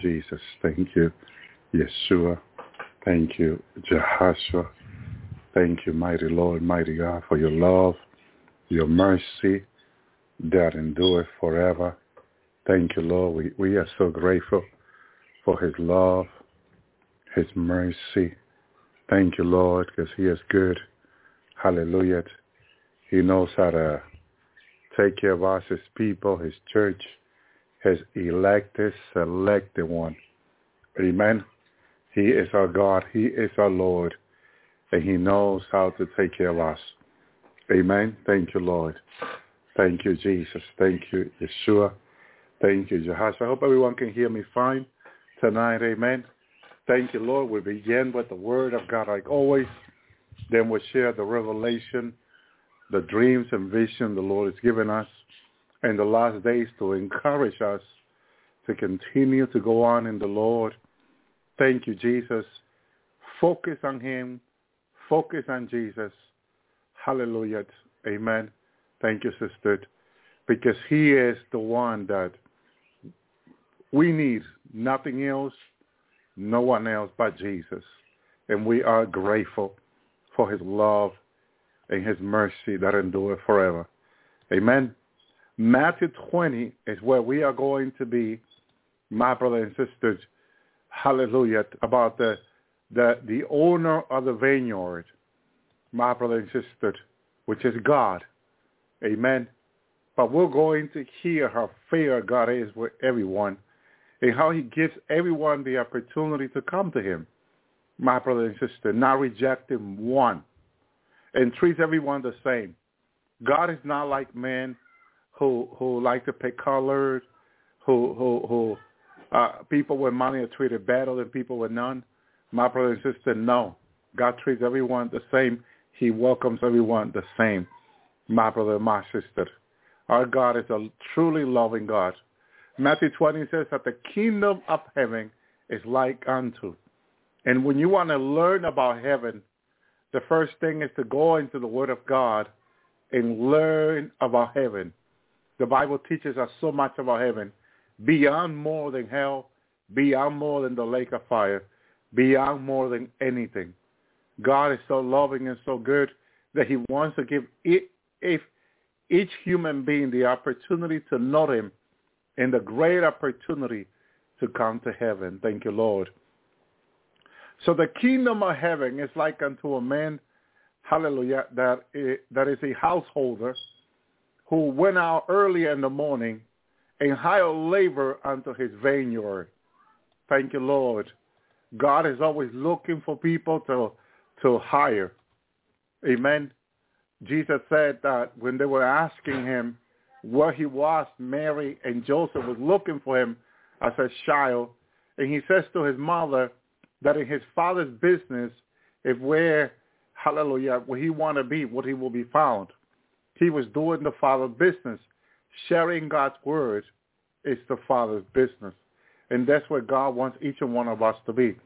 Jesus. Thank you, Yeshua. Thank you, Jehoshua. Thank you, mighty Lord, mighty God, for your love, your mercy that endureth forever. Thank you, Lord. We, we are so grateful for his love, his mercy. Thank you, Lord, because he is good. Hallelujah. He knows how to take care of us, his people, his church his elected, selected one. Amen. He is our God. He is our Lord. And he knows how to take care of us. Amen. Thank you, Lord. Thank you, Jesus. Thank you, Yeshua. Thank you, Jehoshua. I hope everyone can hear me fine tonight. Amen. Thank you, Lord. We begin with the word of God like always. Then we'll share the revelation, the dreams and vision the Lord has given us in the last days to encourage us to continue to go on in the Lord. Thank you, Jesus. Focus on him. Focus on Jesus. Hallelujah. Amen. Thank you, sister. Because he is the one that we need nothing else, no one else but Jesus. And we are grateful for his love and his mercy that endure forever. Amen. Matthew 20 is where we are going to be, my brothers and sisters. Hallelujah. About the the the owner of the vineyard, my brother and sister, which is God. Amen. But we're going to hear how fair God is with everyone and how he gives everyone the opportunity to come to him, my brother and sister, not rejecting one, and treats everyone the same. God is not like men who who like to pick colors, who who who uh, people with money are treated better than people with none. My brother and sister, no. God treats everyone the same. He welcomes everyone the same. My brother, my sister. Our God is a truly loving God. Matthew 20 says that the kingdom of heaven is like unto. And when you want to learn about heaven, the first thing is to go into the Word of God and learn about heaven. The Bible teaches us so much about heaven, beyond more than hell, beyond more than the lake of fire, beyond more than anything. God is so loving and so good that he wants to give if each human being the opportunity to know him and the great opportunity to come to heaven. Thank you, Lord. So the kingdom of heaven is like unto a man, hallelujah, that is, that is a householder who went out early in the morning and hired labor unto his vineyard. Thank you, Lord. God is always looking for people to to hire. Amen. Jesus said that when they were asking him where he was, Mary and Joseph was looking for him as a child. And he says to his mother that in his father's business, if where, hallelujah, where he want to be, what he will be found. He was doing the father's business. Sharing God's word is the father's business. And that's where God wants each and one of us to be.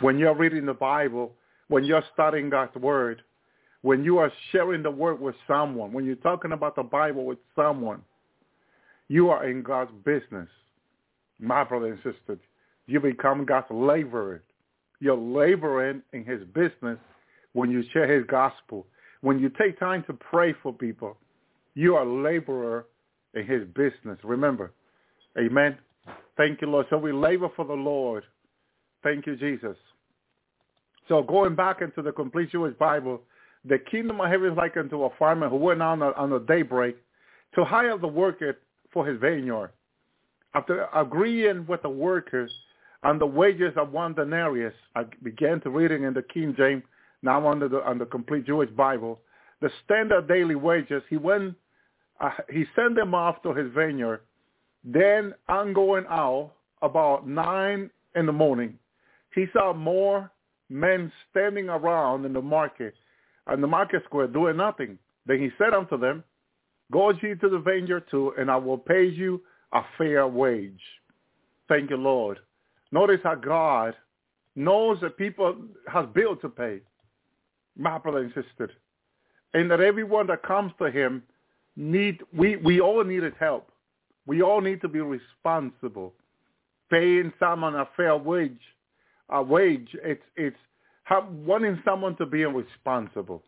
When you're reading the Bible, when you're studying God's word, when you are sharing the word with someone, when you're talking about the Bible with someone, you are in God's business. My brother and sister, you become God's laborer. You're laboring in his business when you share his gospel. When you take time to pray for people, you are a laborer in his business. Remember. Amen. Thank you, Lord. So we labor for the Lord. Thank you, Jesus. So going back into the complete Jewish Bible, the kingdom of heaven is like unto a farmer who went on a, on a daybreak to hire the worker for his vineyard. After agreeing with the workers on the wages of one denarius, I began to reading in the King James, now under the, the complete Jewish Bible, the standard daily wages, he went, uh, he sent them off to his vineyard. Then on going out about nine in the morning, he saw more men standing around in the market, in the market square, doing nothing. Then he said unto them, Go ye to the vineyard too, and I will pay you a fair wage. Thank you, Lord. Notice how God knows that people has bills to pay, my brother and sister, and that everyone that comes to him need we we all need his help. We all need to be responsible, paying someone a fair wage a wage. It's it's wanting someone to be responsible.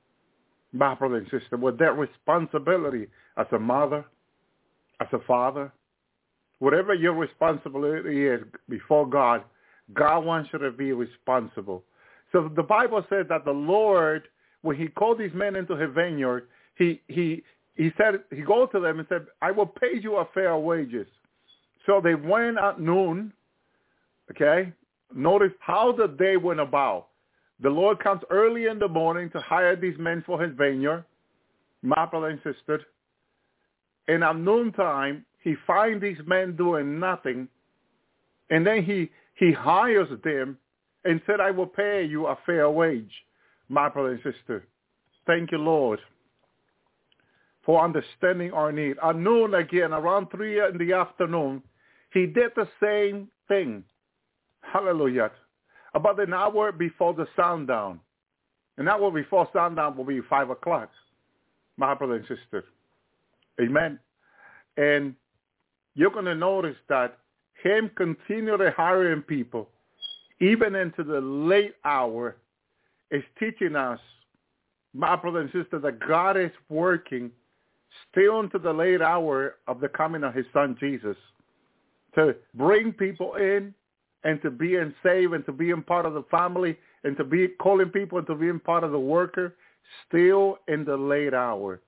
My brother and sister, with that responsibility as a mother, as a father, whatever your responsibility is before God, God wants you to be responsible. So the Bible says that the Lord, when he called these men into his vineyard, he, he, he said, he go to them and said, I will pay you a fair wages. So they went at noon, okay? Notice how the day went about. The Lord comes early in the morning to hire these men for his vineyard, my brother and sister. And at noontime, he finds these men doing nothing. And then he, he hires them and said, I will pay you a fair wage, my brother and sister. Thank you, Lord, for understanding our need. At noon again, around 3 in the afternoon, he did the same thing. Hallelujah. About an hour before the sundown. An hour before sundown will be 5 o'clock, my brother and sister. Amen. And you're going to notice that him continually hiring people, even into the late hour, is teaching us, my brother and sister, that God is working still into the late hour of the coming of his son Jesus to bring people in and to be being saved and to being part of the family and to be calling people and to being part of the worker still in the late hour.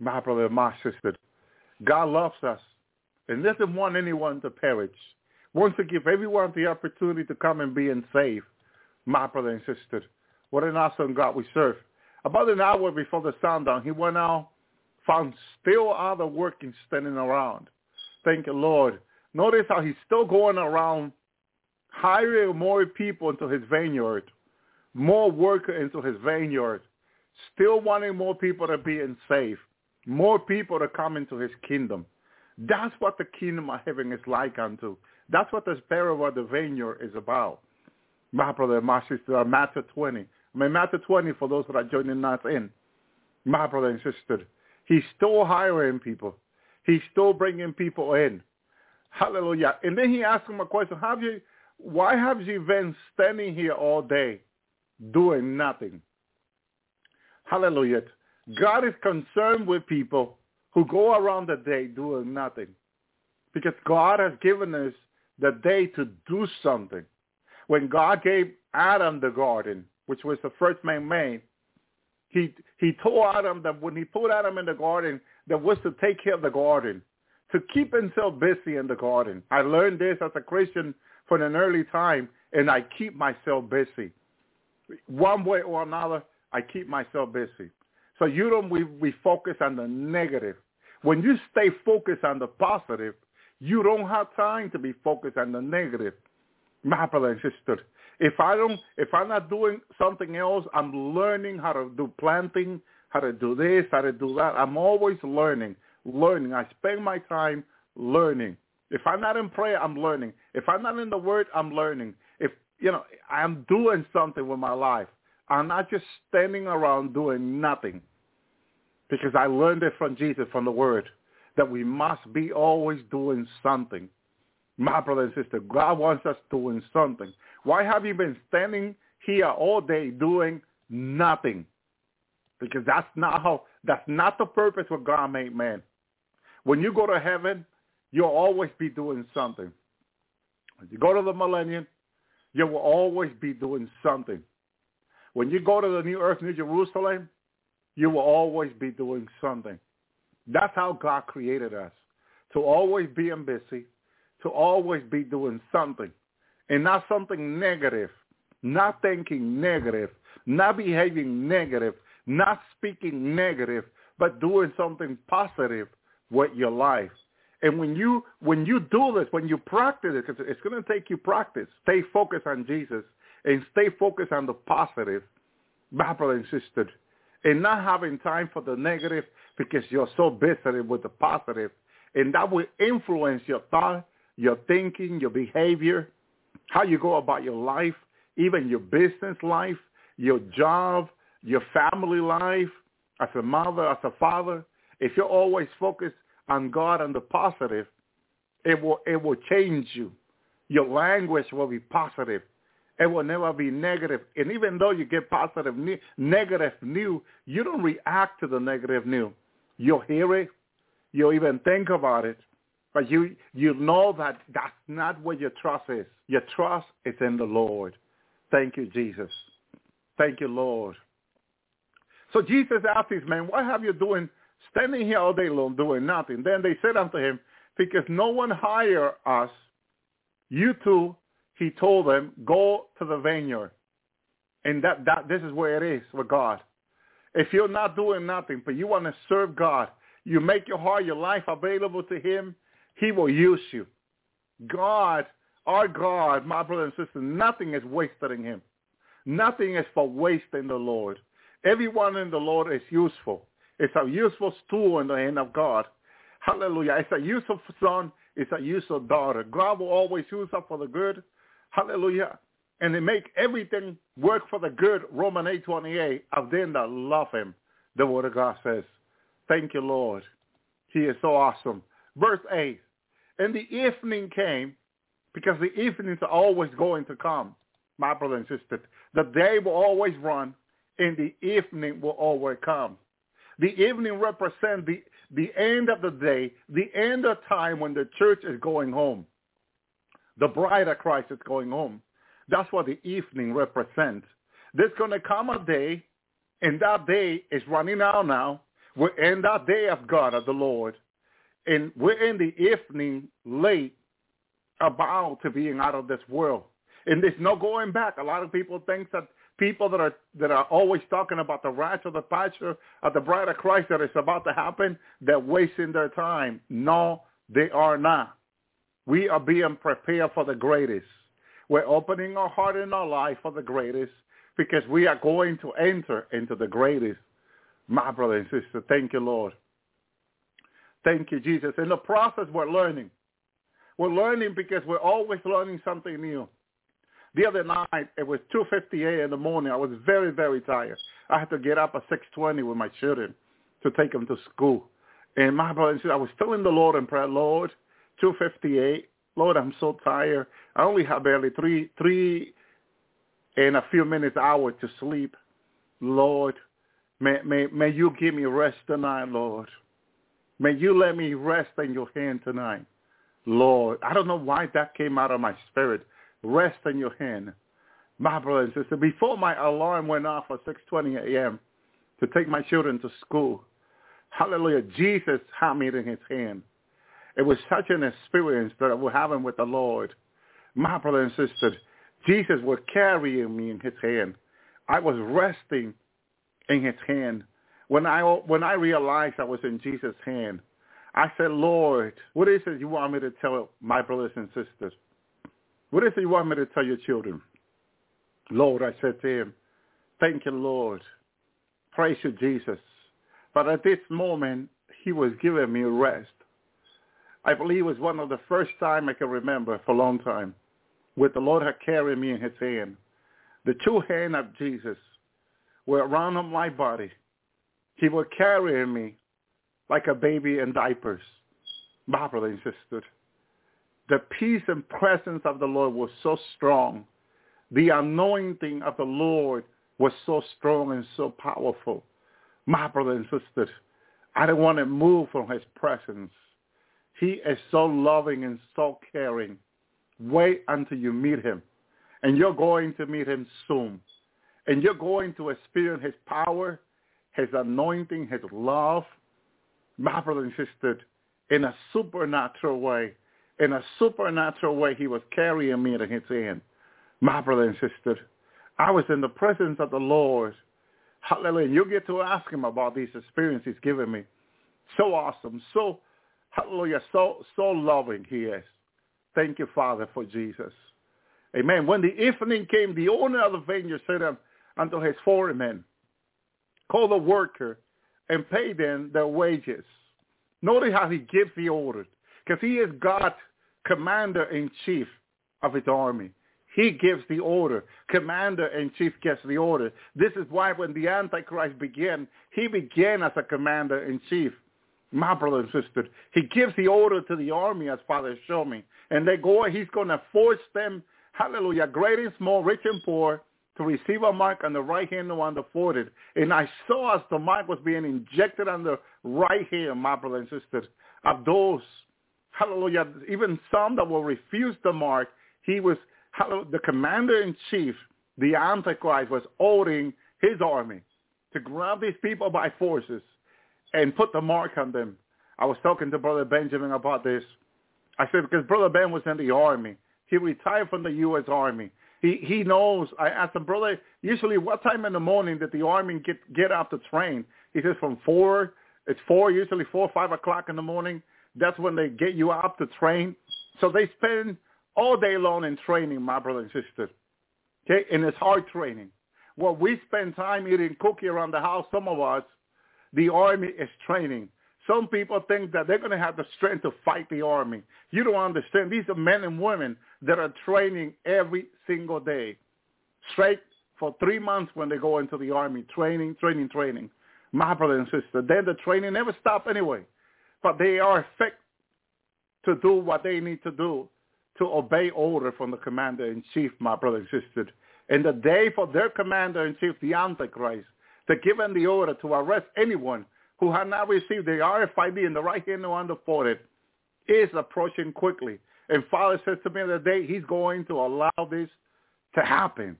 My brother, my sister, God loves us and doesn't want anyone to perish. Wants to give everyone the opportunity to come and be saved. My brother and sister, what an awesome God we serve. About an hour before the sundown, he went out, found still other working standing around. Thank you, Lord. Notice how he's still going around hiring more people into his vineyard, more worker into his vineyard, still wanting more people to be in safe, more people to come into his kingdom. That's what the kingdom of heaven is like unto. That's what parable of the vineyard is about. My brother, my sister, uh, Matthew 20. I mean, Matthew 20 for those that are joining us in. My brother and sister, he's still hiring people. He's still bringing people in. Hallelujah. And then he asked him a question. Have you, why have you been standing here all day doing nothing? Hallelujah. God is concerned with people who go around the day doing nothing because God has given us the day to do something. When God gave Adam the garden, which was the first man made, he, he told Adam that when he put Adam in the garden, that was to take care of the garden, to keep himself busy in the garden. I learned this as a Christian from an early time, and I keep myself busy. One way or another, I keep myself busy. So you don't, we, we focus on the negative. When you stay focused on the positive, you don't have time to be focused on the negative. My brother and sister, if I don't, if I'm not doing something else, I'm learning how to do planting, how to do this, how to do that. I'm always learning, learning. I spend my time learning. If I'm not in prayer, I'm learning. If I'm not in the Word, I'm learning. If you know, I'm doing something with my life. I'm not just standing around doing nothing. Because I learned it from Jesus, from the Word, that we must be always doing something. My brother and sister, God wants us doing something. Why have you been standing here all day doing nothing? Because that's not how, that's not the purpose what God made man. When you go to heaven, you'll always be doing something. When you go to the millennium, you will always be doing something. When you go to the new earth, New Jerusalem, you will always be doing something. That's how God created us, to always be busy, to always be doing something, and not something negative, not thinking negative, not behaving negative, not speaking negative, but doing something positive with your life. And when you when you do this, when you practice it, it's going to take you practice. Stay focused on Jesus and stay focused on the positive, my brother and sister and not having time for the negative because you're so busy with the. And that will influence your thought, your thinking, your behavior, how you go about your life, even your business life, your job, your family life, as a mother, as a father. If you're always focused on God and the positive, it will it will change you. Your language will be positive. It will never be negative. And even though you get positive, new, negative news, you don't react to the negative news. You'll hear it. You'll even think about it. But you, you know that that's not where your trust is. Your trust is in the Lord. Thank you, Jesus. Thank you, Lord. So Jesus asked these men, what have you doing, standing here all day long doing nothing? Then they said unto him, because no one hire us, you two, he told them, go to the vineyard. And that, that this is where it is with God. If you're not doing nothing, but you want to serve God, you make your heart, your life available to him, he will use you. God, our God, my brother and sister, nothing is wasted in him. Nothing is for waste in the Lord. Everyone in the Lord is useful. It's a useful tool in the hand of God. Hallelujah. It's a useful son. It's a useful daughter. God will always use us for the good. Hallelujah. And they make everything work for the good, Romans 8, 28, of them that love him, the word of God says. Thank you, Lord. He is so awesome. Verse 8, and the evening came, because the evenings are always going to come, my brother and sister. The day will always run, and the evening will always come. The evening represents the, the end of the day, the end of time when the church is going home. The bride of Christ is going home. That's what the evening represents. There's going to come a day, and that day is running out now. We're in that day of God, of the Lord. And we're in the evening late about to being out of this world. And there's no going back. A lot of people think that people that are that are always talking about the rapture, the pasture of the bride of Christ that is about to happen, they're wasting their time. No, they are not. We are being prepared for the greatest. We're opening our heart and our life for the greatest because we are going to enter into the greatest. My brother and sister, thank you, Lord. Thank you, Jesus. In the process, we're learning. We're learning because we're always learning something new. The other night, it was 2.58 in the morning. I was very, very tired. I had to get up at 6.20 with my children to take them to school. And my brother and sister, I was still in the Lord in prayer, Lord, 2.58, Lord, I'm so tired. I only have barely three, three and a few minutes hour to sleep. Lord, may, may, may you give me rest tonight, Lord. May you let me rest in your hand tonight. Lord, I don't know why that came out of my spirit. Rest in your hand. My brother and sister, before my alarm went off at 6.20 a.m. to take my children to school, hallelujah, Jesus had me in his hand. It was such an experience that I was having with the Lord. My brother and sister, Jesus was carrying me in his hand. I was resting in his hand. When I, when I realized I was in Jesus' hand, I said, Lord, what is it you want me to tell my brothers and sisters? What is it you want me to tell your children? Lord, I said to him, thank you, Lord. Praise you, Jesus. But at this moment, he was giving me rest. I believe it was one of the first time I can remember for a long time where the Lord had carried me in his hand. The two hands of Jesus were around my body. He was carrying me like a baby in diapers. My brother and sister, the peace and presence of the Lord was so strong. The anointing of the Lord was so strong and so powerful. My brother and sister, I don't want to move from his presence. He is so loving and so caring. Wait until you meet him. And you're going to meet him soon. And you're going to experience his power, his anointing, his love, my brother and sister, in a supernatural way. In a supernatural way, he was carrying me in his hand. My brother and sister, I was in the presence of the Lord. Hallelujah. You get to ask him about these experiences he's given me. So awesome. So, hallelujah, so, so loving he is. Thank you, Father, for Jesus. Amen. When the evening came, the owner of the vineyard said unto his foreman, call the worker and pay them their wages. Notice how he gives the order, because he is God, commander-in-chief of his army. He gives the order. Commander-in-chief gets the order. This is why when the Antichrist began, he began as a commander-in-chief. My brother and sister, he gives the order to the army as Father showed me. And they go, he's going to force them, hallelujah, great and small, rich and poor, to receive a mark on the right hand and on the forehead. And I saw as the mark was being injected on the right hand, my brother and sister, of those, hallelujah, even some that will refuse the mark, he was, hallelujah, the commander-in-chief, the Antichrist, was ordering his army to grab these people by forces and put the mark on them. I was talking to Brother Benjamin about this. I said, because Brother Ben was in the army. He retired from the U.S. Army. He he knows. I asked him, brother, usually what time in the morning did the army get get out to train? He says from four. It's four, usually four, or five o'clock in the morning. That's when they get you out to train. So they spend all day long in training, my brother and sister. Okay, and it's hard training. Well, we spend time eating cookie around the house. Some of us, the army is training. Some people think that they're going to have the strength to fight the army. You don't understand. These are men and women that are training every single day, straight for three months when they go into the army, training, training, training. My brother and sister. Then the training never stop anyway, but they are fit to do what they need to do to obey order from the commander-in-chief, my brother and sister. And the day for their commander-in-chief, the Antichrist, to give them the order to arrest anyone who had not received the RFID in the right hand or on the forehead is approaching quickly. And Father says to me the day he's going to allow this to happen.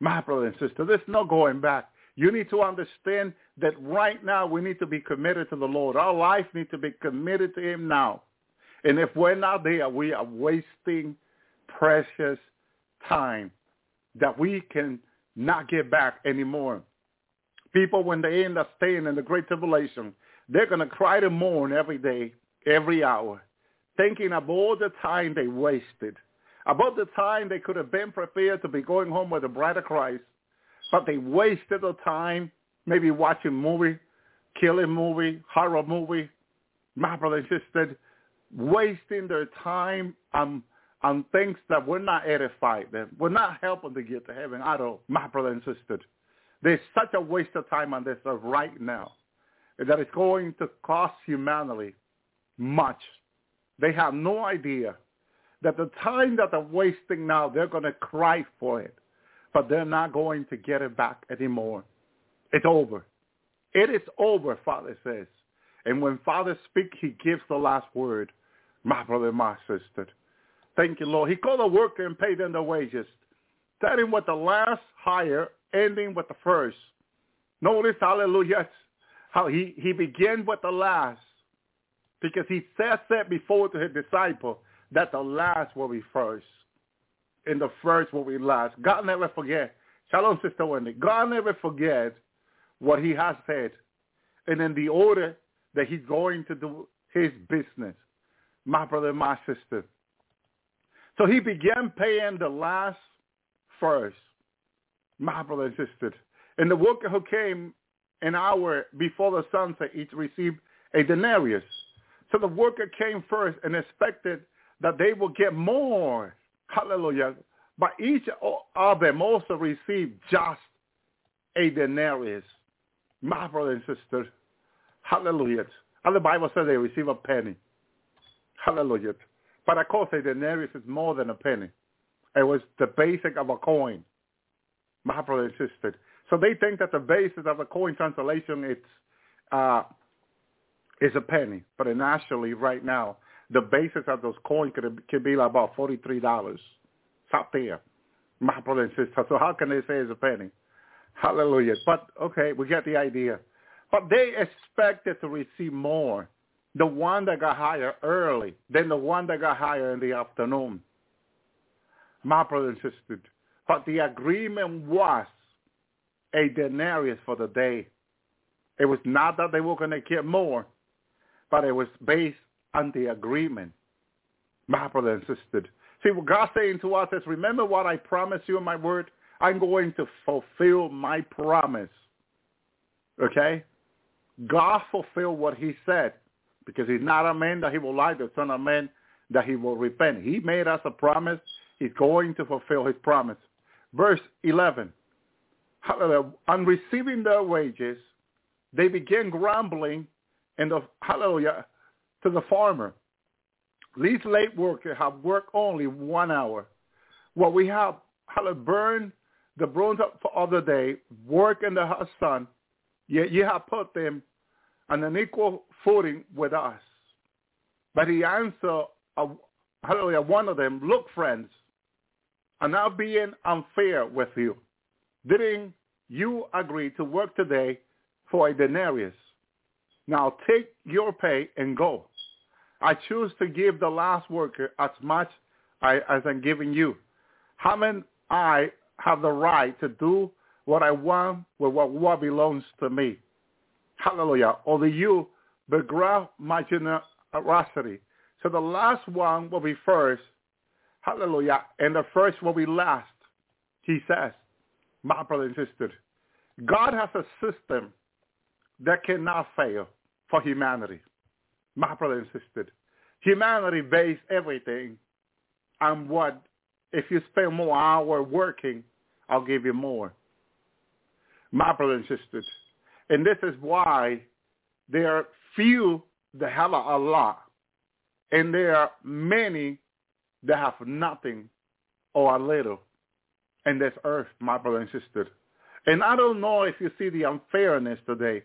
My brother and sister, there's no going back. You need to understand that right now we need to be committed to the Lord. Our life needs to be committed to him now. And if we're not there, we are wasting precious time that we can not get back anymore. People, when they end up staying in the Great Tribulation, they're going to cry to mourn every day, every hour, thinking of all the time they wasted, about the time they could have been prepared to be going home with the bride of Christ, but they wasted the time maybe watching movie, killing movie, horror movie. My brother and sister, wasting their time on on things that will not edify them, will not help them to get to heaven at all. My brother and sister. There's such a waste of time on this earth right now that it's going to cost humanity much. They have no idea that the time that they're wasting now, they're going to cry for it, but they're not going to get it back anymore. It's over. It is over, Father says. And when Father speaks, he gives the last word. My brother, my sister. Thank you, Lord. He called the worker and paid them the wages. Tell him what the last hire ending with the first. Notice, hallelujah, how he, he began with the last because he said that before to his disciple that the last will be first and the first will be last. God never forget. Shalom, Sister Wendy. God never forgets what he has said and in the order that he's going to do his business. My brother, my sister. So he began paying the last first my brother and the worker who came an hour before the sunset each received a denarius. So the worker came first and expected that they would get more. Hallelujah. But each of them also received just a denarius. My brother and sister. Hallelujah. And the Bible says they receive a penny. Hallelujah. But of course a denarius is more than a penny. It was the basic of a coin my insisted. So they think that the basis of a coin translation it's uh, is a penny, but actually right now the basis of those coins could could be like about forty three dollars. It's out there, my brother. So how can they say it's a penny? Hallelujah. But okay, we get the idea. But they expected to receive more. The one that got higher early than the one that got higher in the afternoon. And sister, but the agreement was a denarius for the day. It was not that they were going to get more, but it was based on the agreement. My brother and sister. See, what God's saying to us is, remember what I promised you in my word? I'm going to fulfill my promise. Okay? God fulfilled what he said because he's not a man that he will lie, the son of man that he will repent. He made us a promise. He's going to fulfill his promise. Verse 11. On receiving their wages, they began grumbling and the, hallelujah, to the farmer. These late workers have worked only one hour. Well, we have, hallelujah, burned the bronze of the day, work in the sun, yet you have put them on an equal footing with us. But he answered, uh, hallelujah, one of them, look, friends, I'm being unfair with you. Didn't you agree to work today for a denarius? Now take your pay and go. I choose to give the last worker as much as I'm giving you. Haven't I have the right to do what I want with what, what belongs to me? Hallelujah. Do you begrudge my generosity? So the last one will be first. Hallelujah. And the first will be last. He says, my brother and sister, God has a system that cannot fail for humanity. My brother and sister, humanity base everything on what, if you spend more hours working, I'll give you more. My brother and sisters, and this is why there are few that have a lot, and there are many that have nothing or a little in this earth, my brother and sister. And I don't know if you see the unfairness today.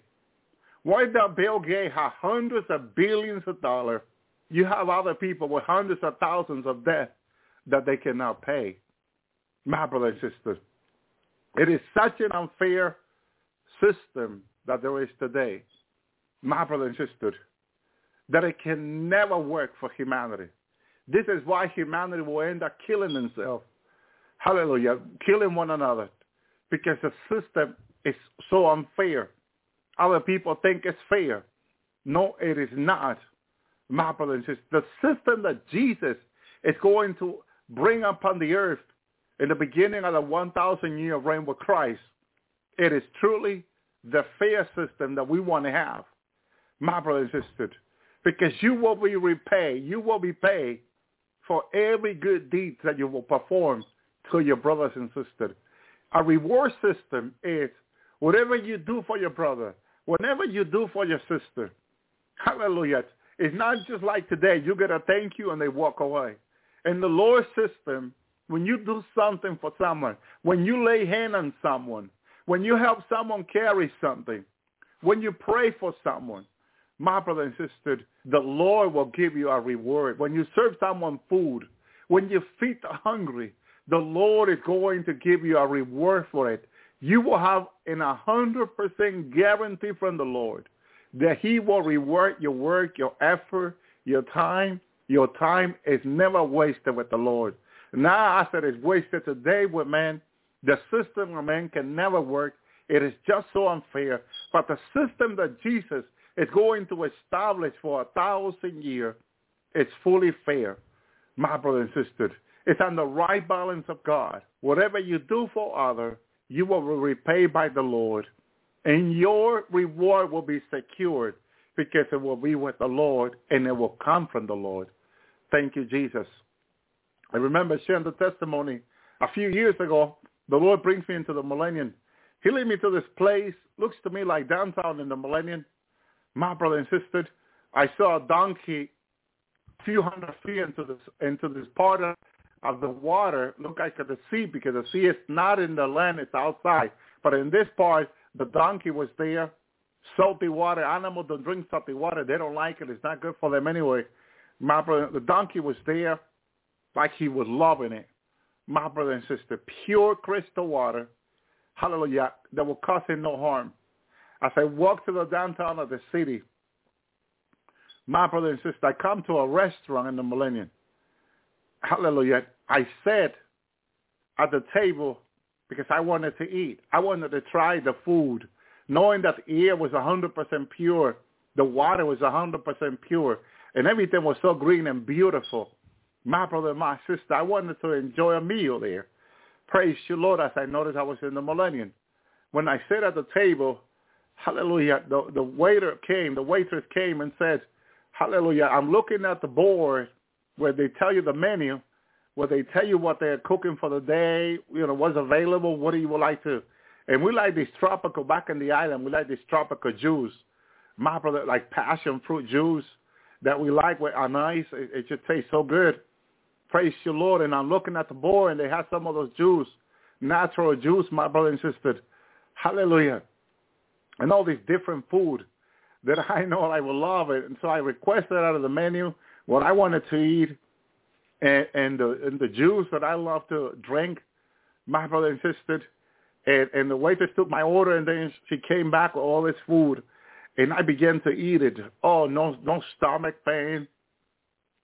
Why does Bill Gates have hundreds of billions of dollars? You have other people with hundreds of thousands of debt that they cannot pay. My brother and sister, it is such an unfair system that there is today, my brother and sister, that it can never work for humanity. This is why humanity will end up killing themselves. Hallelujah. Killing one another. Because the system is so unfair. Other people think it's fair. No, it is not. My brother and the system that Jesus is going to bring upon the earth in the beginning of the 1,000 year reign with Christ, it is truly the fair system that we want to have, my brothers and because you will be repaid. You will be paid for every good deed that you will perform to your brothers and sisters. A reward system is whatever you do for your brother, whatever you do for your sister. Hallelujah. It's not just like today. You get a thank you and they walk away. In the Lord system, when you do something for someone, when you lay hand on someone, when you help someone carry something, when you pray for someone, my brother and sister, the Lord will give you a reward. When you serve someone food, when you feed the hungry, the Lord is going to give you a reward for it. You will have an 100% guarantee from the Lord that he will reward your work, your effort, your time. Your time is never wasted with the Lord. Now I said it's wasted today with man. The system of man can never work. It is just so unfair. But the system that Jesus is going to establish for a thousand years It's fully fair. My brother and sister, it's on the right balance of God. Whatever you do for others, you will be repaid by the Lord. And your reward will be secured because it will be with the Lord and it will come from the Lord. Thank you, Jesus. I remember sharing the testimony a few years ago the Lord brings me into the millennium. He led me to this place, looks to me like downtown in the millennium. My brother insisted. I saw a donkey few hundred feet into this into this part of, of the water, look like the sea because the sea is not in the land, it's outside. But in this part, the donkey was there. Salty water. Animals don't drink salty water. They don't like it. It's not good for them anyway. My brother, the donkey was there like he was loving it my brother and sister, pure crystal water, hallelujah, that will cause him no harm. As I walk to the downtown of the city, my brother and sister, I come to a restaurant in the millennium. Hallelujah. I sat at the table because I wanted to eat. I wanted to try the food, knowing that the air was 100% pure, the water was 100% pure, and everything was so green and beautiful my brother and my sister, I wanted to enjoy a meal there. Praise you, Lord, as I noticed I was in the millennium. When I sat at the table, hallelujah, the, the waiter came, the waitress came and said, hallelujah, I'm looking at the board where they tell you the menu, where they tell you what they're cooking for the day, you know, what's available, what do you would like to. And we like this tropical, back in the island, we like this tropical juice. My brother, like passion fruit juice that we like with our nice. It, it just tastes so good. Praise your Lord. And I'm looking at the board and they have some of those juice, natural juice, my brother and sister. Hallelujah. And all these different food that I know I will love it. And so I requested out of the menu what I wanted to eat and, and the and the juice that I love to drink, my brother insisted, and, and the waitress took my order, and then she came back with all this food, and I began to eat it. Oh, no, no stomach pain.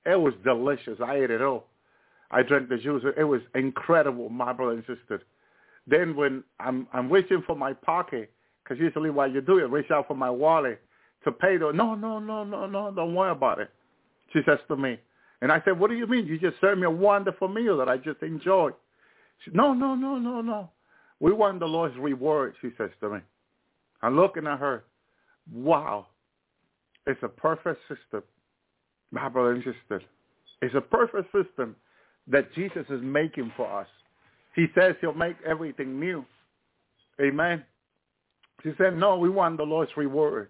It was delicious. I ate it all. I drank the juice. It was incredible, my brother insisted. Then when I'm I'm reaching for my pocket, because usually while you do it, reach out for my wallet to pay the. No, no, no, no, no. Don't worry about it. She says to me, and I said, "What do you mean? You just served me a wonderful meal that I just enjoyed." She, no, no, no, no, no. We want the Lord's reward. She says to me. I'm looking at her. Wow, it's a perfect system, my brother and sister. It's a perfect system that Jesus is making for us. He says he'll make everything new. Amen. She said, no, we want the Lord's reward.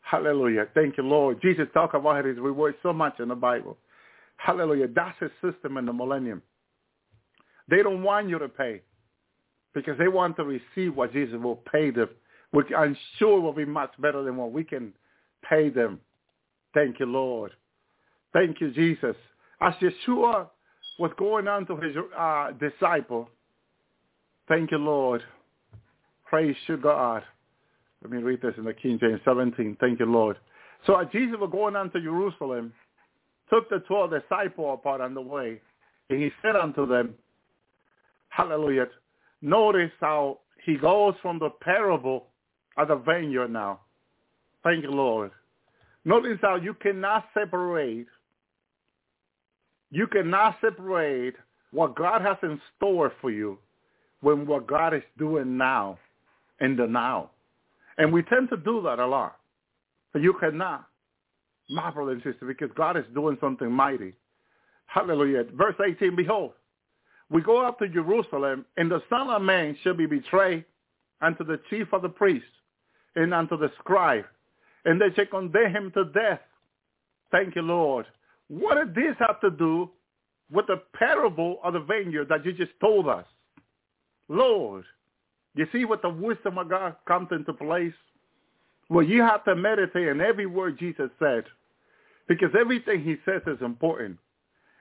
Hallelujah. Thank you, Lord. Jesus talked about his reward so much in the Bible. Hallelujah. That's his system in the millennium. They don't want you to pay because they want to receive what Jesus will pay them, which I'm sure will be much better than what we can pay them. Thank you, Lord. Thank you, Jesus. As Yeshua was going on to his uh, disciple, thank you, Lord. Praise you, God. Let me read this in the King James 17. Thank you, Lord. So as Jesus was going on to Jerusalem, took the twelve disciples apart on the way, and he said unto them, Hallelujah. Notice how he goes from the parable of the vineyard now. Thank you, Lord. Notice how you cannot separate, you cannot separate what God has in store for you when what God is doing now in the now. And we tend to do that a lot. But you cannot, my and sister, because God is doing something mighty. Hallelujah. Verse 18, behold, we go up to Jerusalem, and the Son of Man shall be betrayed unto the chief of the priests and unto the scribe, and they shall condemn him to death. Thank you, Lord. What did this have to do with the parable of the vineyard that you just told us? Lord, you see what the wisdom of God comes into place? Well, you have to meditate on every word Jesus said because everything he says is important.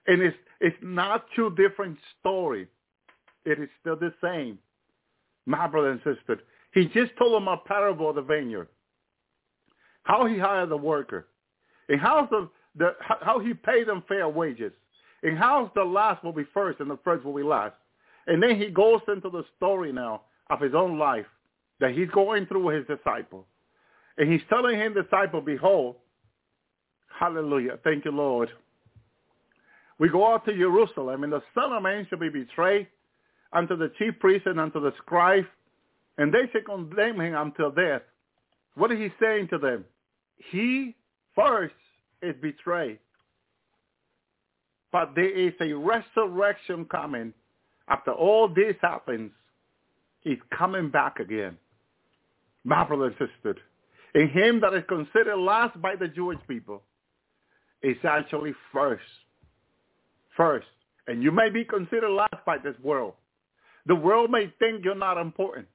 And it's, it's not two different stories. It is still the same. My brother and sister, he just told them a parable of the vineyard. How he hired the worker. And how, the, the, how he paid them fair wages. And how the last will be first and the first will be last. And then he goes into the story now of his own life that he's going through with his disciple. And he's telling his disciple, behold, hallelujah, thank you, Lord. We go out to Jerusalem, and the Son of Man shall be betrayed unto the chief priest and unto the scribe, and they shall condemn him until death. What is he saying to them? He first is betrayed. But there is a resurrection coming. After all this happens, he's coming back again. My brother and sister, in him that is considered last by the Jewish people is actually first. First. And you may be considered last by this world. The world may think you're not important.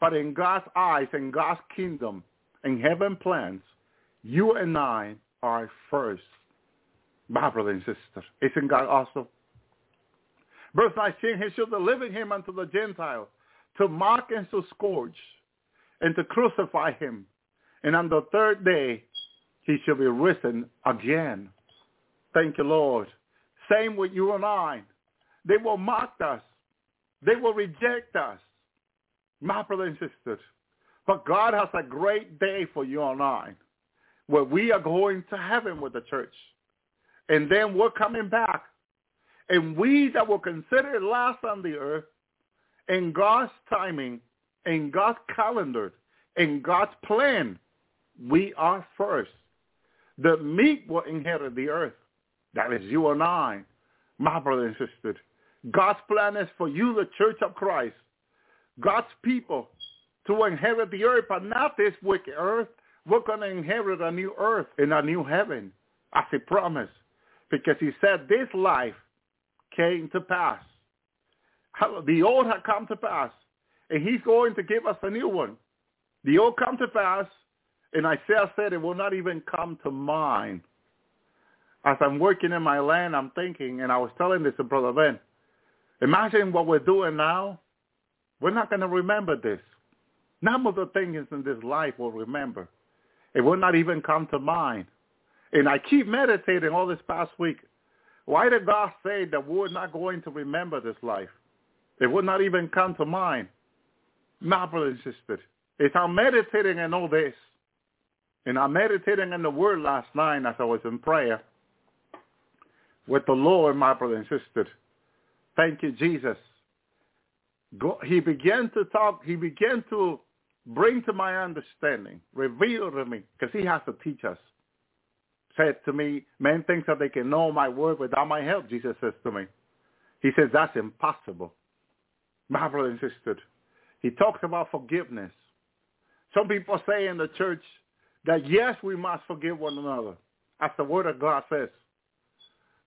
But in God's eyes, in God's kingdom, in heaven plans, you and I are first. My brother and sister. Isn't God awesome? Verse 19, he shall deliver him unto the Gentiles to mock and to scourge and to crucify him. And on the third day, he shall be risen again. Thank you, Lord. Same with you and I. They will mock us. They will reject us. My brothers and sisters. But God has a great day for you and I where we are going to heaven with the church. And then we're coming back. And we that were considered last on the earth in God's timing, in God's calendar, in God's plan, we are first. The meek will inherit the earth. That is you and I, my brother and sister. God's plan is for you, the church of Christ, God's people, to inherit the earth, but not this wicked earth. We're going to inherit a new earth and a new heaven, as he promised, because he said this life came to pass the old had come to pass, and he's going to give us a new one. The old come to pass, and Isaiah said it will not even come to mind. as I'm working in my land, I'm thinking, and I was telling this to Brother Ben, imagine what we're doing now. We're not going to remember this. None of the things in this life will remember. It will not even come to mind. And I keep meditating all this past week. Why did God say that we're not going to remember this life? It would not even come to mind. My brother and sister, as I'm meditating in all this, and I'm meditating in the Word last night as I was in prayer with the Lord, my brother and sister. Thank you, Jesus. He began to talk. He began to bring to my understanding, reveal to me, because he has to teach us. Said to me, men think that they can know my word without my help, Jesus says to me. He says, that's impossible. My brother and sister, he talks about forgiveness. Some people say in the church that yes, we must forgive one another, as the word of God says.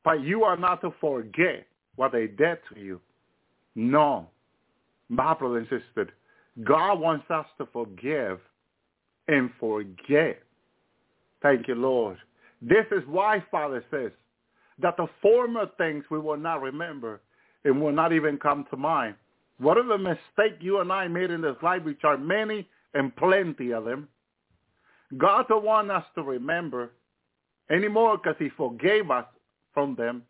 But you are not to forget what they did to you. No. My brother and sister, God wants us to forgive and forget. Thank you, Lord. This is why Father says that the former things we will not remember and will not even come to mind. What are the mistakes you and I made in this life, which are many and plenty of them? God don't want us to remember anymore because he forgave us from them.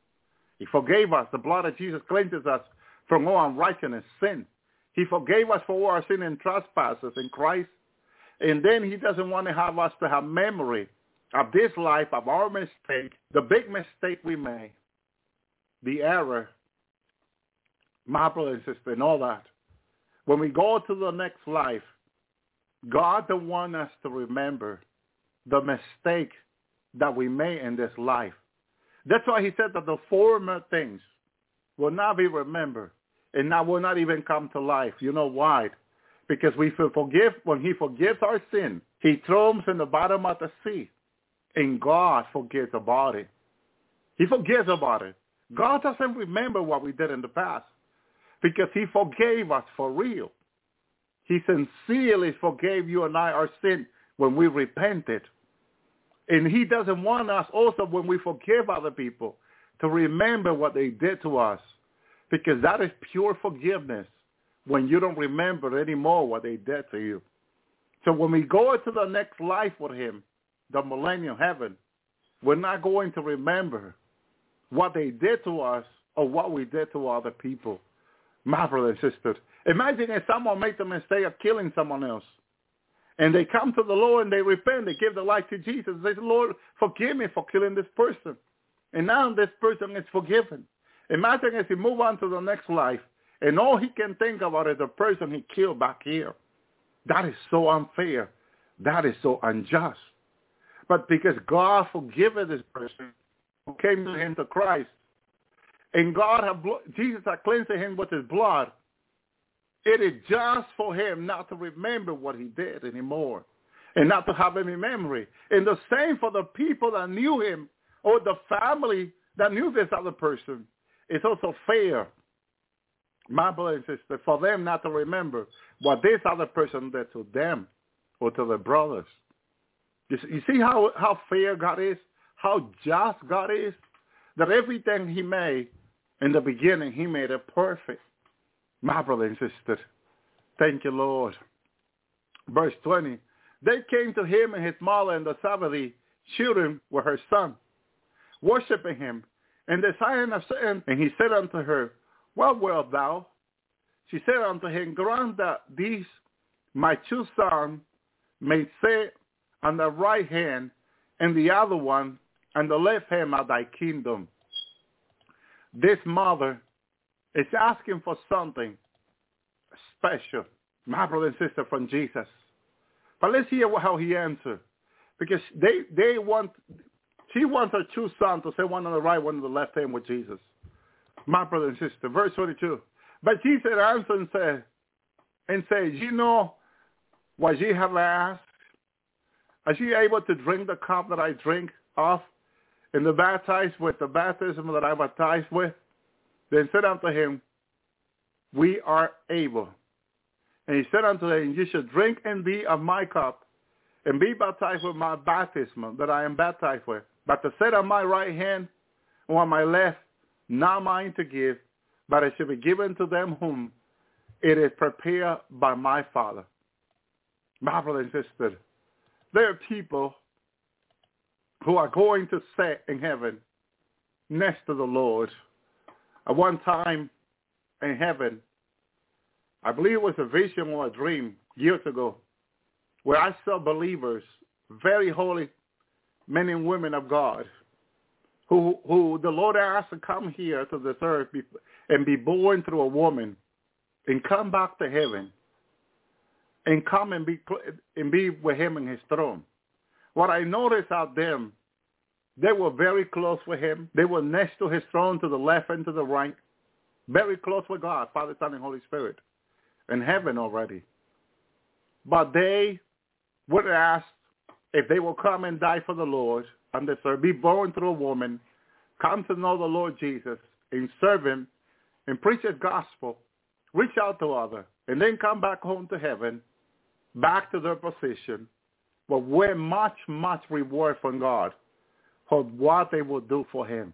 He forgave us. The blood of Jesus cleanses us from all unrighteousness, sin. He forgave us for all our sin and trespasses in Christ. And then he doesn't want to have us to have memory of this life, of our mistake, the big mistake we made, the error, my brother and sister, and all that. When we go to the next life, God don't want us to remember the mistake that we made in this life. That's why he said that the former things will not be remembered and that will not even come to life. You know why? Because we forgive, when he forgives our sin, he throws in the bottom of the sea. And God forgets about it. He forgets about it. God doesn't remember what we did in the past because he forgave us for real. He sincerely forgave you and I our sin when we repented. And he doesn't want us also when we forgive other people to remember what they did to us because that is pure forgiveness when you don't remember anymore what they did to you. So when we go into the next life with him, the millennial heaven, we're not going to remember what they did to us or what we did to other people. And sisters, imagine if someone made the mistake of killing someone else. And they come to the Lord and they repent. They give their life to Jesus. They say, Lord, forgive me for killing this person. And now this person is forgiven. Imagine if he move on to the next life and all he can think about is the person he killed back here. That is so unfair. That is so unjust. But because God forgiven this person who came to him to Christ, and God have Jesus had cleansed him with his blood, it is just for him not to remember what he did anymore and not to have any memory. And the same for the people that knew him or the family that knew this other person. It's also fair, my brother and sister, for them not to remember what this other person did to them or to their brothers. You see how, how fair God is? How just God is? That everything he made in the beginning, he made it perfect. My brother and sister, thank you, Lord. Verse 20, they came to him and his mother and the Zebedee children were her son, worshiping him. And the sign of and he said unto her, What wilt thou? She said unto him, Grant that these my two sons may sit on the right hand and the other one on the left hand of thy kingdom. This mother is asking for something special, my brother and sister, from Jesus. But let's hear how he answered. Because they, they want, she wants her two sons to sit one on the right, one on the left hand with Jesus. My brother and sister. Verse 22. But Jesus answered and said, and said, you know what ye have asked? Are ye able to drink the cup that I drink of and the baptized with the baptism that I baptized with? Then said unto him, We are able. And he said unto them, You shall drink and be of my cup, and be baptized with my baptism that I am baptized with. but to sit on my right hand or on my left, not mine to give, but it shall be given to them whom it is prepared by my Father. My brother and sister, there are people who are going to sit in heaven next to the Lord. At one time in heaven, I believe it was a vision or a dream years ago, where I saw believers, very holy men and women of God, who who the Lord asked to come here to this earth and be born through a woman, and come back to heaven, and come and be and be with Him in His throne. What I noticed out them, they were very close with Him. They were next to His throne, to the left and to the right, very close with God, Father, Son, and Holy Spirit, in heaven already. But they would ask if they will come and die for the Lord and earth, be born through a woman, come to know the Lord Jesus and serve him and preach his gospel, reach out to others, and then come back home to heaven, back to their position, but with much, much reward from God for what they will do for him.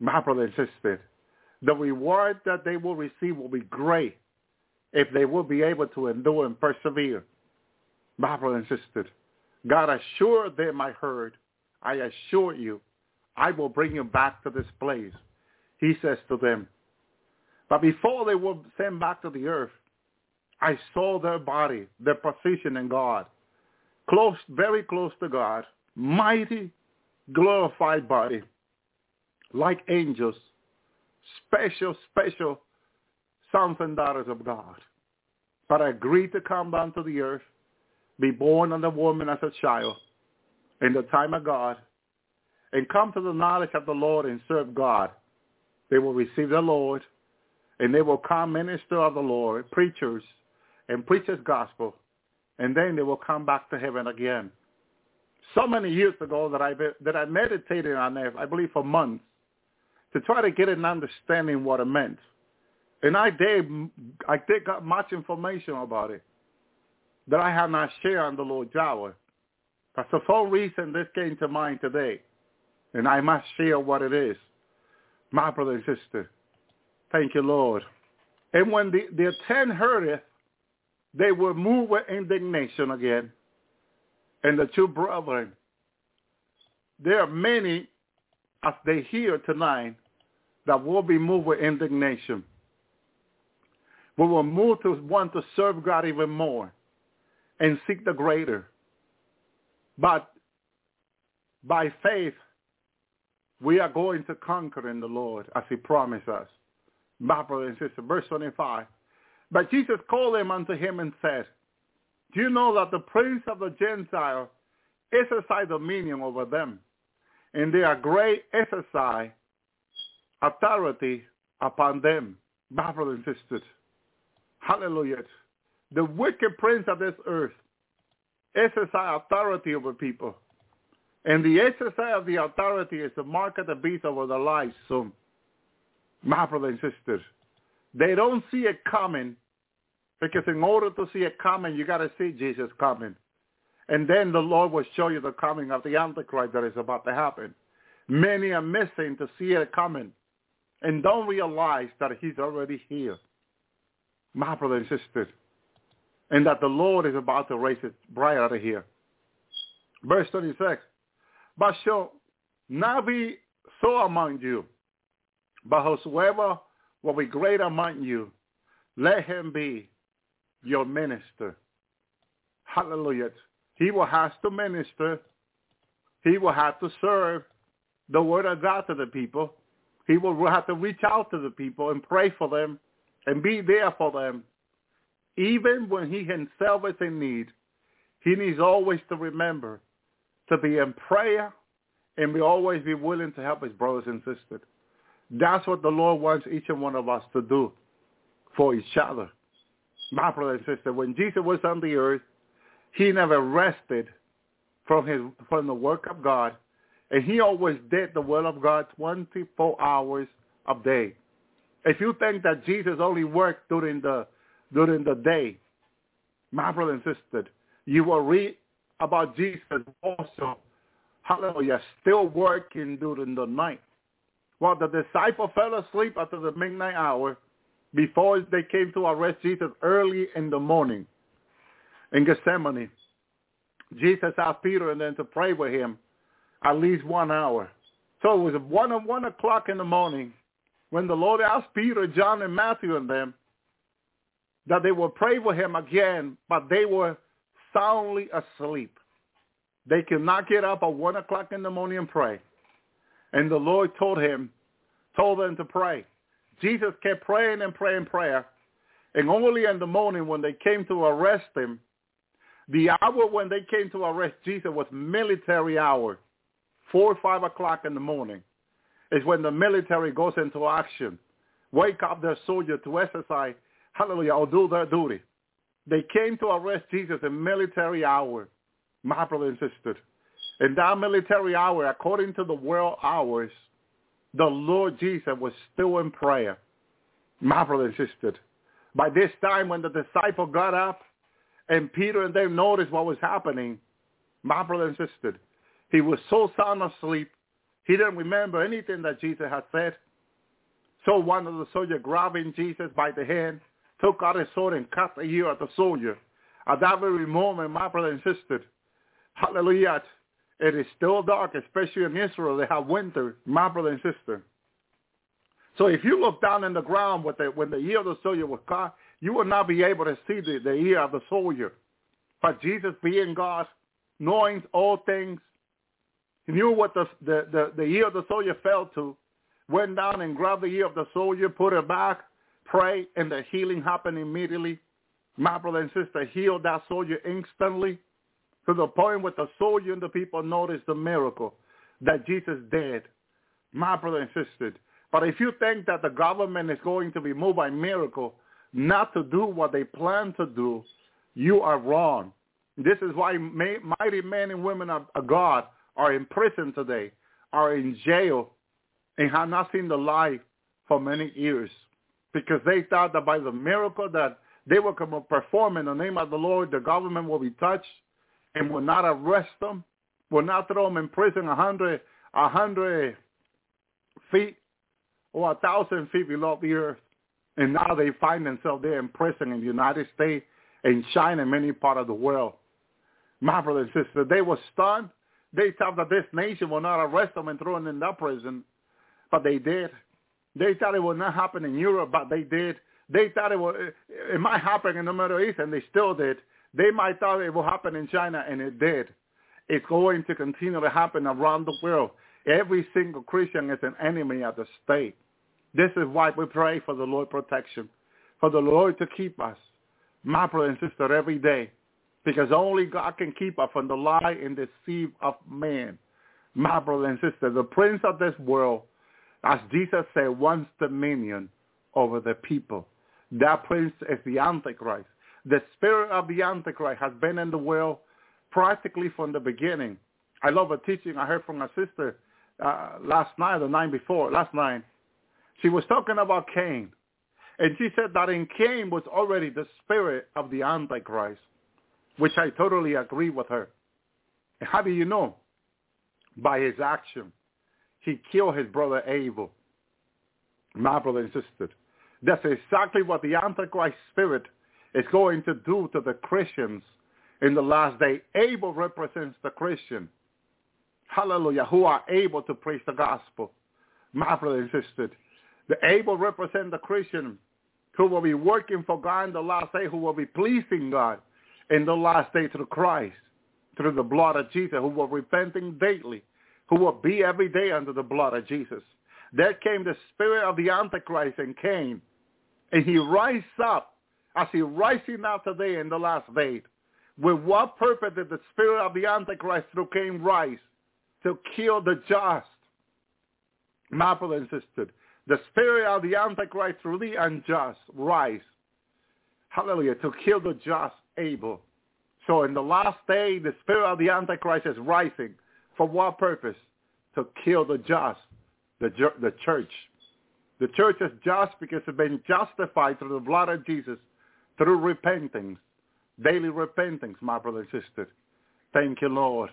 My brother and sister, the reward that they will receive will be great if they will be able to endure and persevere. My brother and sister, God assured them I heard, I assure you, I will bring you back to this place. He says to them. But before they were sent back to the earth, I saw their body, their position in God, close, very close to God, mighty, glorified body, like angels, special, special sons and daughters of God. But I agreed to come down to the earth be born the woman as a child in the time of God and come to the knowledge of the Lord and serve God, they will receive the Lord and they will come minister of the Lord, preachers, and preach his gospel, and then they will come back to heaven again. So many years ago that I that I meditated on it, I believe for months, to try to get an understanding what it meant. And I did I did got much information about it that I have not shared on the Lord's Hour. That's the full reason this came to mind today. And I must share what it is. My brother and sister, thank you, Lord. And when the, the ten heard it, they were moved with indignation again. And the two brethren, there are many, as they hear tonight, that will be moved with indignation. We will move to want to serve God even more and seek the greater. But by faith, we are going to conquer in the Lord as he promised us. My brother and sister, verse 25. But Jesus called them unto him and said, Do you know that the prince of the Gentiles exercise dominion over them, and they are great exercise authority upon them? My brother and sisters, hallelujah the wicked prince of this earth exercise authority over people. And the exercise of the authority is the mark of the beast over the lives. So, my brothers and sisters, they don't see it coming because in order to see it coming, you got to see Jesus coming. And then the Lord will show you the coming of the Antichrist that is about to happen. Many are missing to see it coming and don't realize that he's already here. My brothers and sisters, and that the Lord is about to raise his bride out of here. Verse 36, but shall not be so among you, but whosoever will be great among you, let him be your minister. Hallelujah. He will have to minister. He will have to serve the word of God to the people. He will have to reach out to the people and pray for them and be there for them even when he himself is in need, he needs always to remember to be in prayer and be always be willing to help his brothers and sisters. That's what the Lord wants each and one of us to do for each other. My brother and sister, when Jesus was on the earth, he never rested from his from the work of God, and he always did the will of God 24 hours a day. If you think that Jesus only worked during the during the day. My brother and sister, you will read about Jesus also, hallelujah, still working during the night. While the disciple fell asleep after the midnight hour before they came to arrest Jesus early in the morning in Gethsemane. Jesus asked Peter and then to pray with him at least one hour. So it was one one o'clock in the morning when the Lord asked Peter, John, and Matthew and them that they would pray with him again, but they were soundly asleep. They could not get up at one o'clock in the morning and pray. And the Lord told him, told them to pray. Jesus kept praying and praying prayer. And only in the morning when they came to arrest him, the hour when they came to arrest Jesus was military hour, four or five o'clock in the morning. Is when the military goes into action. Wake up their soldiers to exercise, hallelujah, or do their duty. They came to arrest Jesus in military hour, my brother and. In that military hour, according to the world hours, the Lord Jesus was still in prayer. My brother insisted. By this time, when the disciple got up and Peter and them noticed what was happening, my brother insisted. he was so sound asleep, he didn't remember anything that Jesus had said. So one of the soldiers grabbing Jesus by the hand, took out his sword and cut the ear of the soldier. At that very moment, my brother insisted, hallelujah, it is still dark, especially in Israel. They have winter, my brother and sister. So if you look down in the ground with the, when the ear of the soldier was cut, you will not be able to see the, the ear of the soldier. But Jesus being God, knowing all things, he knew what the, the, the, the ear of the soldier fell to, went down and grabbed the ear of the soldier, put it back, prayed, and the healing happened immediately. My brother and sister healed that soldier instantly to the point where the soldier and the people noticed the miracle that Jesus did. My brother insisted. But if you think that the government is going to be moved by miracle not to do what they plan to do, you are wrong. This is why mighty men and women of God are in prison today, are in jail, and have not seen the light for many years because they thought that by the miracle that they were perform in the name of the Lord, the government will be touched and will not arrest them, will not throw them in prison a hundred, a hundred feet or a thousand feet below the earth. And now they find themselves there in prison in the United States and China and many part of the world. My brother and sister, they were stunned. They thought that this nation will not arrest them and throw them in that prison, but they did. They thought it would not happen in Europe, but they did. They thought it would, it might happen in the Middle East, and they still did. They might thought it will happen in China, and it did. It's going to continue to happen around the world. Every single Christian is an enemy of the state. This is why we pray for the Lord protection, for the Lord to keep us, my brother and sister, every day, because only God can keep us from the lie and deceive of man. My brother and sister, the prince of this world, as Jesus said, wants dominion over the people. That prince is the Antichrist. The spirit of the Antichrist has been in the world practically from the beginning. I love a teaching I heard from my sister uh, last night, the night before, last night. She was talking about Cain. And she said that in Cain was already the spirit of the Antichrist, which I totally agree with her. How do you know? By his action. He killed his brother Abel. My brother and sister. That's exactly what the Antichrist spirit is going to do to the Christians in the last day. Abel represents the Christian. Hallelujah. Who are able to preach the gospel. My brother and sister. The Abel represent the Christian who will be working for God in the last day, who will be pleasing God in the last day through Christ, through the blood of Jesus, who will repenting daily, who will be every day under the blood of Jesus. There came the spirit of the Antichrist and came, and he rise up as he rising now today in the last day. With what purpose did the spirit of the Antichrist through Cain rise? To kill the just. Brother and the spirit of the Antichrist through the unjust rise. Hallelujah. To kill the just Abel. So in the last day, the spirit of the Antichrist is rising. For what purpose? To kill the just, the, the church. The church is just because it's been justified through the blood of Jesus through repentance, daily repentance, my brother and sister. Thank you, Lord.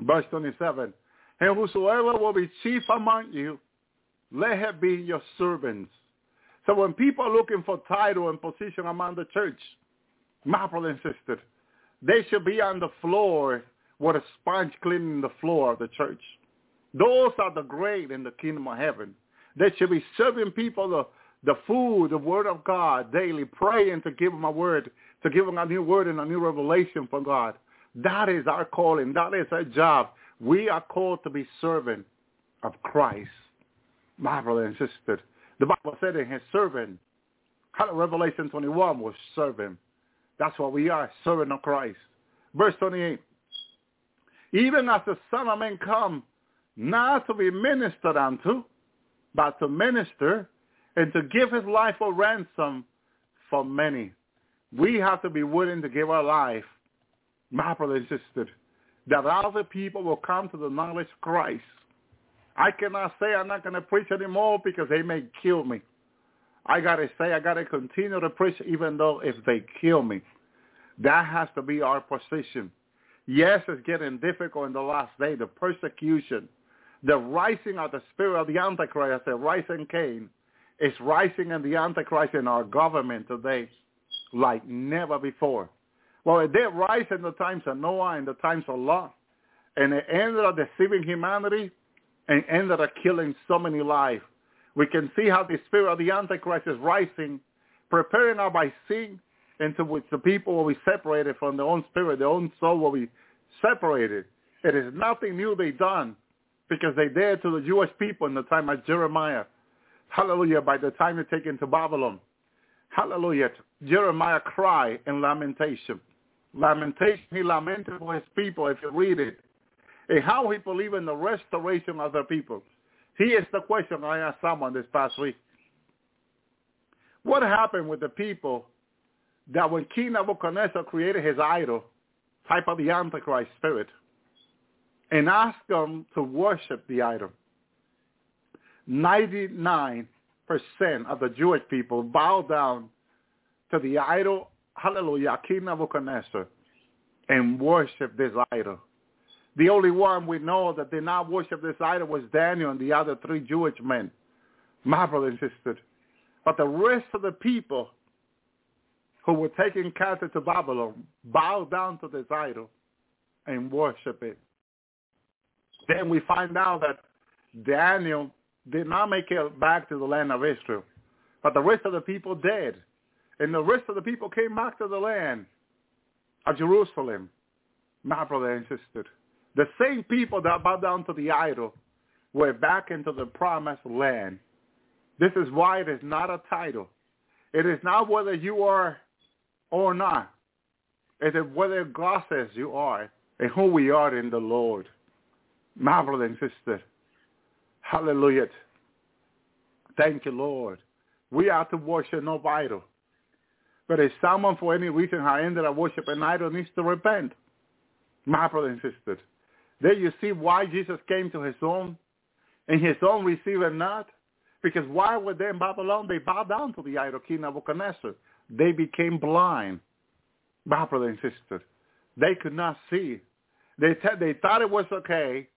Verse 27. And whosoever will be chief among you, let him be your servants. So when people are looking for title and position among the church, my brother and sister, they should be on the floor with a sponge cleaning the floor of the church. Those are the great in the kingdom of heaven. They should be serving people the, food, the word of God daily, praying to give them a word, to give them a new word and a new revelation from God. That is our calling. That is our job. We are called to be servant of Christ. My brother and sister, the Bible said in his servant, Revelation 21 was servant. That's what we are, servant of Christ. Verse 28. Even as the Son of Man come, not to be ministered unto, but to minister and to give his life a ransom for many. We have to be willing to give our life, my brother and sister, that other people will come to the knowledge of Christ. I cannot say I'm not going to preach anymore because they may kill me. I got to say I got to continue to preach even though if they kill me. That has to be our position. Yes, it's getting difficult in the last day, the persecution the rising of the spirit of the Antichrist, the rising Cain, is rising in the Antichrist in our government today like never before. Well, it did rise in the times of Noah and the times of Lot, and it ended up deceiving humanity and ended up killing so many lives. We can see how the spirit of the Antichrist is rising, preparing us by sin into which the people will be separated from their own spirit, their own soul will be separated. It is nothing new they've done because they did to the Jewish people in the time of Jeremiah. Hallelujah, by the time they're taken to Babylon. Hallelujah. Jeremiah cry in lamentation. Lamentation, he lamented for his people, if you read it. And how he believed in the restoration of the people. He Here's the question I asked someone this past week. What happened with the people that when King Nebuchadnezzar created his idol, type of the Antichrist spirit, and asked them to worship the idol. 99% of the Jewish people bow down to the idol, hallelujah, King Nebuchadnezzar, and worship this idol. The only one we know that did not worship this idol was Daniel and the other three Jewish men, my brother. But the rest of the people who were taken captive to Babylon bowed down to this idol and worship it. Then we find out that Daniel did not make it back to the land of Israel, but the rest of the people did. And the rest of the people came back to the land of Jerusalem, my brother and sister. The same people that bowed down to the idol were back into the promised land. This is why it is not a title. It is not whether you are or not. It is whether God says you are and who we are in the Lord my brother and sister. Hallelujah. Thank you, Lord. We are to worship no idol. But if someone for any reason has ended up worshiping an idol needs to repent, my brother and sister. There you see why Jesus came to his own, and his own received him not. Because while were they in Babylon, they bowed down to the idol king Nebuchadnezzar. They became blind, my brother and sister. They could not see. They, t- they thought it was okay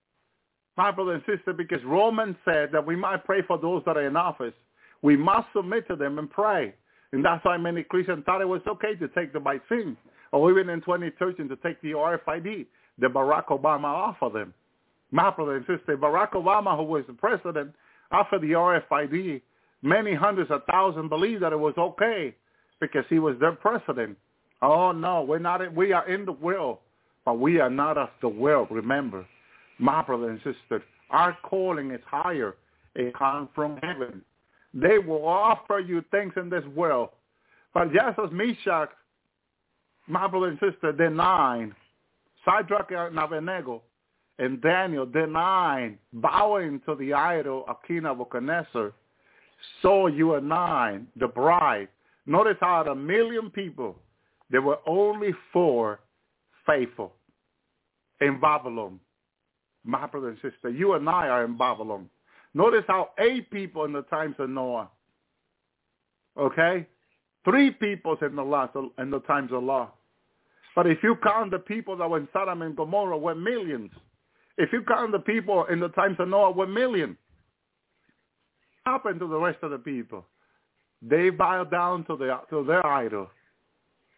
my brother and sister, because Romans said that we might pray for those that are in office. We must submit to them and pray. And that's why many Christians thought it was okay to take the vaccine, or even in 2013 to take the RFID that Barack Obama offered them. My brother and sister, Barack Obama, who was the president, offered the RFID. Many hundreds of thousands believed that it was okay because he was their president. Oh no, we're not. We are in the world, but we are not of the world. Remember, my brother and sister, our calling is higher. It comes from heaven. They will offer you things in this world. But just as Meshach, my brother and sister, denied, Shadrach and Abednego, and Daniel denied bowing to the idol of King Nebuchadnezzar, so you and I, the bride. Notice out of a million people, there were only four faithful in Babylon my brother and sister, you and I are in Babylon. Notice how eight people in the times of Noah. Okay? Three people in the last in the times of Lot. But if you count the people that were in Sodom and Gomorrah were millions. If you count the people in the times of Noah, one million. Happened to the rest of the people. They bow down to their to their idol,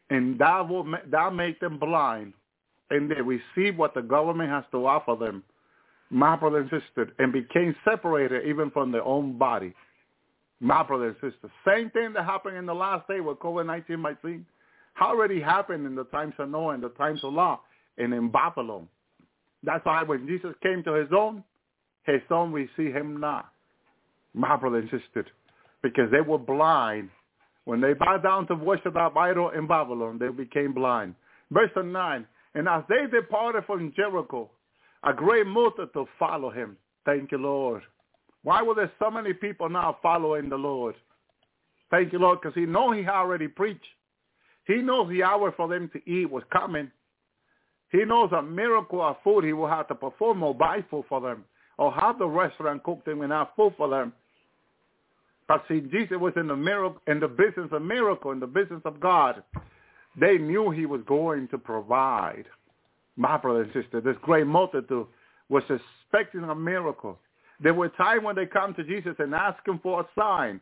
and that will that make them blind, and they receive what the government has to offer them, my brother and sister, and became separated even from their own body. My brother and sister. Same thing that happened in the last day with COVID-19 might vaccine. Already happened in the times of Noah and the times of Lot and in Babylon. That's why when Jesus came to his own, his own received him not. My brother and sister. Because they were blind. When they bowed down to worship that idol in Babylon, they became blind. Verse 9, and as they departed from Jericho, a great multitude follow him. Thank you, Lord. Why were there so many people now following the Lord? Thank you, Lord, because he know he already preached. He knows the hour for them to eat was coming. He knows a miracle of food he will have to perform or buy food for them or have the restaurant cook them and have food for them. But see, Jesus was in the miracle, in the business of miracle, in the business of God. They knew he was going to provide. My brother and sister, this great multitude was expecting a miracle. There were times when they come to Jesus and ask him for a sign.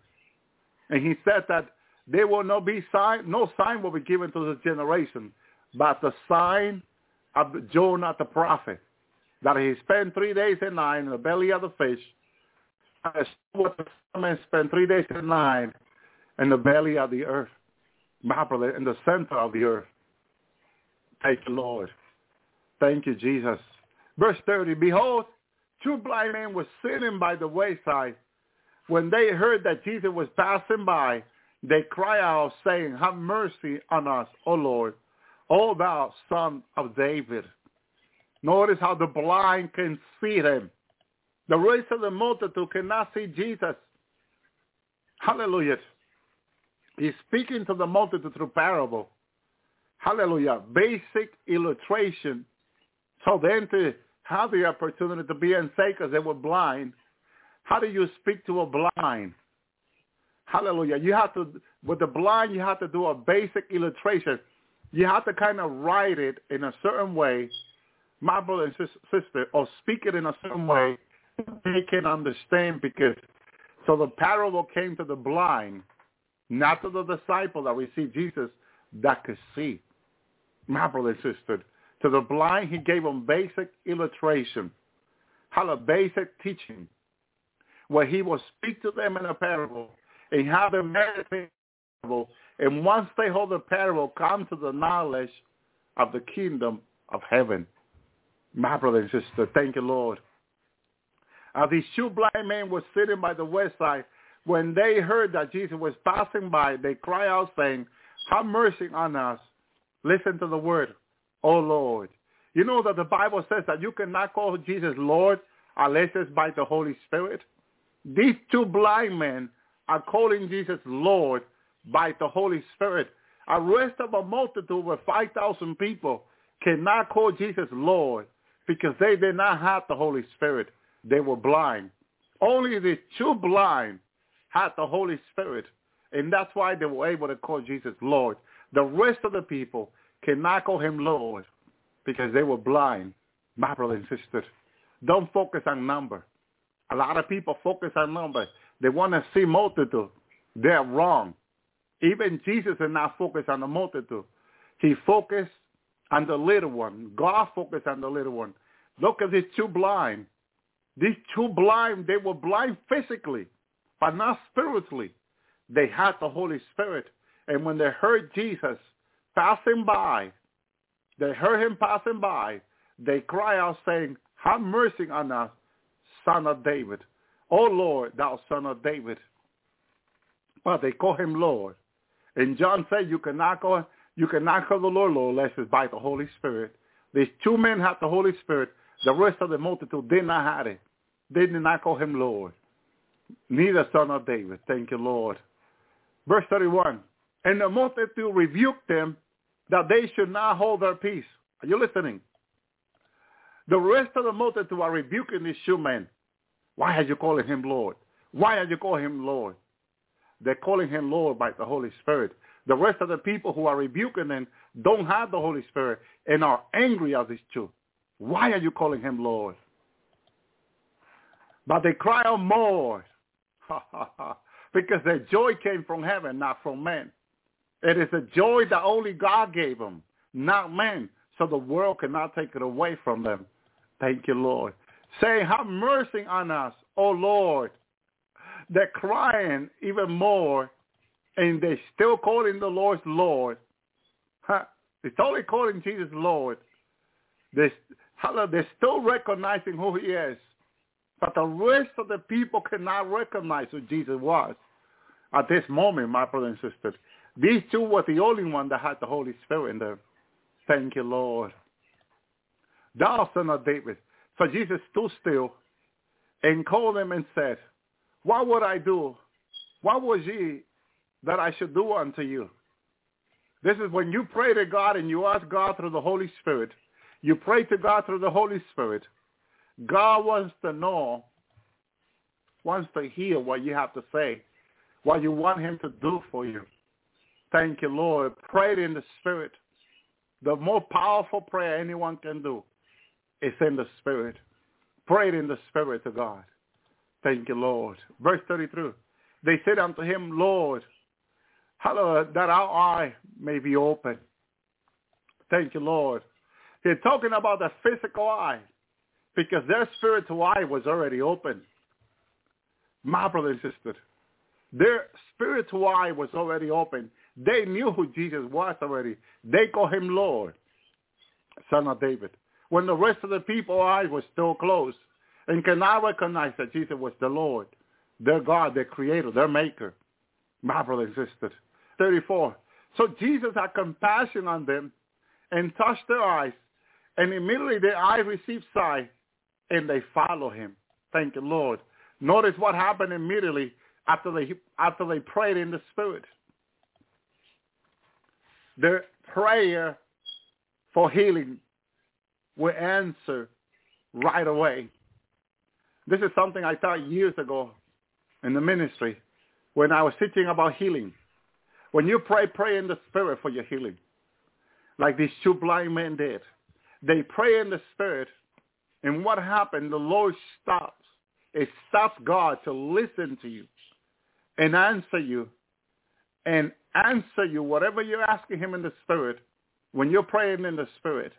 And he said that there will not be sign, no sign will be given to this generation, but the sign of Jonah the prophet, that he spent three days and night in the belly of the fish, and what the man spent three days and night in the belly of the earth, in the center of the earth. Thank you, Lord. Thank you, Jesus. Verse 30, Behold, two blind men were sitting by the wayside. When they heard that Jesus was passing by, they cried out, saying, Have mercy on us, O Lord, O thou son of David. Notice how the blind can see him. The rest of the multitude cannot see Jesus. Hallelujah. He's speaking to the multitude through parable. Hallelujah. Basic illustration. So then to have the opportunity to be in because they were blind, how do you speak to a blind? Hallelujah. You have to, with the blind, you have to do a basic illustration. You have to kind of write it in a certain way, my brother and sister, or speak it in a certain way they can understand because, so the parable came to the blind, not to the disciple that received Jesus that could see. My brother and sister, to the blind, he gave them basic illustration, how a basic teaching, where he will speak to them in a parable and how they meditate parable. And once they hold the parable, come to the knowledge of the kingdom of heaven. My brother and sister, thank you, Lord. As these two blind men were sitting by the wayside, when they heard that Jesus was passing by, they cried out saying, have mercy on us. Listen to the word, O Lord. You know that the Bible says that you cannot call Jesus Lord unless it's by the Holy Spirit. These two blind men are calling Jesus Lord by the Holy Spirit. A rest of a multitude of 5,000 people cannot call Jesus Lord because they did not have the Holy Spirit. They were blind. Only the two blind had the Holy Spirit. And that's why they were able to call Jesus Lord. The rest of the people cannot call him Lord because they were blind. My brother and sister, don't focus on number. A lot of people focus on number. They want to see multitude. They're wrong. Even Jesus did not focus on the multitude. He focused on the little one. God focused on the little one. Look at these two blind. These two blind, they were blind physically, but not spiritually. They had the Holy Spirit. And when they heard Jesus passing by, they heard him passing by, they cry out saying, have mercy on us, son of David. O Lord, thou son of David. But they call him Lord. And John said you cannot call you cannot call the Lord Lord unless it's by the Holy Spirit. These two men had the Holy Spirit. The rest of the multitude did not have it. They did not call him Lord. Neither son of David. Thank you, Lord. Verse 31. And the multitude rebuked them that they should not hold their peace. Are you listening? The rest of the multitude are rebuking these two men. Why are you calling him Lord? Why are you calling him Lord? They're calling him Lord by the Holy Spirit. The rest of the people who are rebuking him don't have the Holy Spirit and are angry at these two. Why are you calling him Lord? But they cry out more because their joy came from heaven, not from men. It is a joy that only God gave them, not men, so the world cannot take it away from them. Thank you, Lord. Say, have mercy on us, O Lord. They're crying even more, and they're still calling the Lord Lord. Huh? It's only calling Jesus Lord. They're, they're still recognizing who he is. But the rest of the people cannot recognize who Jesus was at this moment, my brothers and sisters. These two were the only one that had the Holy Spirit in them. Thank you, Lord. Thou son of David. So Jesus stood still and called them and said, What would I do? What was ye that I should do unto you? This is when you pray to God and you ask God through the Holy Spirit. You pray to God through the Holy Spirit. God wants to know, wants to hear what you have to say, what you want him to do for you. Thank you, Lord. Pray in the Spirit. The more powerful prayer anyone can do is in the Spirit. Pray in the Spirit to God. Thank you, Lord. Verse 33. They said unto him, Lord, hallowed that our eye may be open. Thank you, Lord. They're talking about the physical eye because their spiritual eye was already open. My brother and sister, their spiritual eye was already open. They knew who Jesus was already. They called him Lord, son of David. When the rest of the people's eyes were still closed and cannot recognize that Jesus was the Lord, their God, their creator, their maker. My brother and sister. 34. So Jesus had compassion on them and touched their eyes, and immediately their eyes received sight, and they follow him. Thank you, Lord. Notice what happened immediately after they after they prayed in the Spirit. Their prayer for healing will answer right away. This is something I thought years ago in the ministry when I was teaching about healing. When you pray, pray in the Spirit for your healing, like these two blind men did. They pray in the Spirit and what happened? The Lord stops. It stops God to listen to you and answer you and answer you whatever you're asking him in the spirit. When you're praying in the spirit,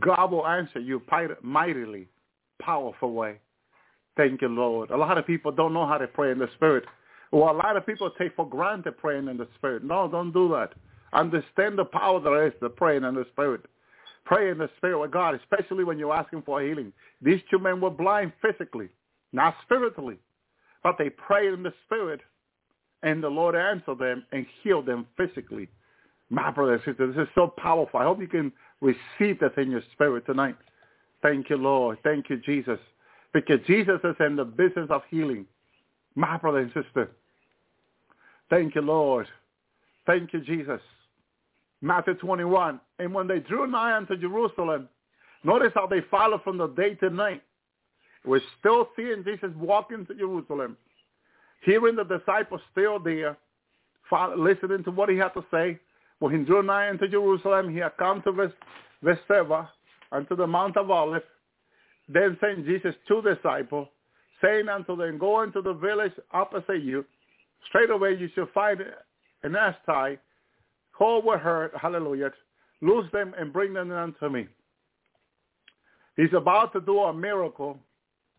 God will answer you mightily, powerful way. Thank you, Lord. A lot of people don't know how to pray in the spirit. Well, a lot of people take for granted praying in the spirit. No, don't do that. Understand the power there is to praying in the spirit. Pray in the spirit with God, especially when you're asking for healing. These two men were blind physically, not spiritually, but they prayed in the spirit, and the Lord answered them and healed them physically. My brother and sister, this is so powerful. I hope you can receive that in your spirit tonight. Thank you, Lord. Thank you, Jesus. Because Jesus is in the business of healing. My brother and sister. Thank you, Lord. Thank you, Jesus. Matthew 21. And when they drew nigh unto Jerusalem, notice how they followed from the day to night. We're still seeing Jesus walking to Jerusalem, hearing the disciples still there, listening to what he had to say. When he drew nigh unto Jerusalem, he had come to Bethsaida, unto the Mount of Olives. Then sent Jesus two disciples, saying unto them, Go into the village opposite you. Straightway you shall find an ass tied Call were heard, hallelujah, loose them and bring them unto me. He's about to do a miracle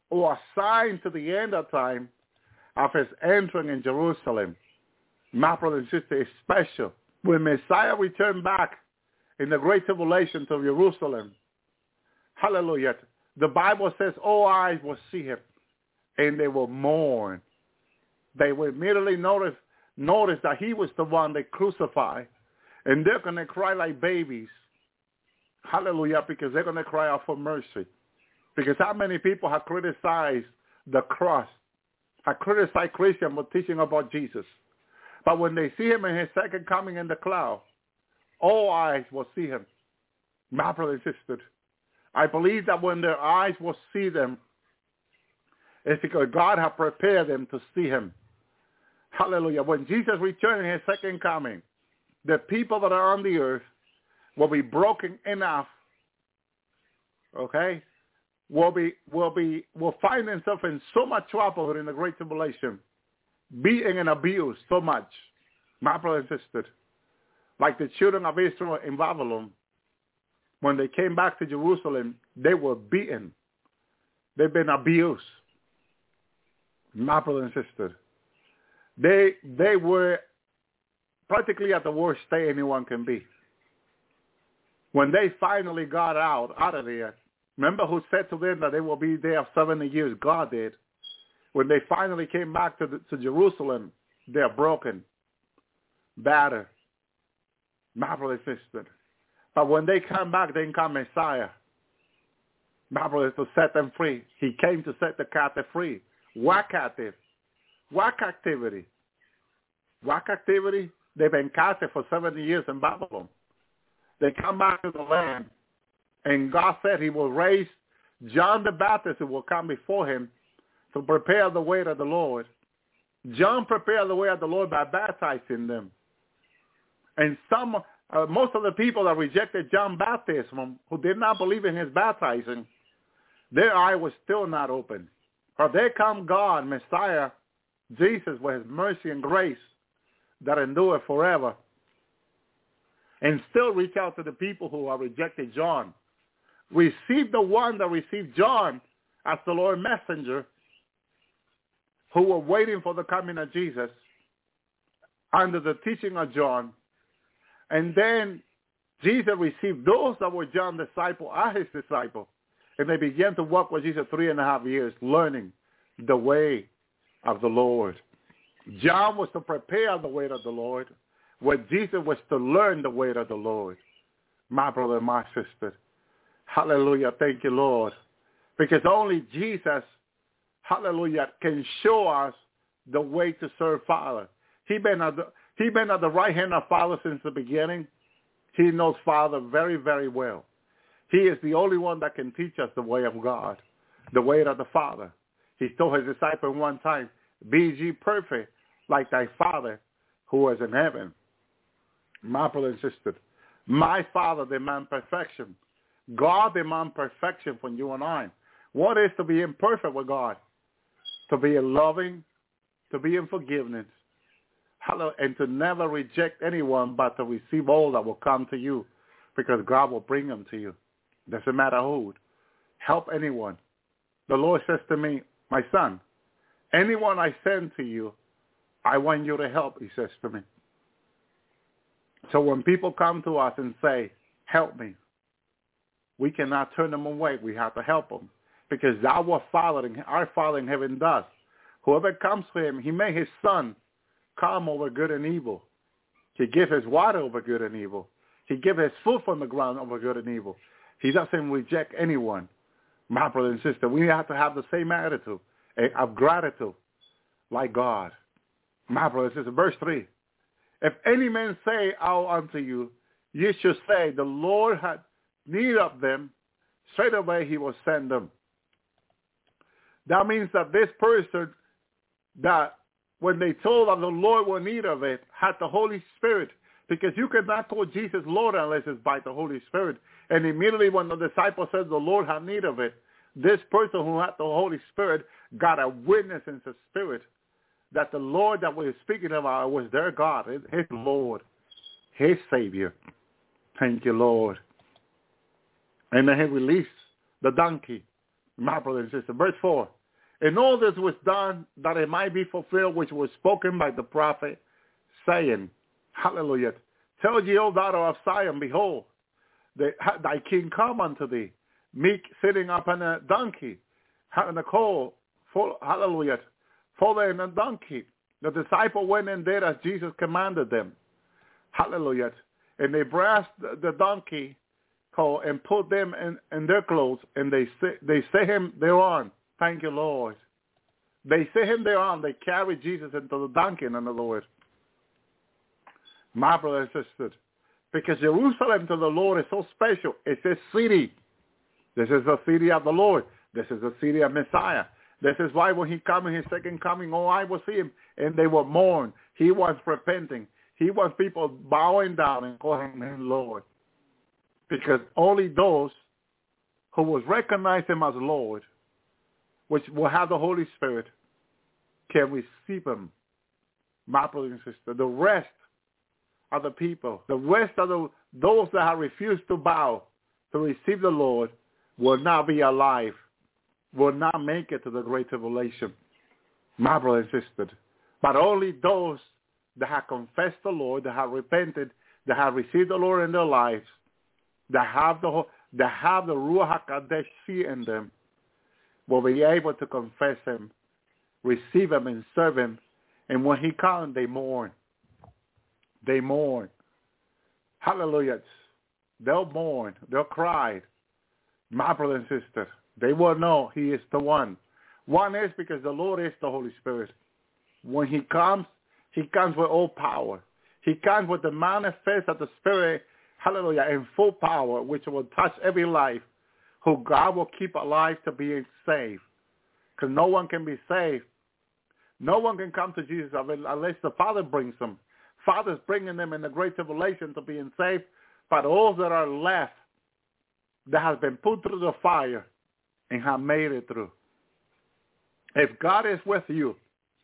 or a sign to the end of time of his entering in Jerusalem. My brother and sister is special. When Messiah returned back in the great tribulation to Jerusalem, hallelujah, the Bible says all eyes will see him and they will mourn. They will immediately notice, notice that he was the one they crucified and they're going to cry like babies. Hallelujah, because they're going to cry out for mercy. Because how many people have criticized the cross, have criticized Christian for teaching about Jesus. But when they see him in his second coming in the cloud, all eyes will see him. My brother I believe that when their eyes will see them, it's because God has prepared them to see him. Hallelujah. When Jesus returns in his second coming, the people that are on the earth will be broken enough, okay, will be will be will find themselves in so much trouble in the great tribulation, beaten and abused so much, my brother and sister, like the children of Israel in Babylon, when they came back to Jerusalem, they were beaten. They've been abused. My brother and sister. They they were practically at the worst state anyone can be. When they finally got out out of there, remember who said to them that they will be there 70 years? God did. When they finally came back to, the, to Jerusalem, they're broken, battered, and sister. But when they come back, then come Messiah. Brother, to set them free. He came to set the captive free. What captive? What activity? What activity? They've been captive for 70 years in Babylon. They come back to the land, and God said he will raise John the Baptist who will come before him to prepare the way of the Lord. John prepared the way of the Lord by baptizing them. And some, uh, most of the people that rejected John baptism, who did not believe in his baptizing, their eye was still not open. For there come God, Messiah, Jesus, with his mercy and grace that endure forever. And still reach out to the people who have rejected John. Receive the one that received John as the Lord messenger who were waiting for the coming of Jesus under the teaching of John. And then Jesus received those that were John's disciple as his disciple. And they began to walk with Jesus three and a half years, learning the way of the Lord. John was to prepare the way of the Lord, where Jesus was to learn the way of the Lord. My brother my sister. Hallelujah. Thank you, Lord. Because only Jesus, hallelujah, can show us the way to serve Father. He been at the, he been at the right hand of Father since the beginning. He knows Father very, very well. He is the only one that can teach us the way of God, the way of the Father. He told his disciple one time, be ye perfect like thy Father who is in heaven. My brother my Father demands perfection. God demands perfection from you and I. What is to be imperfect with God? To be in loving, to be in forgiveness, and to never reject anyone, but to receive all that will come to you, because God will bring them to you. Doesn't matter who. Help anyone. The Lord says to me, my son, anyone I send to you, I want you to help, he says to me. So when people come to us and say, help me, we cannot turn them away. We have to help them because our Father, our Father in heaven does. Whoever comes to him, he made his son come over good and evil. He give his water over good and evil. He give his food from the ground over good and evil. He doesn't reject anyone. My brother and sister, we have to have the same attitude of gratitude like God. My brother and sister, verse 3. If any man say out unto you, ye should say, the Lord had need of them, straight away he will send them. That means that this person that when they told that the Lord will need of it, had the Holy Spirit. Because you cannot call Jesus Lord unless it's by the Holy Spirit. And immediately when the disciple said the Lord had need of it, this person who had the Holy Spirit got a witness in the Spirit that the Lord that we were speaking about was their God, his Lord, his Savior. Thank you, Lord. And then he released the donkey, my brother and sister. Verse 4. And all this was done that it might be fulfilled which was spoken by the prophet, saying, Hallelujah. Tell ye, O daughter of Zion, behold, thy king come unto thee, meek sitting upon a donkey, having a coal, full, hallelujah, following a donkey. The disciple went and did as Jesus commanded them. Hallelujah. And they brought the donkey and put them in, in their clothes and they say they set him thereon. Thank you, Lord. They set him thereon. They carried Jesus into the donkey in the Lord. My brother and sister, because Jerusalem to the Lord is so special. It's a city. This is the city of the Lord. This is the city of Messiah. This is why when he come in his second coming, oh, I will see him. And they will mourn. He was repenting. He was people bowing down and calling him Lord. Because only those who will recognize him as Lord, which will have the Holy Spirit, can receive him. My brother and the rest of the people, the rest of the, those that have refused to bow to receive the Lord will not be alive, will not make it to the great tribulation. My brother and. But only those that have confessed the Lord, that have repented, that have received the Lord in their lives, that have the that have the Ruach HaKadosh in them, will be able to confess him, receive him, and serve him. And when he comes, they mourn. They mourn. Hallelujah. They'll mourn. They'll cry. My brother and sister, they will know he is the one. One is because the Lord is the Holy Spirit. When he comes, he comes with all power. He comes with the manifest of the Spirit, hallelujah, in full power, which will touch every life who God will keep alive to be saved. Because no one can be saved. No one can come to Jesus unless the Father brings them. Father's bringing them in the great tribulation to being saved. But all that are left that has been put through the fire and have made it through. If God is with you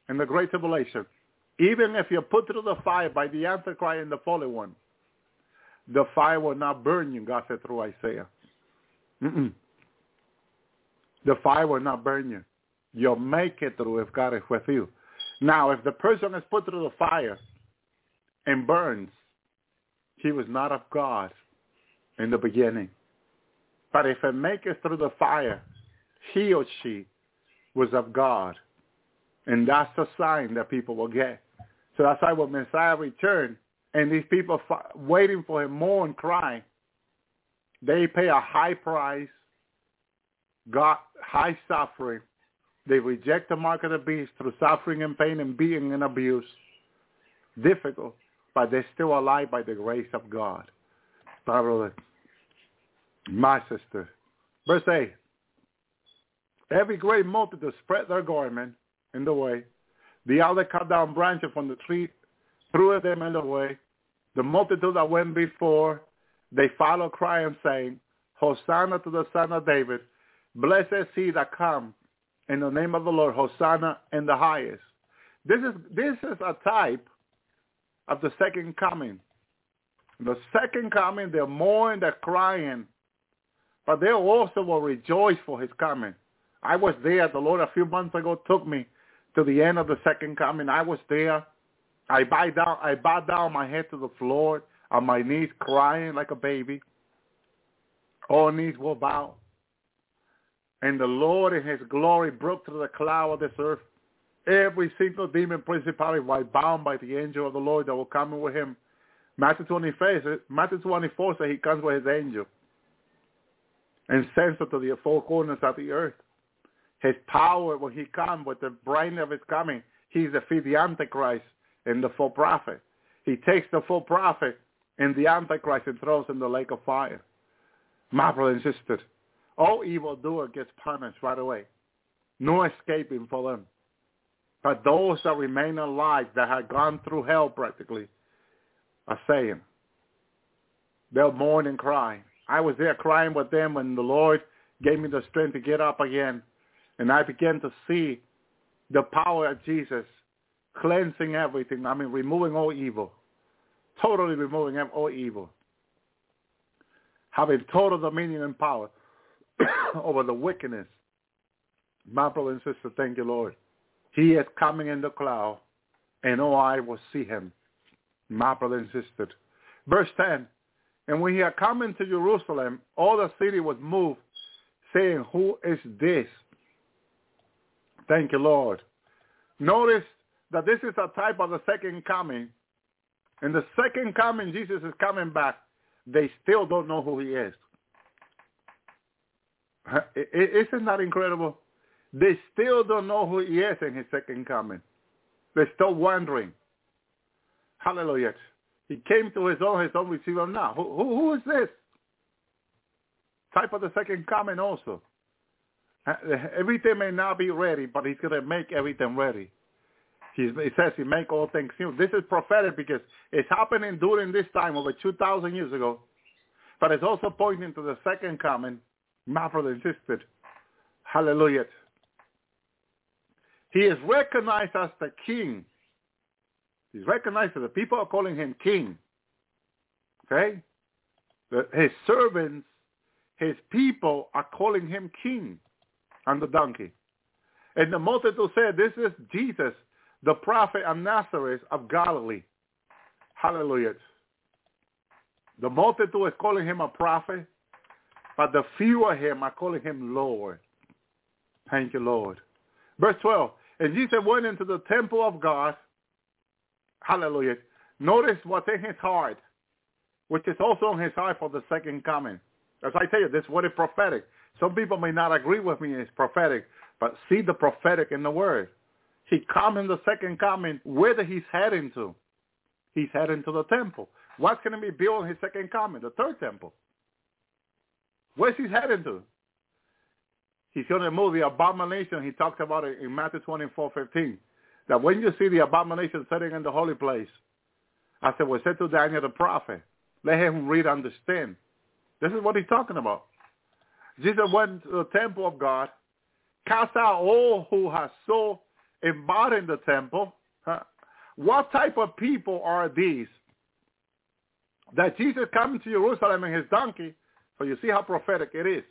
in the great tribulation, even if you're put through the fire by the Antichrist and the fallen one, the fire will not burn you, God said through Isaiah. Mm-mm. The fire will not burn you. You'll make it through if God is with you. Now, if the person is put through the fire and burns, he was not of God in the beginning. But if it makes it through the fire, he or she was of God. And that's the sign that people will get. So that's why when Messiah returned and these people waiting for him mourn, cry. they pay a high price, got high suffering. They reject the mark of the beast through suffering and pain and being and abuse. Difficult, but they're still alive by the grace of God. Brother, my sister. Verse 8. Every great multitude spread their garment in the way. The other cut down branches from the tree, threw them in the way. The multitude that went before, they followed crying, saying, Hosanna to the Son of David. Blessed is he that come in the name of the Lord. Hosanna in the highest. This is, this is a type of the second coming. The second coming, they're mourning, they're crying, but they also will rejoice for his coming. I was there. The Lord a few months ago took me to the end of the second coming. I was there. I bowed down. I bowed down my head to the floor on my knees, crying like a baby. All knees will bow. And the Lord in his glory broke through the cloud of this earth. Every single demon principality was bound by the angel of the Lord that will come with him. Matthew 24, Matthew 24 says he comes with his angel and sends it to the four corners of the earth. His power, when he comes with the brightness of his coming, he's defeat the Antichrist and the false prophet. He takes the false prophet and the Antichrist and throws in the lake of fire. My brother and sister, all evildoer gets punished right away. No escaping for them. But those that remain alive, that have gone through hell practically, are saying, they'll mourn and cry. I was there crying with them when the Lord gave me the strength to get up again and I began to see the power of Jesus cleansing everything. I mean, removing all evil, totally removing all evil, having total dominion and power over the wickedness. My brother and sister, thank you, Lord. He is coming in the cloud, and oh, all eye will see him. My brother and sister. Verse 10, and when he had come into Jerusalem, all the city was moved, saying, who is this? Thank you, Lord. Notice that this is a type of the second coming. And the second coming, Jesus is coming back. They still don't know who he is. Isn't that incredible? They still don't know who he is in his second coming. They're still wondering. Hallelujah. He came to his own, his own received him now. Who, who, who is this? Type of the second coming also. Uh, everything may not be ready, but he's going to make everything ready. He, says he make all things new. This is prophetic because it's happening during this time over 2,000 years ago. But it's also pointing to the second coming My brother and sister. Hallelujah. He is recognized as the king. He's recognized that the people are calling him king. Okay? His servants, his people are calling him king on the donkey. And the multitude said, this is Jesus, the prophet of Nazareth of Galilee. Hallelujah. The multitude is calling him a prophet, but the few of him are calling him Lord. Thank you, Lord. Verse 12. And Jesus went into the temple of God. Hallelujah. Notice what's in his heart, which is also in his heart for the second coming. As I tell you, this what is prophetic. Some people may not agree with me it's prophetic, but see the prophetic in the word. He comes in the second coming. Where he's heading to? He's heading to the temple. What's going to be built in his second coming? The third temple. Where's he heading to? He's going to move the abomination. He talked about it in Matthew 24, 15. That when you see the abomination sitting in the holy place, I said, well, said to Daniel the prophet, let him read understand. This is what he's talking about. Jesus went to the temple of God, cast out all who have so in the temple. What type of people are these? That Jesus coming to Jerusalem in his donkey, so you see how prophetic it is.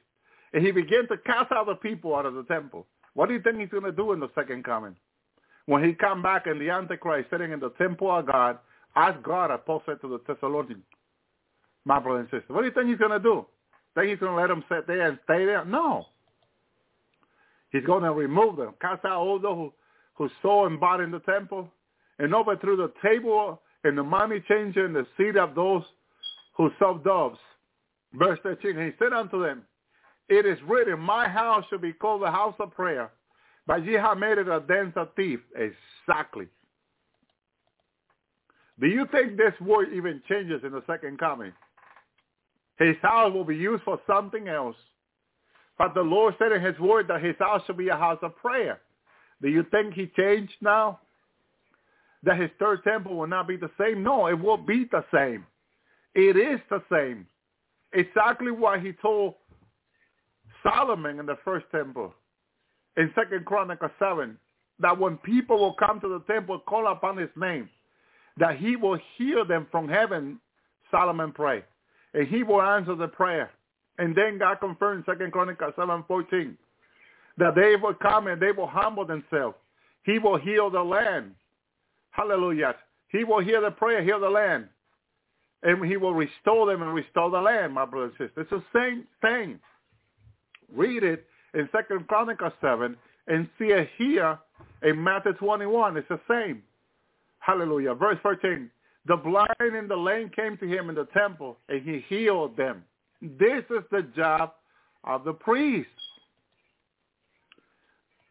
And he began to cast out the people out of the temple. What do you think he's going to do in the second coming? When he come back and the Antichrist sitting in the temple of God, as God Paul to the Thessalonians, my brother and sister. What do you think he's going to do? Think he's going to let them sit there and stay there? No. He's going to remove them, cast out all those who, saw and bought in the temple, and overthrew the table and the money changer and the seat of those who sold doves. Verse 13, he said unto them, It is written, my house shall be called the house of prayer, but ye have made it a den of thieves. Exactly. Do you think this word even changes in the second coming? His house will be used for something else. But the Lord said in his word that his house shall be a house of prayer. Do you think he changed now? That his third temple will not be the same? No, it will be the same. It is the same. Exactly what he told Solomon in the first temple in Second Chronicles 7, that when people will come to the temple call upon his name, that he will hear them from heaven, Solomon prayed. And he will answer the prayer. And then God confirmed Second Chronicles 7, 14, that they will come and they will humble themselves. He will heal the land. Hallelujah. He will hear the prayer, heal the land. And he will restore them and restore the land, my brothers and sisters. It's the same thing. Read it in Second Chronicles 7 and see it here in Matthew 21. It's the same. Hallelujah. Verse 13. The blind and the lame came to him in the temple and he healed them. This is the job of the priest.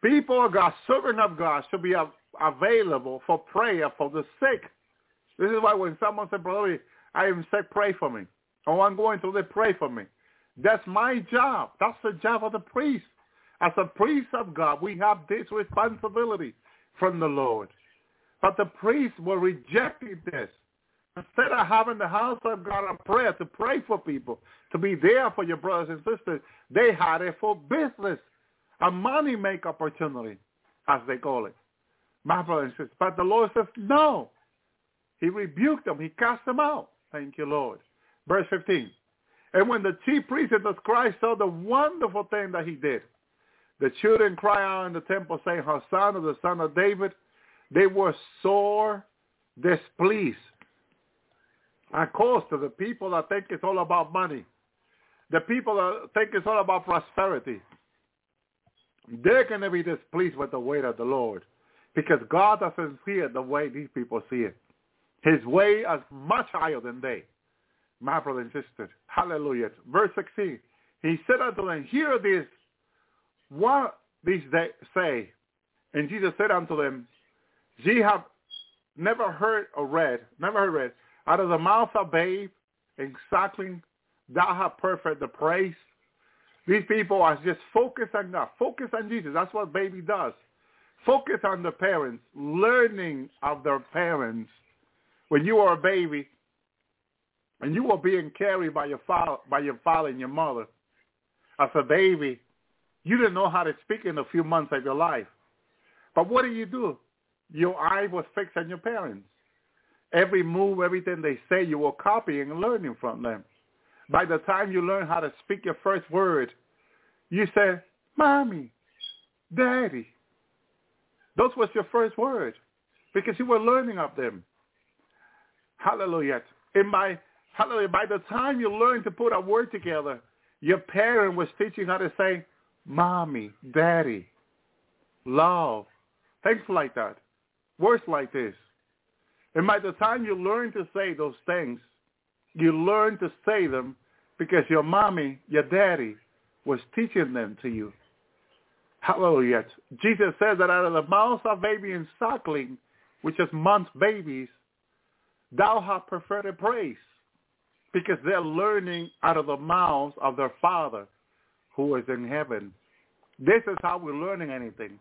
People of God, servant of God, should be available for prayer for the sick. This is why when someone said, brother, I am sick, pray for me. Oh, I'm going to live, pray for me. That's my job. That's the job of the priest. As a priest of God, we have this responsibility from the Lord. But the priests were rejecting this. Instead of having the house of God a prayer to pray for people, to be there for your brothers and sisters, they had it for business, a money make opportunity, as they call it. My brothers and. But the Lord says, no. He rebuked them. He cast them out. Thank you, Lord. Verse 15. And when the chief priest of the Christ saw the wonderful thing that he did, the children cry out in the temple saying, Hosanna, the son of David. They were sore displeased. Of course, to the people that think it's all about money, the people that think it's all about prosperity, they're going to be displeased with the way of the Lord because God doesn't see it the way these people see it. His way is much higher than they. My brother and sister, hallelujah. Verse 16, he said unto them, hear this, what these they say. And Jesus said unto them, ye have never heard or read, never heard read, out of the mouth of babe and suckling, thou hast perfect the praise. These people are just focused on God. Focus on Jesus. That's what baby does. Focus on the parents, learning of their parents. When you are a baby and you were being carried by your father, by your father and your mother, as a baby, you didn't know how to speak in a few months of your life. But what do you do? Your eye was fixed on your parents. Every move, everything they say, you were copying and learning from them. By the time you learn how to speak your first word, you say, Mommy, Daddy. Those was your first word because you were learning of them. Hallelujah. In by, hallelujah, by the time you learn to put a word together, your parent was teaching how to say, Mommy, Daddy, love, things like that, words like this. And by the time you learn to say those things, you learn to say them because your mommy, your daddy, was teaching them to you. Hallelujah. Jesus says that out of the mouths of baby and suckling, which is month babies, thou hast preferred praise because they're learning out of the mouths of their Father who is in heaven. This is how we're learning anything.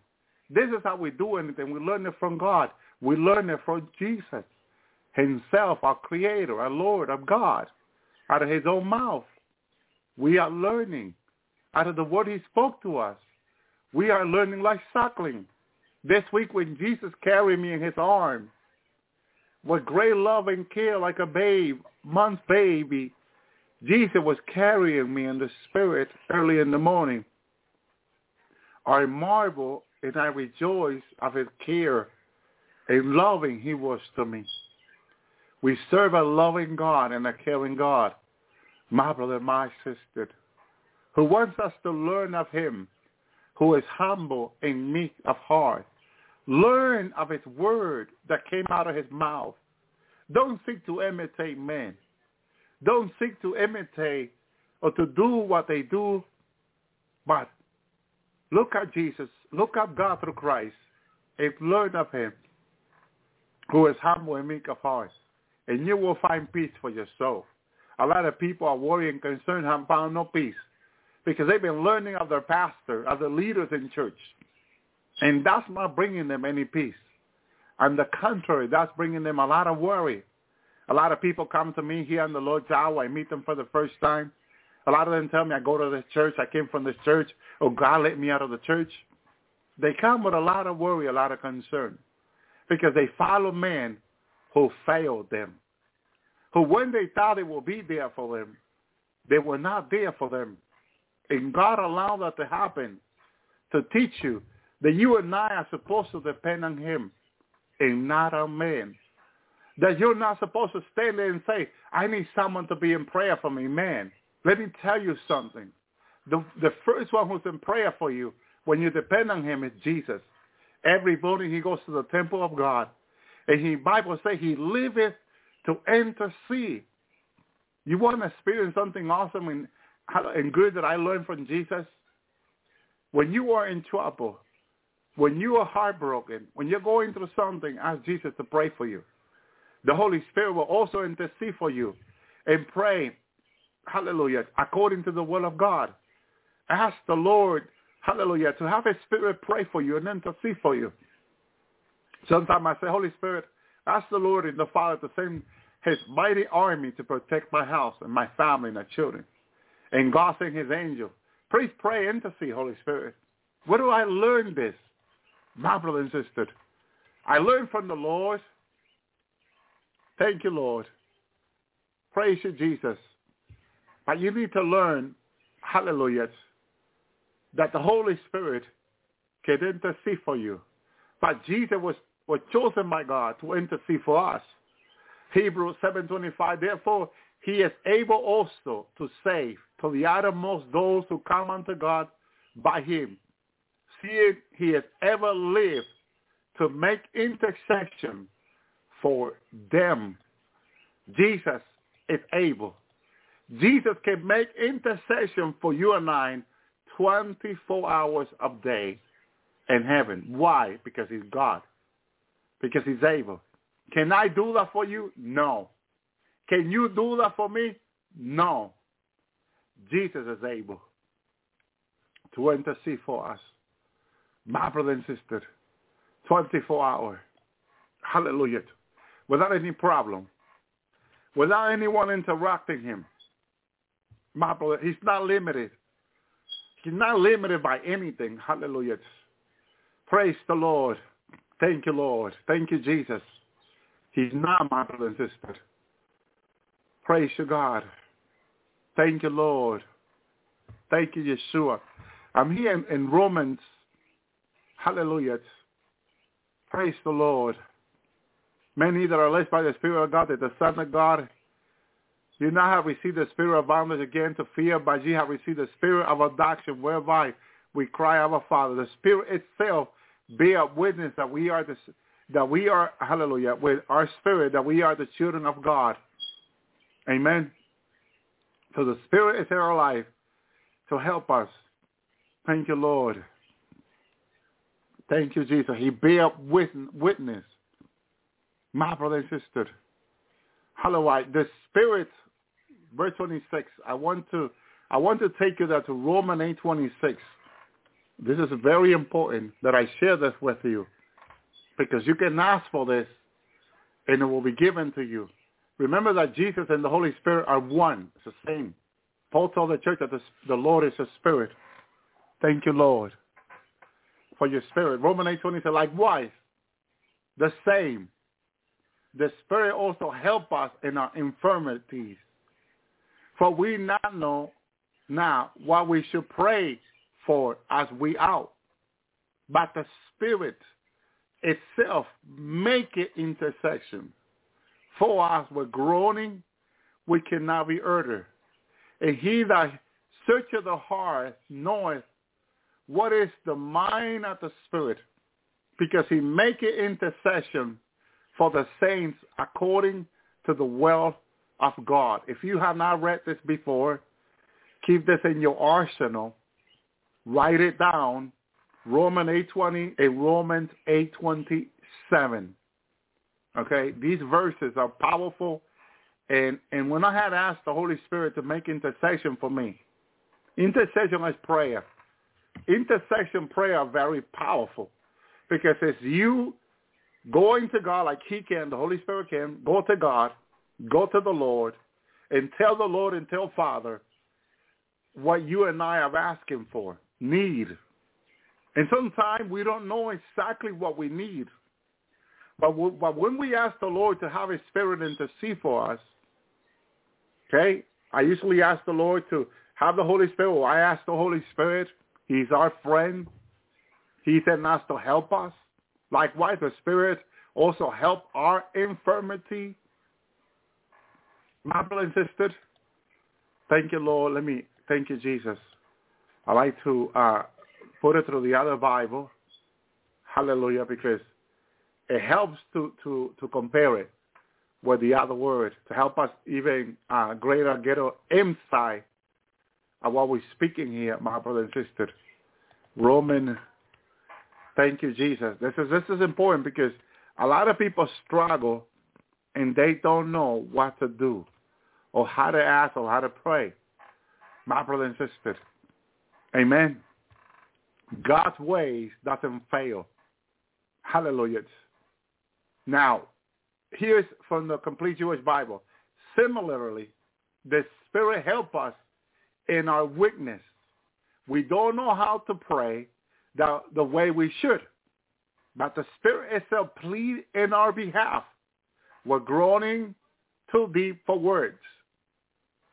This is how we do anything. We learn it from God. We learn it from Jesus himself, our creator, our Lord, our God, out of his own mouth. We are learning out of the word he spoke to us. We are learning like suckling. This week when Jesus carried me in his arms, with great love and care like a babe, month baby, Jesus was carrying me in the spirit early in the morning. I marvel and I rejoice of his care and loving he was to me. We serve a loving God and a caring God, my brother, my sister, who wants us to learn of him, who is humble and meek of heart. Learn of his word that came out of his mouth. Don't seek to imitate men. Don't seek to imitate or to do what they do, but look at Jesus. Look at God through Christ and learn of him who is humble and meek of heart and you will find peace for your soul. A lot of people are worried and concerned have found no peace because they've been learning of their pastor, of the leaders in church. And that's not bringing them any peace. On the contrary, that's bringing them a lot of worry. A lot of people come to me here in the Lord's hour. I meet them for the first time. A lot of them tell me I go to this church. I came from this church. Oh, God let me out of the church. They come with a lot of worry, a lot of concern because they follow men who failed them, who when they thought it would be there for them, they were not there for them. And God allowed that to happen to teach you that you and I are supposed to depend on him and not on men. That you're not supposed to stand there and say, I need someone to be in prayer for me. Man, let me tell you something. The, the first one who's in prayer for you when you depend on him is Jesus. Every morning he goes to the temple of God and the Bible says he liveth to intercede. You want to experience something awesome and, and good that I learned from Jesus? When you are in trouble, when you are heartbroken, when you're going through something, ask Jesus to pray for you. The Holy Spirit will also intercede for you and pray, hallelujah, according to the will of God. Ask the Lord, hallelujah, to have his spirit pray for you and intercede for you. Sometimes I say, Holy Spirit, ask the Lord and the Father to send his mighty army to protect my house and my family and my children. And God send his angel. Please pray intercede, Holy Spirit. Where do I learn this? My brother and I learned from the Lord. Thank you, Lord. Praise you, Jesus. But you need to learn, hallelujah, that the Holy Spirit can intercede for you. But Jesus was were chosen by God to intercede for us. Hebrews 7.25, therefore he is able also to save to the uttermost those who come unto God by him, seeing he has ever lived to make intercession for them. Jesus is able. Jesus can make intercession for you and I 24 hours a day in heaven. Why? Because he's God because he's able. Can I do that for you? No. Can you do that for me? No. Jesus is able to intercede for us. My brother and sister, 24 hours. Hallelujah. Without any problem. Without anyone interrupting him. My brother, he's not limited He's not limited by anything. Hallelujah. Praise the Lord. Thank you, Lord. Thank you, Jesus. He's not my brother and sister. Praise you, God. Thank you, Lord. Thank you, Yeshua. I'm here in, in Romans. Hallelujah. Praise the Lord. Many that are led by the Spirit of God, that the Son of God, you now have received the spirit of bondage again to fear, but you have received the spirit of adoption, whereby we cry, Our Father. The Spirit itself bear witness that we are the that we are, hallelujah, with our spirit, that we are the children of God. Amen. So the Spirit is in our life to help us. Thank you, Lord. Thank you, Jesus. He bear witness. My brother and sister. Hallelujah. The Spirit, verse 26, I want to I want to take you there to Romans 8, 26. This is very important that I share this with you because you can ask for this and it will be given to you. Remember that Jesus and the Holy Spirit are one. It's the same. Paul told the church that the, the Lord is a spirit. Thank you, Lord, for your spirit. Romans 8, 20 said, likewise, the same. The Spirit also help us in our infirmities. For we not know now what we should pray for as we ought. But the Spirit itself make it intercession for us with groaning we cannot be uttered. And he that searcheth the heart knoweth what is the mind of the Spirit, because he make it intercession for the saints according to the will of God. If you have not read this before, keep this in your arsenal Write it down. Romans 8.20 and Romans 8.27. Okay, these verses are powerful. And, and when I had asked the Holy Spirit to make intercession for me, intercession is prayer. Intercession prayer are very powerful because it's you going to God like he can, the Holy Spirit can, go to God, go to the Lord, and tell the Lord and tell Father what you and I are asking for need. And sometimes we don't know exactly what we need. But, but when we ask the Lord to have his spirit intercede for us, okay, I usually ask the Lord to have the Holy Spirit, or I ask the Holy Spirit. He's our friend. He sent us to help us. Likewise, the Spirit also help our infirmity. My brother and sister, thank you, Lord. Let me thank you, Jesus. I like to uh, put it through the other Bible. Hallelujah, because it helps to, to, to compare it with the other word to help us even uh, greater get an insight of what we're speaking here, my brother and sister. Roman, thank you, Jesus. This is this is important because a lot of people struggle and they don't know what to do or how to ask or how to pray. My brother and sister, Amen. God's ways doesn't fail. Hallelujah. Now, here's from the complete Jewish Bible. Similarly, the Spirit help us in our weakness. We don't know how to pray the, the way we should, but the Spirit itself plead in our behalf. We're groaning too deep for words.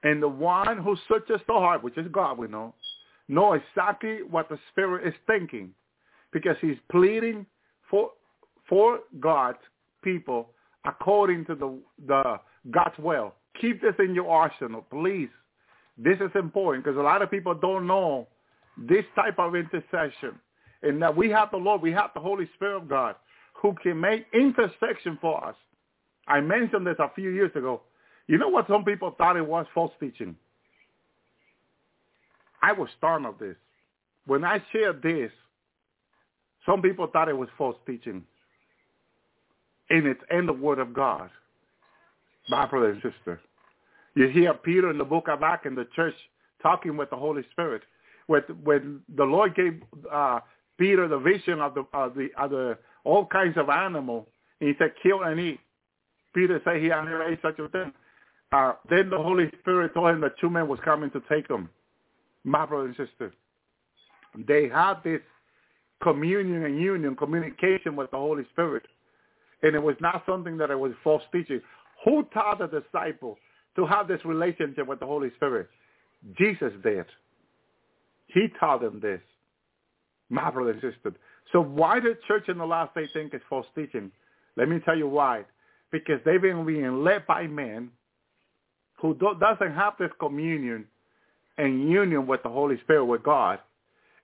And the one who searches the heart, which is God, we know, know exactly what the Spirit is thinking because he's pleading for for God's people according to the, the God's will. Keep this in your arsenal, please. This is important because a lot of people don't know this type of intercession. And that we have the Lord, we have the Holy Spirit of God who can make intercession for us. I mentioned this a few years ago. You know what some people thought it was? False teaching. I was stunned of this. When I shared this, some people thought it was false teaching. And it's in the Word of God. My brother and sister. You hear Peter in the book of Acts in the church talking with the Holy Spirit. When, when the Lord gave uh, Peter the vision of the, of the, of the all kinds of animal, and he said, kill and eat. Peter said he had never ate such a thing. Uh, then the Holy Spirit told him that two men was coming to take him my brother and sister. they had this communion and union, communication with the Holy Spirit. And it was not something that it was false teaching. Who taught the disciple to have this relationship with the Holy Spirit? Jesus did. He taught them this. My brother and sister. So why the church in the last day think it's false teaching? Let me tell you why. Because they've been being led by men who do, doesn't have this communion and union with the Holy Spirit, with God.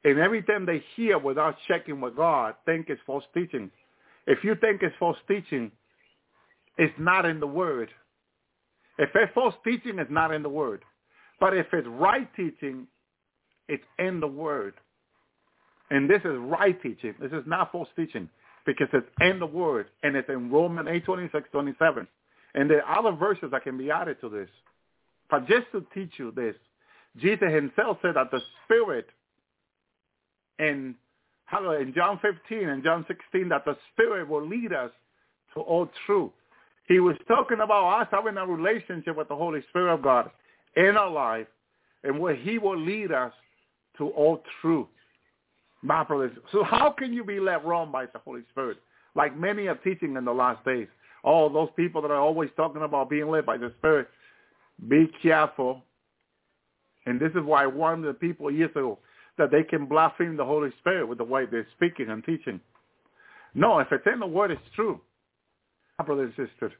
And every time they hear without checking with God, think it's false teaching. If you think it's false teaching, it's not in the Word. If it's false teaching, it's not in the Word. But if it's right teaching, it's in the Word. And this is right teaching. This is not false teaching because it's in the Word and it's in Romans 8, 26, 27. And there are other verses that can be added to this. But just to teach you this, Jesus himself said that the Spirit in, in John 15 and John 16 that the Spirit will lead us to all truth. He was talking about us having a relationship with the Holy Spirit of God in our life and where he will lead us to all truth. My brothers. So how can you be led wrong by the Holy Spirit? Like many are teaching in the last days. All those people that are always talking about being led by the Spirit, be careful. And this is why I warned the people years ago that they can blaspheme the Holy Spirit with the way they're speaking and teaching. No, if it's in the Word, it's true. My brothers and sisters.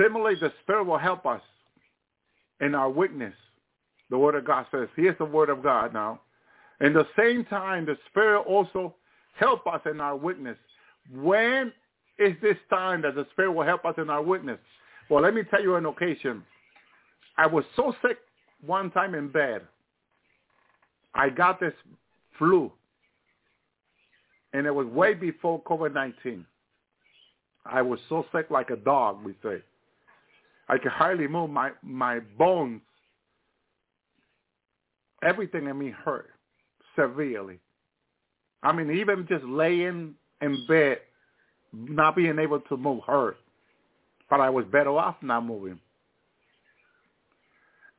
Similarly, the Spirit will help us in our witness. The Word of God says, here's the Word of God now. In the same time, the Spirit also help us in our witness. When is this time that the Spirit will help us in our witness? Well, let me tell you an occasion. I was so sick one time in bed. I got this flu, and it was way before COVID-19. I was so sick like a dog, we say. I could hardly move. My my bones, everything in me hurt severely. I mean, even just laying in bed, not being able to move hurt. But I was better off not moving.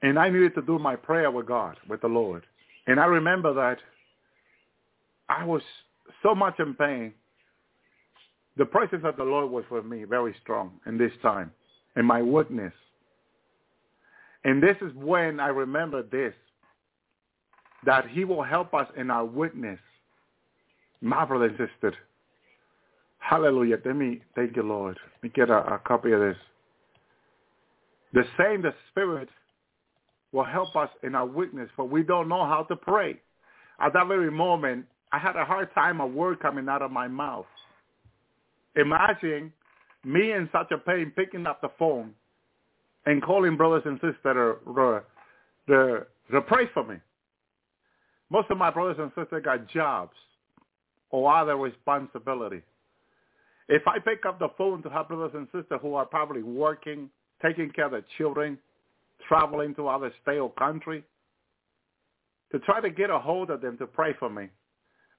And I needed to do my prayer with God, with the Lord. And I remember that I was so much in pain. The presence of the Lord was with me very strong in this time, in my witness. And this is when I remember this, that he will help us in our witness. My brother and sister. Hallelujah. Let me, thank you, Lord. Let me get a, a copy of this. The same, the Spirit will help us in our witness, for we don't know how to pray. At that very moment, I had a hard time a word coming out of my mouth. Imagine me in such a pain picking up the phone and calling brothers and sisters to, to, to pray for me. Most of my brothers and sisters got jobs or other responsibility. If I pick up the phone to have brothers and sisters who are probably working, taking care of their children, traveling to other state or country, to try to get a hold of them to pray for me,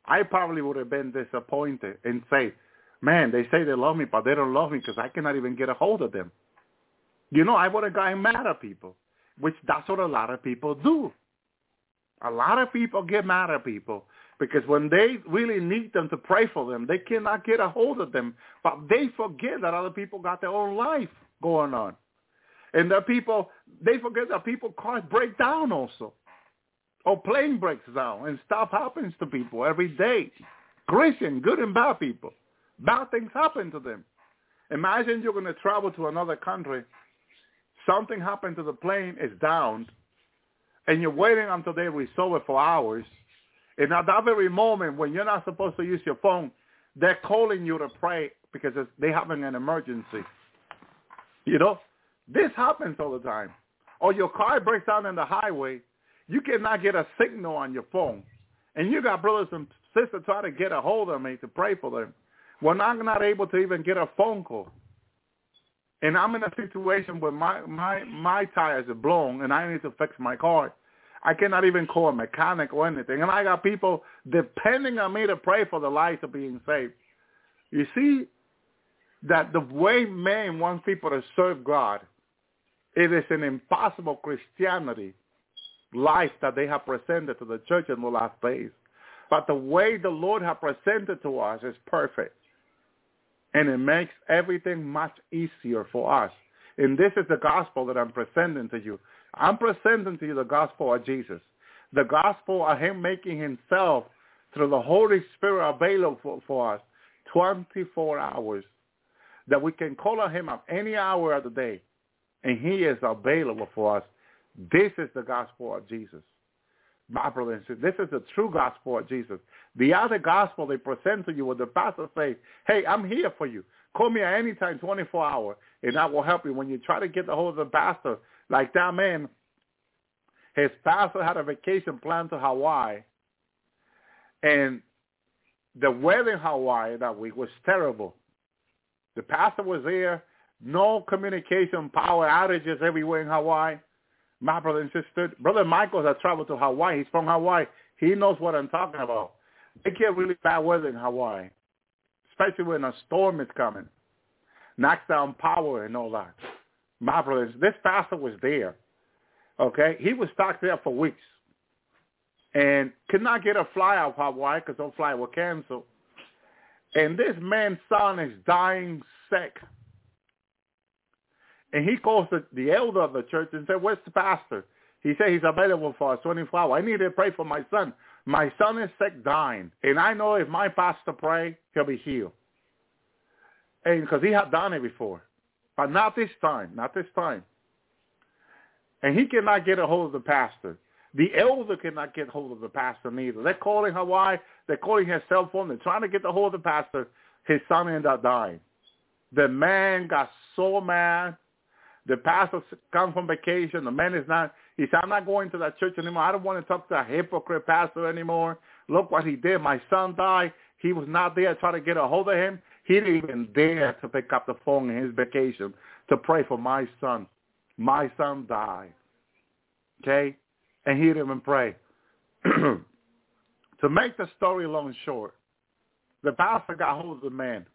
I probably would have been disappointed and say, man, they say they love me, but they don't love me because I cannot even get a hold of them. You know, I would have gotten mad at people, which that's what a lot of people do. A lot of people get mad at people because when they really need them to pray for them, they cannot get a hold of them. But they forget that other people got their own life going on. And that people, they forget that people cars break down also. Or plane breaks down and stuff happens to people every day. Christian, good and bad people. Bad things happen to them. Imagine you're going to travel to another country. Something happened to the plane, it's down, and you're waiting until they resolve it for hours. And at that very moment, when you're not supposed to use your phone, they're calling you to pray because they're having an emergency. You know, this happens all the time. Or your car breaks down in the highway, you cannot get a signal on your phone. And you got brothers and sisters trying to get a hold of me to pray for them. When I'm not able to even get a phone call. And I'm in a situation where my, my, my tires are blown and I need to fix my car. I cannot even call a mechanic or anything. And I got people depending on me to pray for the lives of being saved. You see that the way man wants people to serve God, it is an impossible Christianity life that they have presented to the church in the last days. But the way the Lord has presented to us is perfect. And it makes everything much easier for us. And this is the gospel that I'm presenting to you. I'm presenting to you the gospel of Jesus. The gospel of him making himself through the Holy Spirit available for, for us 24 hours. That we can call on him at any hour of the day. And he is available for us. This is the gospel of Jesus my brother and sister, this is the true gospel of Jesus. The other gospel they present to you where the pastor say, hey, I'm here for you. Call me at any time, 24 hours, and I will help you. When you try to get the hold of the pastor, like that man, his pastor had a vacation planned to Hawaii, and the weather in Hawaii that week was terrible. The pastor was there, no communication, power outages everywhere in Hawaii my brother and sister. Brother Michael has traveled to Hawaii. He's from Hawaii. He knows what I'm talking about. They get really bad weather in Hawaii, especially when a storm is coming. Knocks down power and all that. My brothers, this pastor was there. Okay, he was stuck there for weeks, and could not get a fly out of Hawaii because no flight was canceled. And this man's son is dying sick. And he calls the, the elder of the church and said, where's the pastor? He said he's available for us 24 hours. I need to pray for my son. My son is sick, dying. And I know if my pastor pray, he'll be healed. And because he had done it before. But not this time. Not this time. And he cannot get a hold of the pastor. The elder cannot get hold of the pastor neither. They're calling Hawaii. They're calling his cell phone. They're trying to get a hold of the pastor. His son ended up dying. The man got so mad the pastor come from vacation. The man is not. He said, "I'm not going to that church anymore. I don't want to talk to a hypocrite pastor anymore. Look what he did. My son died. He was not there trying to get a hold of him. He didn't even dare to pick up the phone in his vacation to pray for my son. My son died. Okay, and he didn't even pray. to make the story long short, the pastor got hold of the man.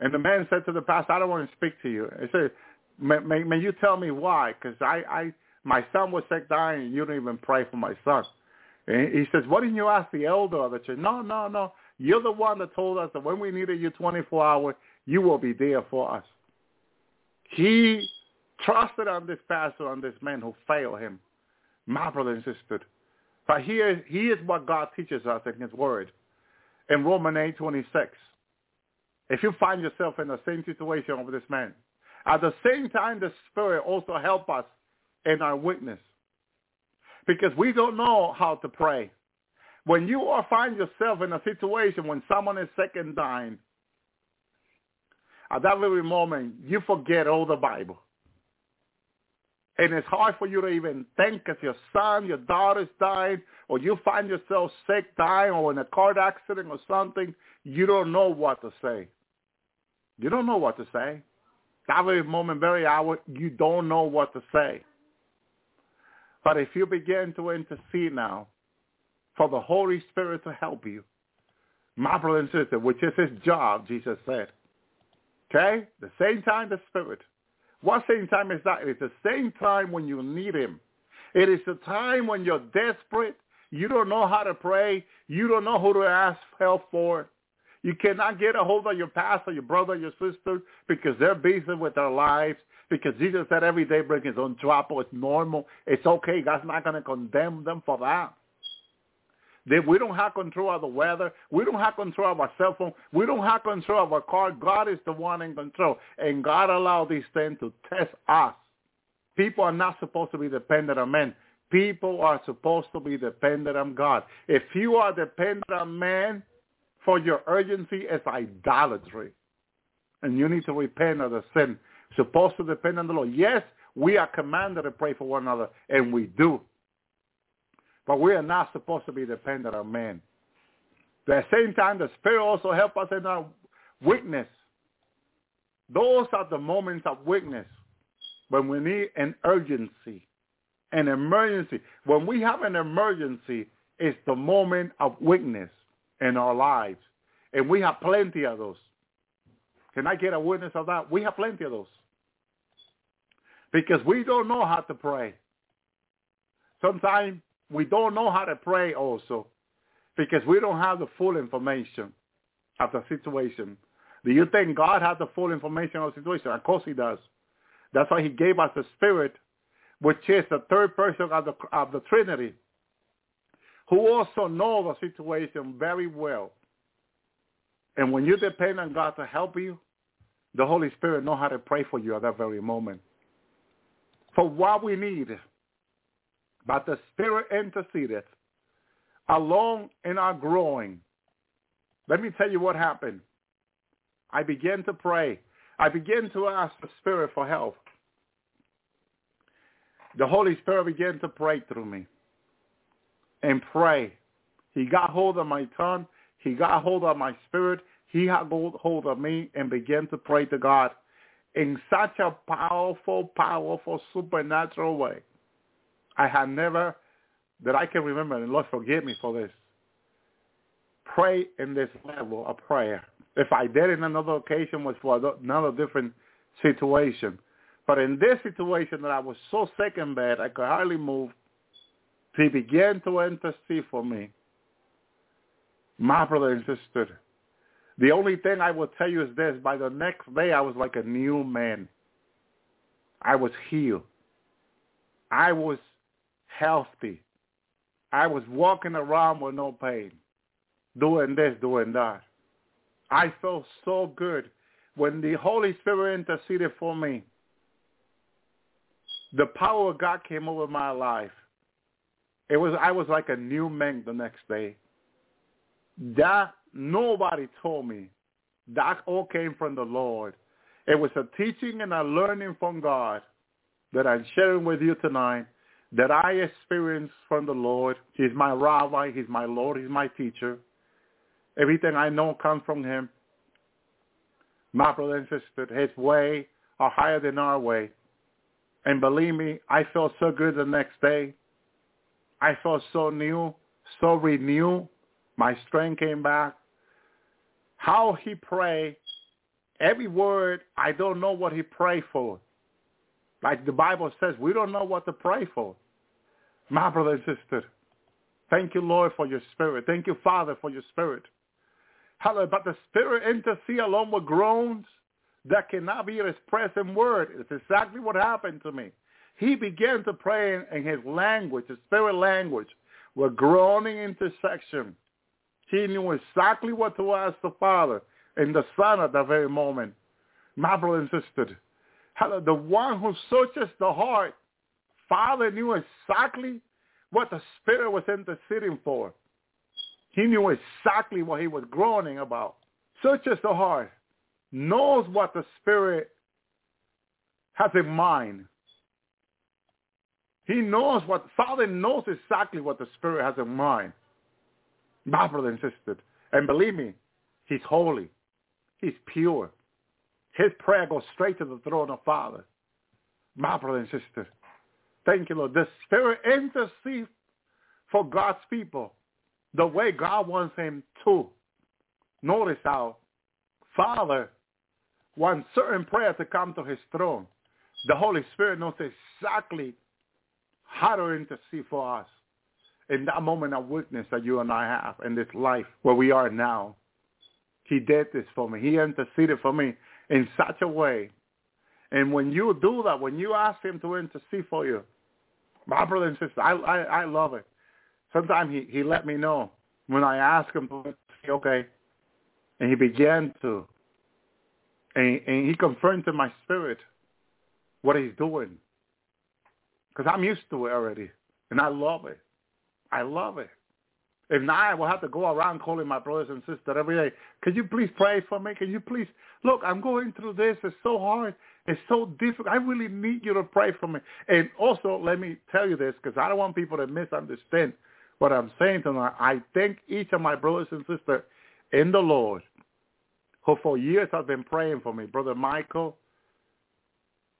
And the man said to the pastor, I don't want to speak to you. He said, May, may, may you tell me why? Because I, I, my son was sick dying, and you didn't even pray for my son. And he says, why didn't you ask the elder of the church? No, no, no. You're the one that told us that when we needed you 24 hours, you will be there for us. He trusted on this pastor, on this man who failed him. My brother insisted. But here, he is what God teaches us in his word. In Romans 8, 26. If you find yourself in the same situation of this man, at the same time, the Spirit also help us in our witness because we don't know how to pray. When you or find yourself in a situation when someone is sick and dying, at that very moment, you forget all the Bible. And it's hard for you to even think if your son, your daughter's dying, or you find yourself sick, dying, or in a car accident or something, you don't know what to say. You don't know what to say. That very moment, very hour, you don't know what to say. But if you begin to intercede now for the Holy Spirit to help you, my brother and sister, which is his job, Jesus said. Okay? The same time the Spirit. What same time is that? It's the same time when you need him. It is the time when you're desperate. You don't know how to pray. You don't know who to ask help for. You cannot get a hold of your pastor, your brother, your sister, because they're busy with their lives. Because Jesus said every day bring his own trouble. It's normal. It's okay. God's not going to condemn them for that. We don't have control of the weather. We don't have control of our cell phone. We don't have control of our car. God is the one in control. And God allowed these things to test us. People are not supposed to be dependent on men. People are supposed to be dependent on God. If you are dependent on man, for your urgency is idolatry. And you need to repent of the sin. Supposed to depend on the Lord. Yes, we are commanded to pray for one another, and we do. But we are not supposed to be dependent on man. At the same time, the Spirit also helps us in our weakness. Those are the moments of weakness when we need an urgency, an emergency. When we have an emergency, it's the moment of weakness in our lives. And we have plenty of those. Can I get a witness of that? We have plenty of those. Because we don't know how to pray. Sometimes we don't know how to pray also. because we don't have the full information of the situation. Do you think God has the full information of the situation? Of course he does. That's why he gave us the Spirit, which is the third person of the, of the Trinity, who also knows the situation very well. And when you depend on God to help you, the Holy Spirit knows how to pray for you at that very moment. For what we need, but the Spirit intercedeth along in our growing. Let me tell you what happened. I began to pray. I began to ask the Spirit for help. The Holy Spirit began to pray through me and pray. He got hold of my tongue. He got hold of my spirit. He got hold of me and began to pray to God in such a powerful, powerful, supernatural way. I had never, that I can remember, and Lord forgive me for this, pray in this level of prayer. If I did in another occasion was for another different situation. But in this situation that I was so sick and bad, I could hardly move, he began to intercede for me. My brother and sister, the only thing I will tell you is this. By the next day, I was like a new man. I was healed. I was healthy. I was walking around with no pain, doing this, doing that. I felt so good when the Holy Spirit interceded for me. The power of God came over my life. It was I was like a new man the next day. That nobody told me. That all came from the Lord. It was a teaching and a learning from God that I'm sharing with you tonight that I experienced from the Lord. He's my rabbi. He's my Lord. He's my teacher. Everything I know comes from him. My brother and sister, his way are higher than our way. And believe me, I felt so good the next day. I felt so new, so renewed. My strength came back. How he prayed, every word, I don't know what he prayed for. Like the Bible says, we don't know what to pray for. My brother and sister, thank you, Lord, for your spirit. Thank you, Father, for your spirit. Hallelujah. But the spirit intercede along with groans that cannot be expressed in word. It's exactly what happened to me. He began to pray in his language, his spirit language, with groaning intercession. He knew exactly what to ask the Father and the Son at that very moment. My brother and sister, the one who searches the heart, Father knew exactly what the Spirit was interceding for. He knew exactly what he was groaning about. Searches the heart, knows what the Spirit has in mind. He knows what, Father knows exactly what the Spirit has in mind. My brother insisted. And believe me, he's holy. He's pure. His prayer goes straight to the throne of Father. My brother and sister. Thank you, Lord. The Spirit intercedes for God's people the way God wants him to. Notice how Father wants certain prayer to come to his throne. The Holy Spirit knows exactly how to intercede for us in that moment of weakness that you and I have in this life where we are now. He did this for me. He interceded for me in such a way. And when you do that, when you ask him to intercede for you, my brother and sister, I, I, I love it. Sometimes he, he let me know when I ask him to say, okay. And he began to. And, and he confirmed to my spirit what he's doing. Because I'm used to it already. And I love it. I love it. If not, I will have to go around calling my brothers and sisters every day. Could you please pray for me? Can you please look? I'm going through this. It's so hard. It's so difficult. I really need you to pray for me. And also, let me tell you this, because I don't want people to misunderstand what I'm saying tonight. I thank each of my brothers and sisters in the Lord who for years have been praying for me. Brother Michael,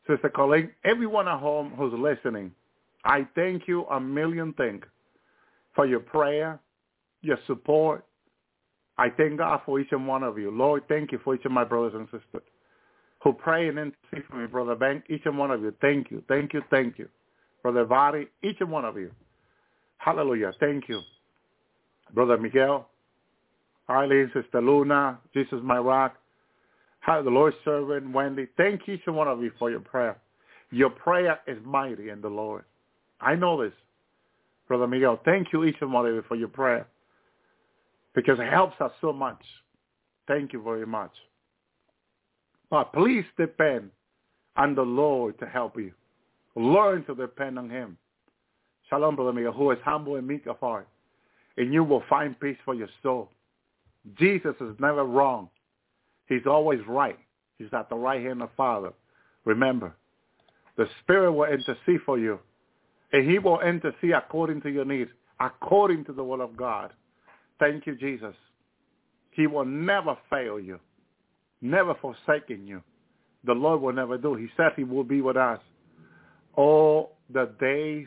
Sister Colleen, everyone at home who's listening. I thank you a million thanks for your prayer, your support. I thank God for each and one of you. Lord, thank you for each of my brothers and sisters who pray and intercede for me, Brother Bank, each and one of you. Thank you, thank you, thank you. Brother Vadi, each and one of you. Hallelujah. Thank you. Brother Miguel, Arlene, Sister Luna, Jesus My Rock, Hi, the Lord's servant, Wendy. Thank each one of you for your prayer. Your prayer is mighty in the Lord. I know this, Brother Miguel. Thank you each one of you for your prayer because it helps us so much. Thank you very much. But please depend on the Lord to help you. Learn to depend on him. Shalom, Brother Miguel, who is humble and meek of heart, and you will find peace for your soul. Jesus is never wrong. He's always right. He's at the right hand of the Father. Remember, the Spirit will intercede for you, and he will intercede according to your needs, according to the will of God. Thank you, Jesus. He will never fail you, never forsaken you. The Lord will never do. He said he will be with us all the days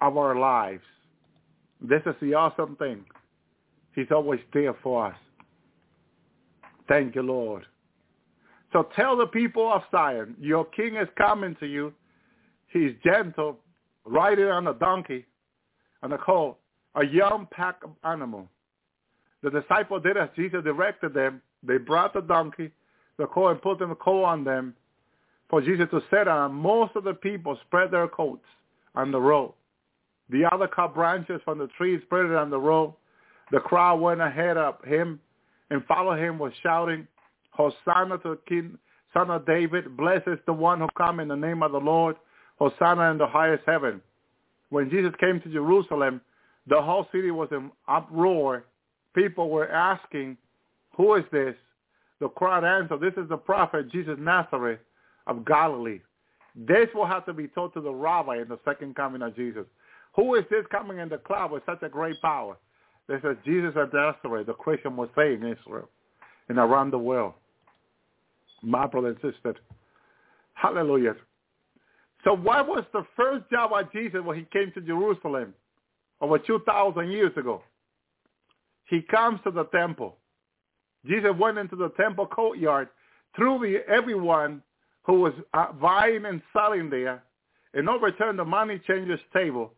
of our lives. This is the awesome thing. He's always there for us. Thank you, Lord. So tell the people of Zion, your king is coming to you. He's gentle, riding on a donkey, on a colt, a young pack of animal. The disciples did as Jesus directed them. They brought the donkey, the colt, and put the colt on them for Jesus to sit on. Most of the people spread their coats on the road. The other cut branches from the trees, spread it on the road. The crowd went ahead of him and followed him was shouting, Hosanna to the King, Son of David. Blessed is the one who come in the name of the Lord. Hosanna in the highest heaven. When Jesus came to Jerusalem, the whole city was in uproar. People were asking, who is this? The crowd answered, this is the prophet Jesus Nazareth of Galilee. This will have to be told to the rabbi in the second coming of Jesus. Who is this coming in the cloud with such a great power? This is Jesus of Nazareth, the Christian was saying in Israel and around the world. My brother and sister. Hallelujah. So what was the first job of Jesus when he came to Jerusalem over 2,000 years ago? He comes to the temple. Jesus went into the temple courtyard through the, everyone who was uh, buying and selling there and overturned the money changers table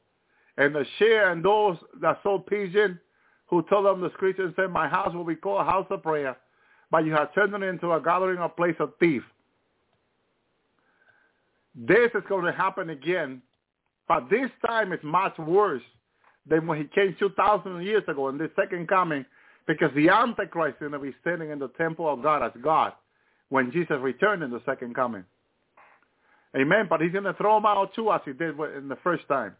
and the share and those that sold pigeon who told them the scripture and said, my house will be called a house of prayer, but you have turned it into a gathering of place of thieves. This is going to happen again, but this time it's much worse than when he came 2,000 years ago in the second coming, because the Antichrist is going to be standing in the temple of God as God when Jesus returned in the second coming. Amen. But he's going to throw them out too as he did in the first time.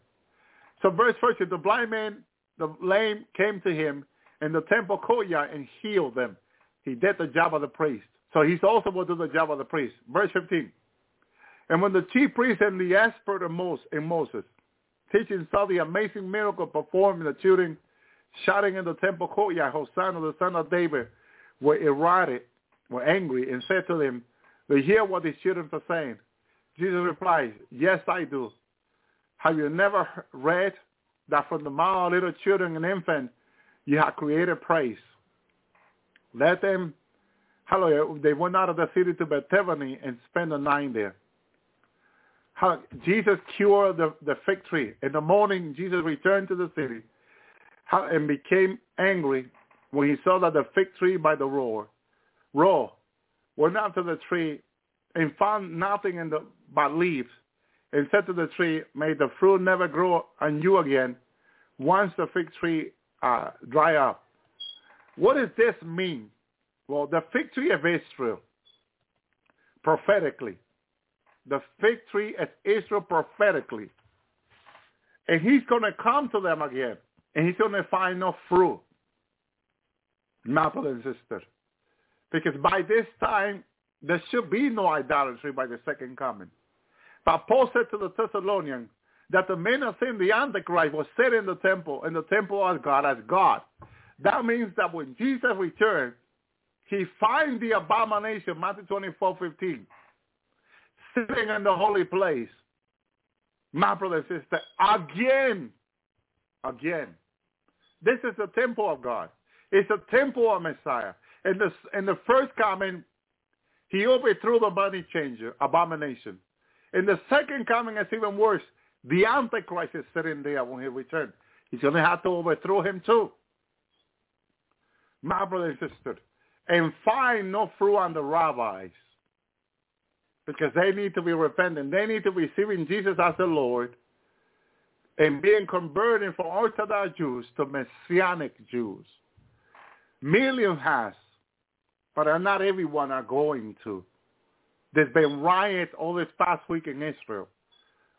So verse 30, the blind man, the lame came to him in the temple courtyard and healed them. He did the job of the priest. So he's also will do the job of the priest. Verse 15. And when the chief priest and the expert in Moses, teaching saw the amazing miracle performed in the children shouting in the temple courtyard, Hosanna, the son of David, were eroded, were angry, and said to them, they hear what these children are saying. Jesus replies, yes, I do. Have you never read that from the mouth of little children and infants you have created praise? Let them, hallelujah, they went out of the city to Bethany and spent the night there. How Jesus cured the, the fig tree. In the morning, Jesus returned to the city and became angry when he saw that the fig tree by the roar, raw, went out to the tree and found nothing in the but leaves and said to the tree, may the fruit never grow on you again once the fig tree uh, dry up. What does this mean? Well, the fig tree of Israel, prophetically. The fig tree of Israel prophetically. And he's going to come to them again. And he's going to find no fruit. My brother and sister. Because by this time, there should be no idolatry by the second coming. But Paul said to the Thessalonians that the men of sin, the Antichrist, was set in the temple, in the temple of God as God. That means that when Jesus returned, he finds the abomination, Matthew 24, 15, sitting in the holy place. My brother and sister, again, again. This is the temple of God. It's the temple of Messiah. In the, in the first coming, he overthrew the money changer, abomination. In the second coming, it's even worse. The Antichrist is sitting there when he returns. He's going to have to overthrow him too. My brother and sister. And find no fruit on the rabbis because they need to be repentant. They need to be receiving Jesus as the Lord and being converted from Orthodox Jews to Messianic Jews. Millions has, but not everyone are going to. There's been riots all this past week in Israel.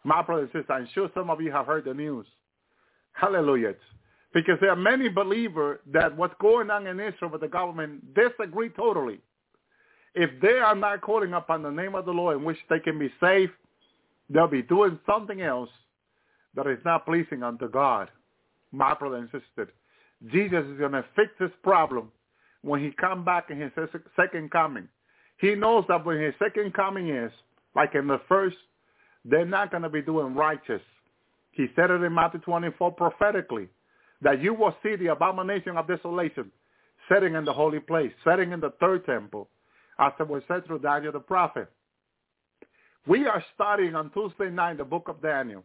My brother and I'm sure some of you have heard the news. Hallelujah. Because there are many believers that what's going on in Israel with the government disagree totally. If they are not calling upon the name of the Lord in which they can be safe, they'll be doing something else that is not pleasing unto God. My brother and sister, Jesus is going to fix this problem when he come back in his second coming. He knows that when his second coming is, like in the first, they're not going to be doing righteous. He said it in Matthew 24 prophetically, that you will see the abomination of desolation setting in the holy place, setting in the third temple, as it was said through Daniel the prophet. We are studying on Tuesday night the book of Daniel.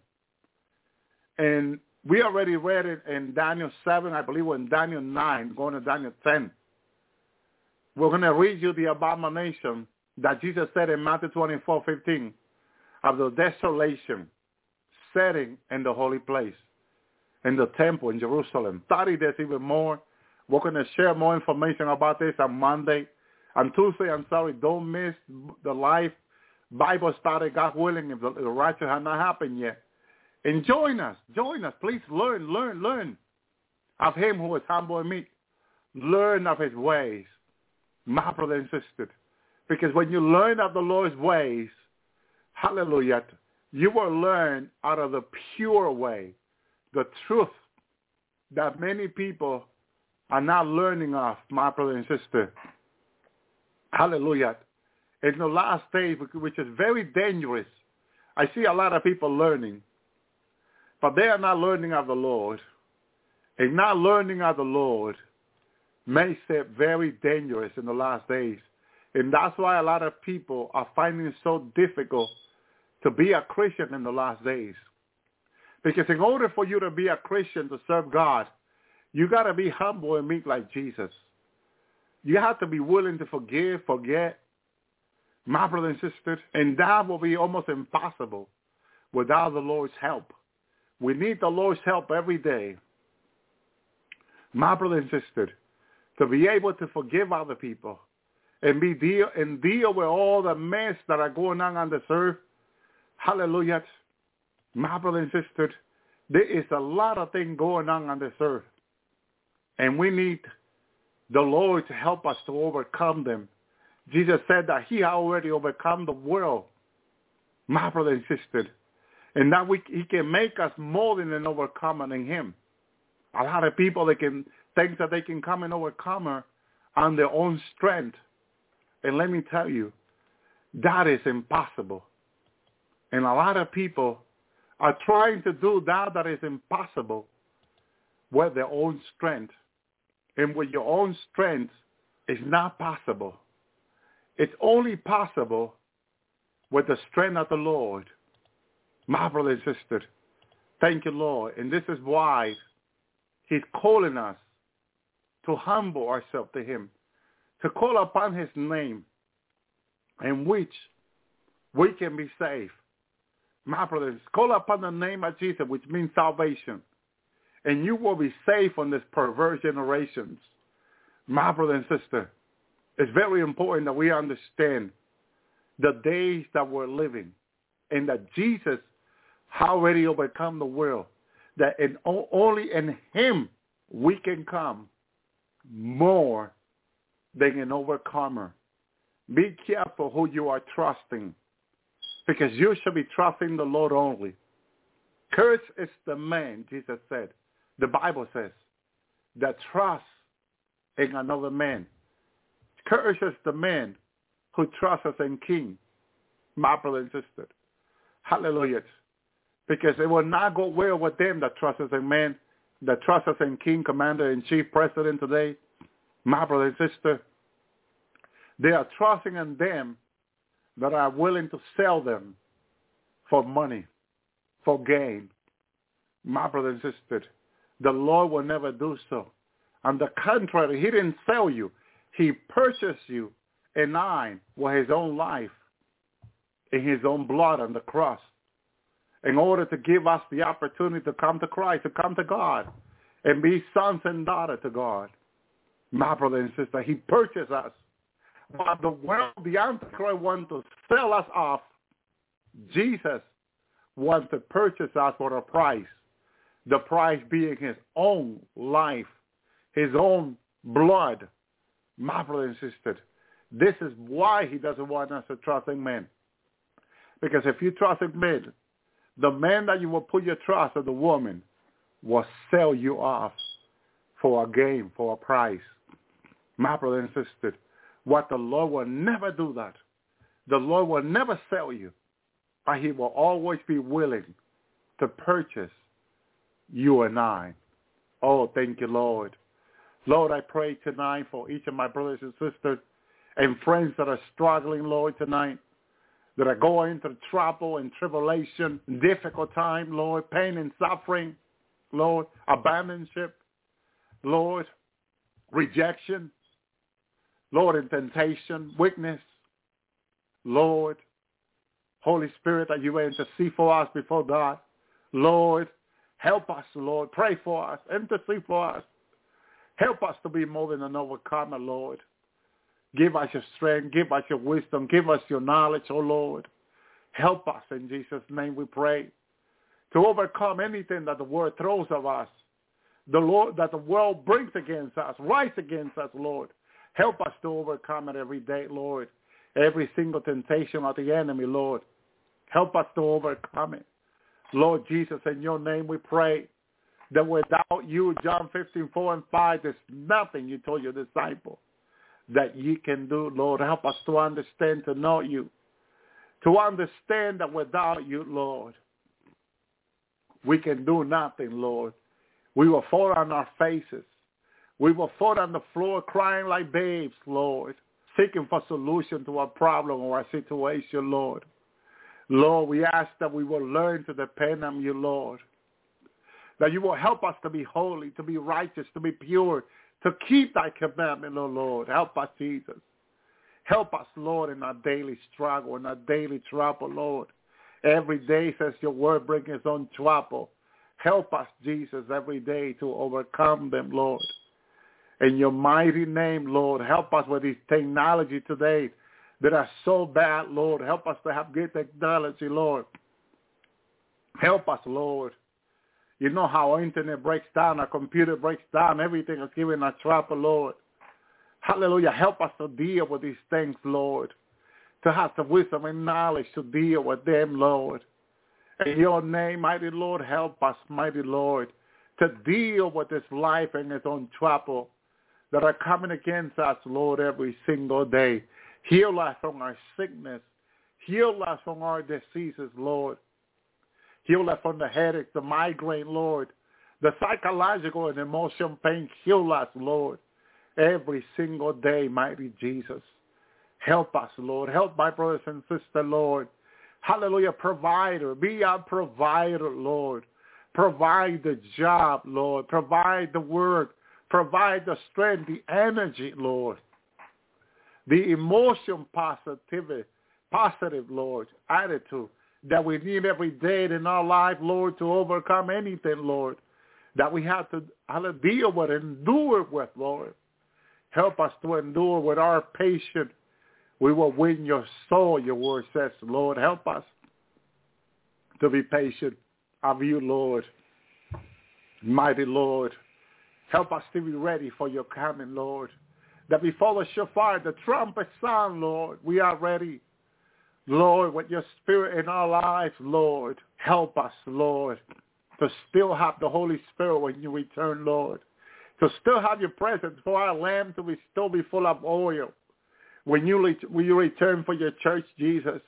And we already read it in Daniel 7, I believe we're in Daniel 9, going to Daniel 10. We're going to read you the abomination that Jesus said in Matthew 24, 15 of the desolation setting in the holy place, in the temple in Jerusalem. Study this even more. We're going to share more information about this on Monday. On Tuesday, I'm sorry, don't miss the live Bible study, God willing, if the, rapture has not happened yet. And join us. Join us. Please learn, learn, learn of him who is humble and meek. Learn of his ways, my brother and sister. Because when you learn of the Lord's ways, hallelujah, you will learn out of the pure way, the truth that many people are not learning of, my brother and sister. Hallelujah. In the last days, which is very dangerous, I see a lot of people learning but they are not learning of the Lord. And not learning of the Lord makes it very dangerous in the last days. And that's why a lot of people are finding it so difficult to be a Christian in the last days. Because in order for you to be a Christian to serve God, you got to be humble and meek like Jesus. You have to be willing to forgive, forget, my brother and sister, and that will be almost impossible without the Lord's help. We need the Lord's help every day, my brother and sister, to be able to forgive other people and be deal and deal with all the mess that are going on on this earth. Hallelujah. My brother and sister, there is a lot of things going on on this earth. And we need the Lord to help us to overcome them. Jesus said that he already overcome the world. My brother and sister, and that we he can make us more than an overcomer in him. A lot of people they can think that they can come and overcomer on their own strength. And let me tell you, that is impossible. And a lot of people are trying to do that that is impossible with their own strength. And with your own strength, it's not possible. It's only possible with the strength of the Lord. My brother and sister, thank you, Lord. And this is why he's calling us to humble ourselves to him, to call upon his name in which we can be saved. My brothers, call upon the name of Jesus, which means salvation, and you will be safe from this perverse generations. My brother and sister, it's very important that we understand the days that we're living and that Jesus already overcome the world. That in, only in him we can come more than an overcomer. Be careful who you are trusting because you should be trusting the Lord only. Curse is the man, Jesus said. The Bible says, that trusts in another man. Curse is the man who trusts in king, my brother and sister. Hallelujah. Because it will not go well with them that trust us in man, that trust us in King, Commander-in-Chief, President today, my brother and sister. They are trusting in them that are willing to sell them for money, for gain. My brother and sister, The Lord will never do so. On the contrary, he didn't sell you. He purchased you and I with his own life in his own blood on the cross in order to give us the opportunity to come to Christ, to come to God, and be sons and daughters to God. My brother and sister, he purchased us. But the world, the Antichrist wants to sell us off. Jesus wants to purchase us for a price. The price being his own life, his own blood. My brother and sister, this is why he doesn't want us to trust in men. Because if you trust in men, the man that you will put your trust in, the woman, will sell you off for a gain, for a price. My brother and sister, what the Lord will never do that. The Lord will never sell you, but he will always be willing to purchase you and I. Oh, thank you, Lord. Lord, I pray tonight for each of my brothers and sisters and friends that are struggling, Lord, tonight that are going through trouble and tribulation, difficult time, Lord, pain and suffering, Lord, abandonship, Lord, rejection, Lord, in temptation, weakness, Lord, Holy Spirit, that you went to see for us before God. Lord, help us, Lord. Pray for us. Intercede for us. Help us to be more than an overcomer, Lord. Give us your strength. Give us your wisdom. Give us your knowledge, oh Lord. Help us in Jesus' name we pray to overcome anything that the world throws at us, the Lord that the world brings against us, rise against us, Lord. Help us to overcome it every day, Lord. Every single temptation of the enemy, Lord. Help us to overcome it. Lord Jesus, in your name we pray that without you, John 15, 4 and 5, there's nothing you told your disciple that you can do, Lord. Help us to understand, to know you, to understand that without you, Lord, we can do nothing, Lord. We will fall on our faces. We will fall on the floor crying like babes, Lord, seeking for solution to our problem or our situation, Lord. Lord, we ask that we will learn to depend on you, Lord. That you will help us to be holy, to be righteous, to be pure, to keep thy commandment, O Lord. Help us, Jesus. Help us, Lord, in our daily struggle, in our daily trouble, Lord. Every day, says your word, bring us on trouble. Help us, Jesus, every day to overcome them, Lord. In your mighty name, Lord, help us with this technology today that are so bad, Lord. Help us to have good technology, Lord. Help us, Lord, you know how our internet breaks down, our computer breaks down, everything is given a trouble, Lord. Hallelujah. Help us to deal with these things, Lord. To have the wisdom and knowledge to deal with them, Lord. In your name, mighty Lord, help us, mighty Lord, to deal with this life and its own trouble that are coming against us, Lord, every single day. Heal us from our sickness. Heal us from our diseases, Lord. Heal us from the headache, the migraine, Lord. The psychological and emotional pain, heal us, Lord, every single day, mighty Jesus. Help us, Lord. Help my brothers and sisters, Lord. Hallelujah. Provider. Be our provider, Lord. Provide the job, Lord. Provide the work. Provide the strength, the energy, Lord. The emotion positivity, positive, Lord, attitude that we need every day in our life, Lord, to overcome anything, Lord, that we have to, deal with, endure with, Lord. Help us to endure with our patience. We will win your soul, your word says, Lord. Help us to be patient of you, Lord. Mighty Lord. Help us to be ready for your coming, Lord. That before the shofar, the trumpet sound, Lord, we are ready Lord, with your spirit in our lives, Lord, help us, Lord, to still have the Holy Spirit when you return, Lord. To still have your presence for our lamp to be still be full of oil. When you, when you return for your church, Jesus.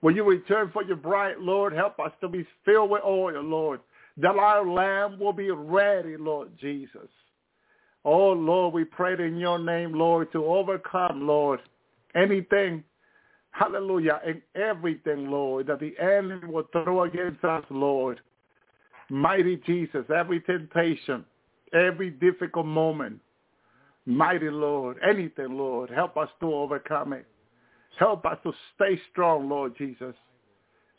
When you return for your bride, Lord, help us to be filled with oil, Lord. That our lamb will be ready, Lord Jesus. Oh, Lord, we pray in your name, Lord, to overcome, Lord, anything Hallelujah. And everything, Lord, that the enemy will throw against us, Lord. Mighty Jesus, every temptation, every difficult moment. Mighty Lord, anything, Lord, help us to overcome it. Help us to stay strong, Lord Jesus.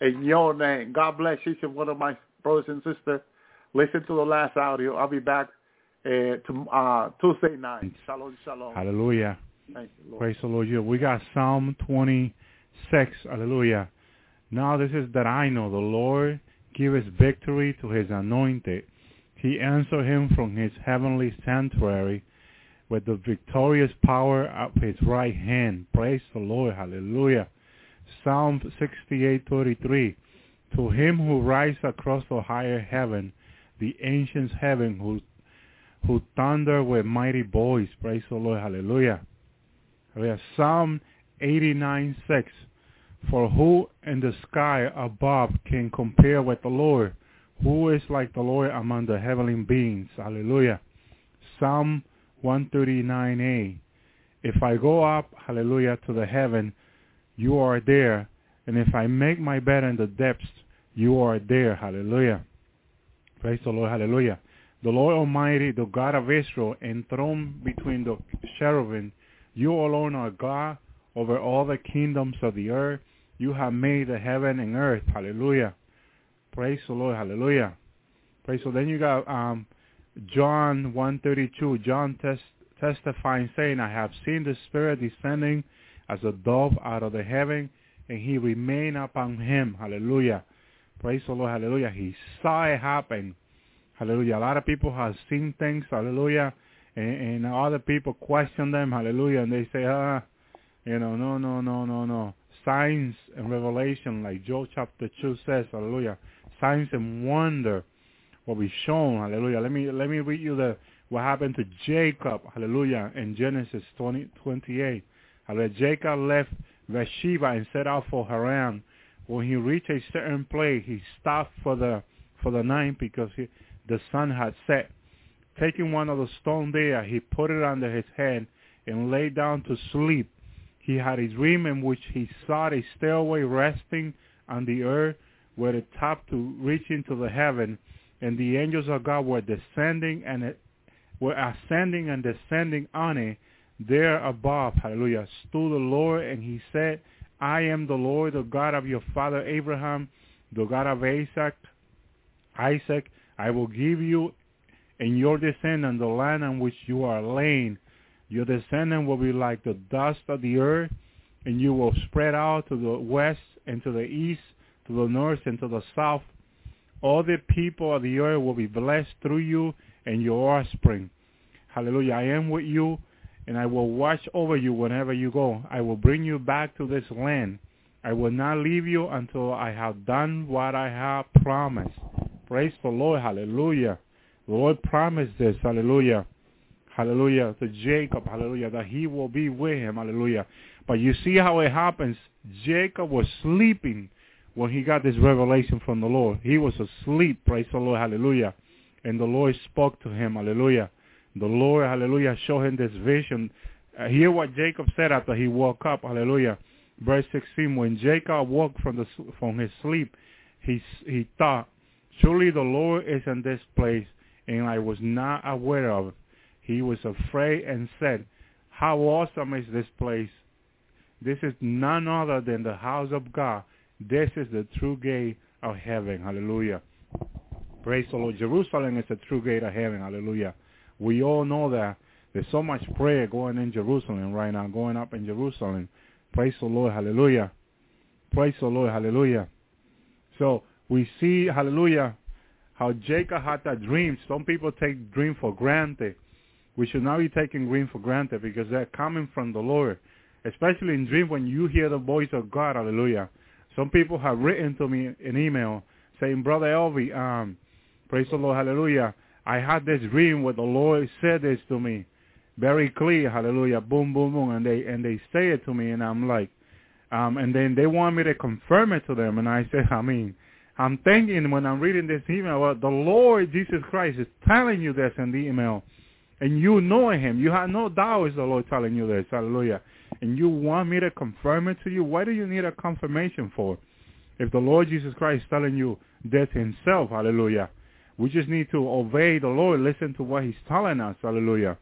In your name. God bless each and one of my brothers and sisters. Listen to the last audio. I'll be back uh, to, uh, Tuesday night. Shalom, shalom. Hallelujah. Thank you, Lord. Praise the Lord. Yeah, we got Psalm 26. Hallelujah. Now this is that I know the Lord giveth victory to his anointed. He answered him from his heavenly sanctuary with the victorious power of his right hand. Praise the Lord. Hallelujah. Psalm 68:33. To him who rides across the higher heaven, the ancient heaven, who who thunder with mighty voice. Praise the Lord. Hallelujah. Hallelujah. Psalm 89:6. For who in the sky above can compare with the Lord? Who is like the Lord among the heavenly beings? Hallelujah. Psalm 139a. If I go up, hallelujah, to the heaven, you are there. And if I make my bed in the depths, you are there. Hallelujah. Praise the Lord. Hallelujah. The Lord Almighty, the God of Israel, enthroned between the cherubim. You alone are God over all the kingdoms of the earth. You have made the heaven and earth. Hallelujah. Praise the Lord. Hallelujah. Praise Lord. Then you got um, John 132. John test, testifying, saying, I have seen the Spirit descending as a dove out of the heaven, and he remained upon him. Hallelujah. Praise the Lord. Hallelujah. He saw it happen. Hallelujah. A lot of people have seen things. Hallelujah. And, and other people question them. Hallelujah. And they say, ah, you know, no, no, no, no, no. Signs and revelation, like Joel chapter 2 says, hallelujah. Signs and wonder will be shown. Hallelujah. Let me let me read you the what happened to Jacob. Hallelujah. In Genesis 20, 28. Hallelujah. Jacob left Beersheba and set out for Haran. When he reached a certain place, he stopped for the for the night because he, the sun had set. Taking one of the stone there, he put it under his head and lay down to sleep. He had a dream in which he saw a stairway resting on the earth with a top to reach into the heaven, and the angels of God were descending and were ascending and descending on it. There above, hallelujah, stood the Lord, and he said, I am the Lord, the God of your father Abraham, the God of Isaac. Isaac, I will give you and your descendant the land on which you are laying. Your descendant will be like the dust of the earth, and you will spread out to the west and to the east, to the north and to the south. All the people of the earth will be blessed through you and your offspring. Hallelujah. I am with you, and I will watch over you whenever you go. I will bring you back to this land. I will not leave you until I have done what I have promised. Praise the Lord. Hallelujah. The Lord promised this. Hallelujah. Hallelujah. To Jacob. Hallelujah. That he will be with him. Hallelujah. But you see how it happens. Jacob was sleeping when he got this revelation from the Lord. He was asleep. Praise the Lord. Hallelujah. And the Lord spoke to him. Hallelujah. The Lord, hallelujah, showed him this vision. Uh, hear what Jacob said after he woke up. Hallelujah. Verse 16, when Jacob woke from, the, from his sleep, he, he thought, surely the Lord is in this place, and I was not aware of it. He was afraid and said, how awesome is this place? This is none other than the house of God. This is the true gate of heaven. Hallelujah. Praise the Lord. Jerusalem is the true gate of heaven. Hallelujah. We all know that there's so much prayer going in Jerusalem right now, going up in Jerusalem. Praise the Lord. Hallelujah. Praise the Lord. Hallelujah. So we see, hallelujah, how Jacob had that dream. Some people take dream for granted. We should not be taking dream for granted because they're coming from the Lord. Especially in dream when you hear the voice of God. Hallelujah. Some people have written to me an email saying, Brother Elvi, um, praise the Lord, hallelujah. I had this dream where the Lord said this to me very clear, hallelujah, boom, boom, boom, and they and they say it to me, and I'm like, um, and then they want me to confirm it to them, and I said, I mean, I'm thinking when I'm reading this email, well, the Lord Jesus Christ is telling you this in the email, and you know Him, you have no doubt it's the Lord telling you this, hallelujah, and you want me to confirm it to you. What do you need a confirmation for? If the Lord Jesus Christ is telling you this Himself, hallelujah We just need to obey the Lord, listen to what he's telling us. Hallelujah.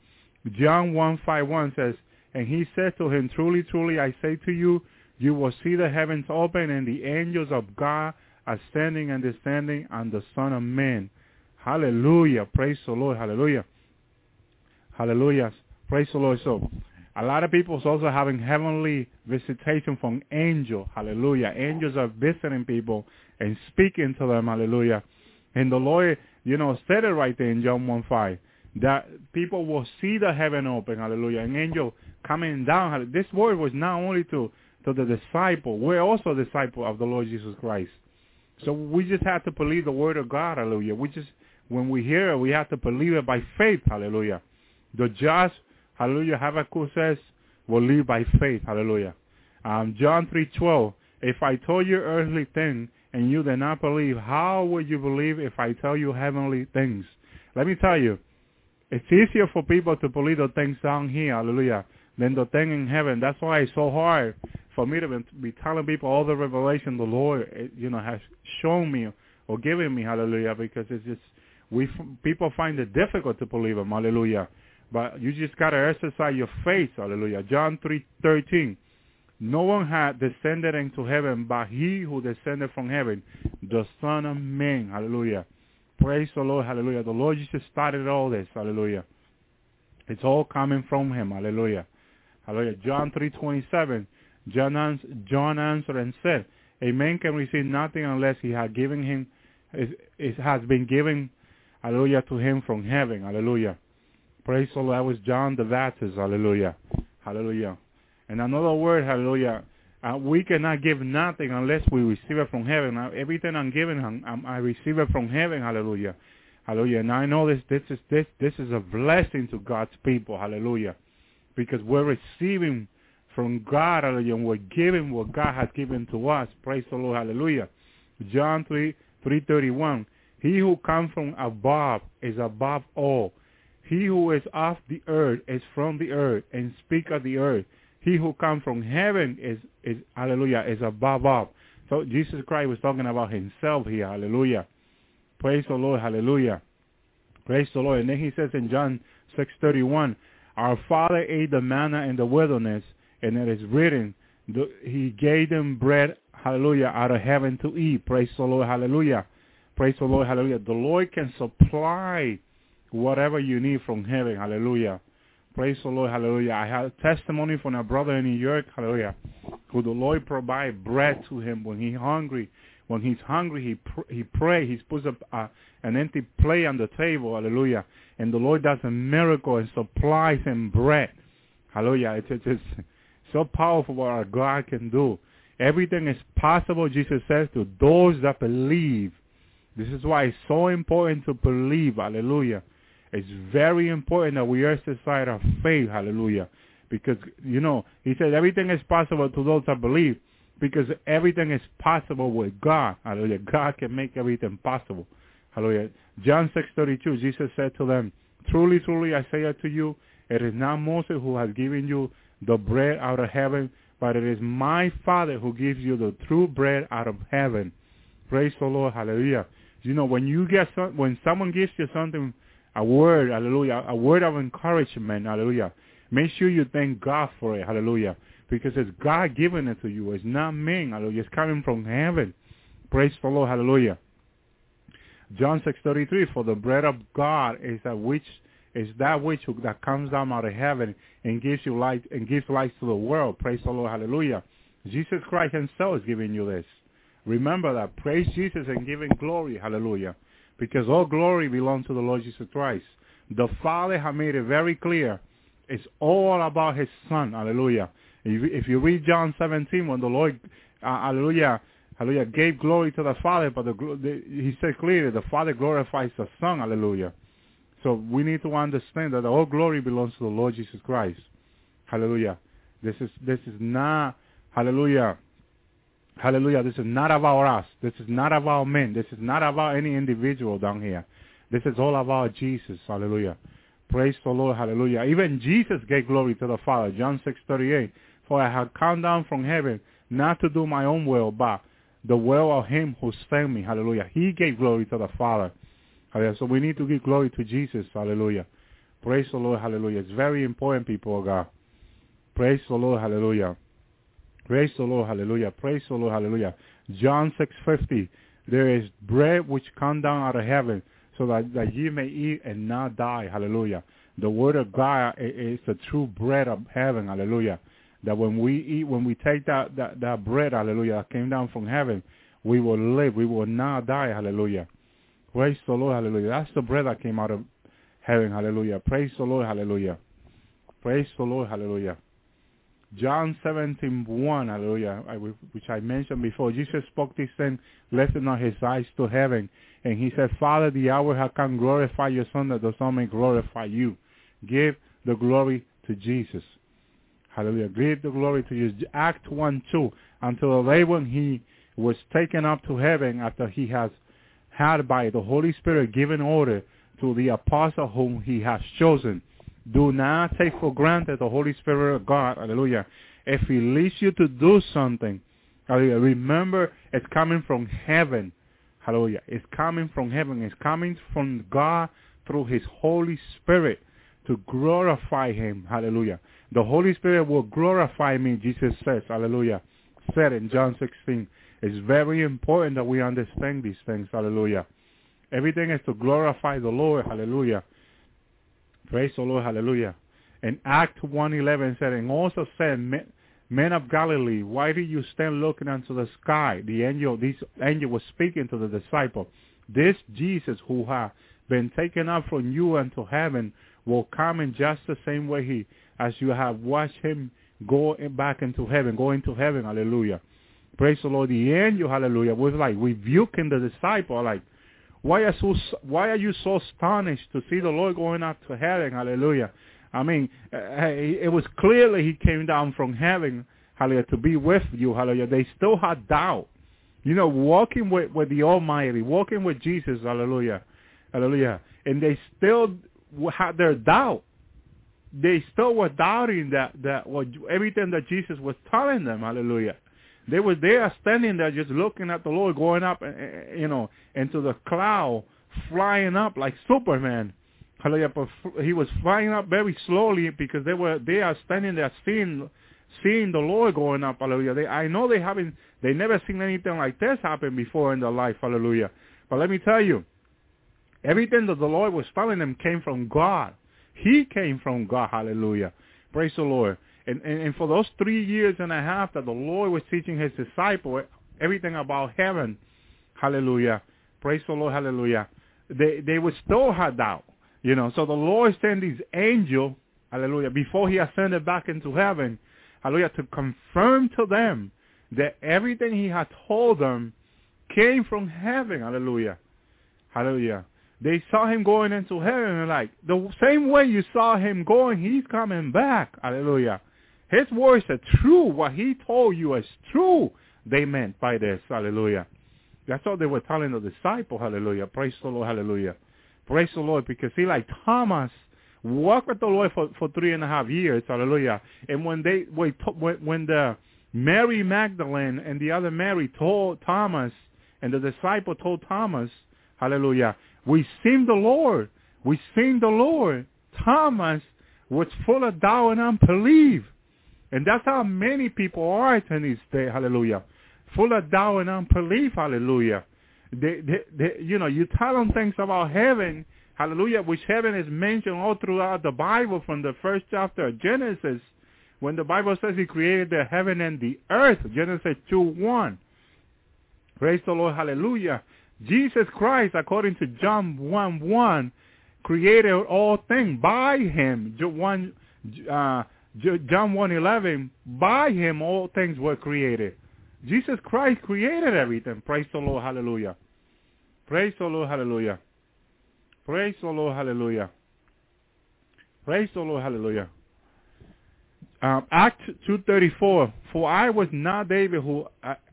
John 151 says, And he said to him, Truly, truly, I say to you, you will see the heavens open and the angels of God ascending and descending on the Son of Man. Hallelujah. Praise the Lord. Hallelujah. Hallelujah. Praise the Lord. So, a lot of people is also having heavenly visitation from angels. Hallelujah. Angels are visiting people and speaking to them. Hallelujah. And the Lord, you know, said it right there in John 1 5 that people will see the heaven open. Hallelujah. An angel coming down. This word was not only to, to the disciple. We're also disciple of the Lord Jesus Christ. So we just have to believe the word of God. Hallelujah. We just, when we hear it, we have to believe it by faith. Hallelujah. The just, hallelujah, Habakkuk says, will live by faith. Hallelujah. Um, John 3.12, if I told you earthly things and you did not believe, how would you believe if I tell you heavenly things? Let me tell you, it's easier for people to believe the things down here, hallelujah, than the thing in heaven. That's why it's so hard for me to be telling people all the revelation the Lord, eh, you know, has shown me or given me, hallelujah, because it's just, we people find it difficult to believe Him, hallelujah. But you just got to exercise your faith, hallelujah. John 3.13, no one had descended into heaven but he who descended from heaven, the Son of Man, hallelujah. Praise the Lord, hallelujah. The Lord Jesus started all this, hallelujah. It's all coming from him, hallelujah. Hallelujah. John 3.27, John, John answered and said, a man can receive nothing unless he has given him, it has been given, hallelujah, to him from heaven, hallelujah. Praise the Lord. That was John the Baptist, hallelujah. Hallelujah. And another word, hallelujah, uh, we cannot give nothing unless we receive it from heaven. Now, everything I'm giving, I'm, I receive it from heaven. Hallelujah, hallelujah. And I know this, this is this, this is a blessing to God's people. Hallelujah, because we're receiving from God. Hallelujah, and we're giving what God has given to us. Praise the Lord. Hallelujah. John three three thirty one. He who comes from above is above all. He who is of the earth is from the earth and speak of the earth. He who comes from heaven is, is hallelujah, is above all. So Jesus Christ was talking about himself here, hallelujah. Praise the Lord, hallelujah. Praise the Lord. And then he says in John 6.31, Our Father ate the manna in the wilderness, and it is written, He gave them bread, hallelujah, out of heaven to eat. Praise the Lord, hallelujah. Praise the Lord, hallelujah. The Lord can supply whatever you need from heaven, hallelujah. Praise the Lord. Hallelujah. I have testimony from a brother in New York. Hallelujah. Who the Lord provide bread to him when he's hungry. When he's hungry, he pr- he pray. He puts up uh, an empty plate on the table. Hallelujah. And the Lord does a miracle and supplies him bread. Hallelujah. It's, it's, it's so powerful what our God can do. Everything is possible, Jesus says, to those that believe. This is why it's so important to believe. Hallelujah. It's very important that we exercise our faith, hallelujah. Because, you know, he said everything is possible to those that believe because everything is possible with God. Hallelujah. God can make everything possible. Hallelujah. John 6.32, Jesus said to them, Truly, truly, I say unto you, it is not Moses who has given you the bread out of heaven, but it is my Father who gives you the true bread out of heaven. Praise the Lord. Hallelujah. You know, when you get some, when someone gives you something a word, hallelujah, a word of encouragement, hallelujah. Make sure you thank God for it, hallelujah, because it's God giving it to you. It's not me, hallelujah. It's coming from heaven. Praise the Lord, hallelujah. John 6.33, for the bread of God is that which is that which that comes down out of heaven and gives you light and gives light to the world. Praise the Lord, hallelujah. Jesus Christ himself is giving you this. Remember that. Praise Jesus and give him glory, hallelujah because all glory belongs to the Lord Jesus Christ. The Father has made it very clear. It's all about his Son. Hallelujah. If you read John 17, when the Lord, uh, hallelujah, hallelujah, gave glory to the Father, but the, the, he said clearly, the Father glorifies the Son. Hallelujah. So we need to understand that all glory belongs to the Lord Jesus Christ. Hallelujah. This is this is not hallelujah Hallelujah. This is not about us. This is not about men. This is not about any individual down here. This is all about Jesus. Hallelujah. Praise the Lord. Hallelujah. Even Jesus gave glory to the Father. John 6:38. For I have come down from heaven not to do my own will, but the will of him who sent me. Hallelujah. He gave glory to the Father. Hallelujah. So we need to give glory to Jesus. Hallelujah. Praise the Lord. Hallelujah. It's very important, people of God. Praise the Lord. Hallelujah. Praise the Lord. Hallelujah. Praise the Lord. Hallelujah. John 6.50. There is bread which come down out of heaven so that, that ye may eat and not die. Hallelujah. The word of God is the true bread of heaven. Hallelujah. That when we eat, when we take that, that, that bread, hallelujah, that came down from heaven, we will live. We will not die. Hallelujah. Praise the Lord. Hallelujah. That's the bread that came out of heaven. Hallelujah. Praise the Lord. Hallelujah. Praise the Lord. Hallelujah. John 17, 1, hallelujah, which I mentioned before. Jesus spoke this thing, lifting up his eyes to heaven. And he said, Father, the hour has come, glorify your Son, that the Son may glorify you. Give the glory to Jesus. Hallelujah. Give the glory to Jesus. Act 1, 2. Until the day when he was taken up to heaven after he has had by the Holy Spirit given order to the apostle whom he has chosen do not take for granted the Holy Spirit of God. Hallelujah. If he leads you to do something, hallelujah, remember it's coming from heaven. Hallelujah. It's coming from heaven. It's coming from God through his Holy Spirit to glorify him. Hallelujah. The Holy Spirit will glorify me, Jesus says. Hallelujah. Said in John 16. It's very important that we understand these things. Hallelujah. Everything is to glorify the Lord. Hallelujah. Praise the Lord. Hallelujah. And Act 1.11 said, and also said, men of Galilee, why do you stand looking unto the sky? The angel, this angel was speaking to the disciple. This Jesus who has been taken up from you unto heaven will come in just the same way he, as you have watched him go back into heaven, go into heaven. Hallelujah. Praise the Lord. The angel, hallelujah, was like rebuking the disciple, like, why are, so, why are you so astonished to see the Lord going up to heaven? Hallelujah. I mean, uh, it was clearly he came down from heaven, hallelujah, to be with you, hallelujah. They still had doubt. You know, walking with, with the Almighty, walking with Jesus, hallelujah, hallelujah. And they still had their doubt. They still were doubting that, that what, everything that Jesus was telling them, hallelujah. They were there standing there just looking at the Lord going up, eh, eh, you know, into the cloud, flying up like Superman. Hallelujah. He was flying up very slowly because they were they are standing there seeing seeing the Lord going up. Hallelujah. They, I know they haven't they never seen anything like this happen before in their life. Hallelujah. But let me tell you, everything that the Lord was telling them came from God. He came from God. Hallelujah. Praise the Lord. And, and, and for those three years and a half that the Lord was teaching his disciple everything about heaven, hallelujah, praise the Lord, hallelujah, they, they would still have doubt. You know, so the Lord sent his angel, hallelujah, before he ascended back into heaven, hallelujah, to confirm to them that everything he had told them came from heaven, hallelujah, hallelujah. They saw him going into heaven and like, the same way you saw him going, he's coming back, hallelujah. His words are true. What he told you is true. They meant by this. Hallelujah. That's what they were telling the disciple. Hallelujah. Praise the Lord. Hallelujah. Praise the Lord. Because he, like Thomas, walked with the Lord for, for three and a half years. Hallelujah. And when they when, when the Mary Magdalene and the other Mary told Thomas, and the disciple told Thomas, Hallelujah, we seen the Lord. We seen the Lord. Thomas was full of doubt and unbelief. And that's how many people are in this day, hallelujah. Full of doubt and unbelief, hallelujah. They, they, they, you know, you tell them things about heaven, hallelujah, which heaven is mentioned all throughout the Bible from the first chapter of Genesis, when the Bible says he created the heaven and the earth, Genesis 2, 1. Praise the Lord, hallelujah. Jesus Christ, according to John 1, 1, created all things by him. One, uh, John 1.11, by him all things were created. Jesus Christ created everything. Praise the Lord. Hallelujah. Praise the Lord. Hallelujah. Praise the Lord. Hallelujah. Praise the Lord. Hallelujah. Um, Act 2.34, For I was not David who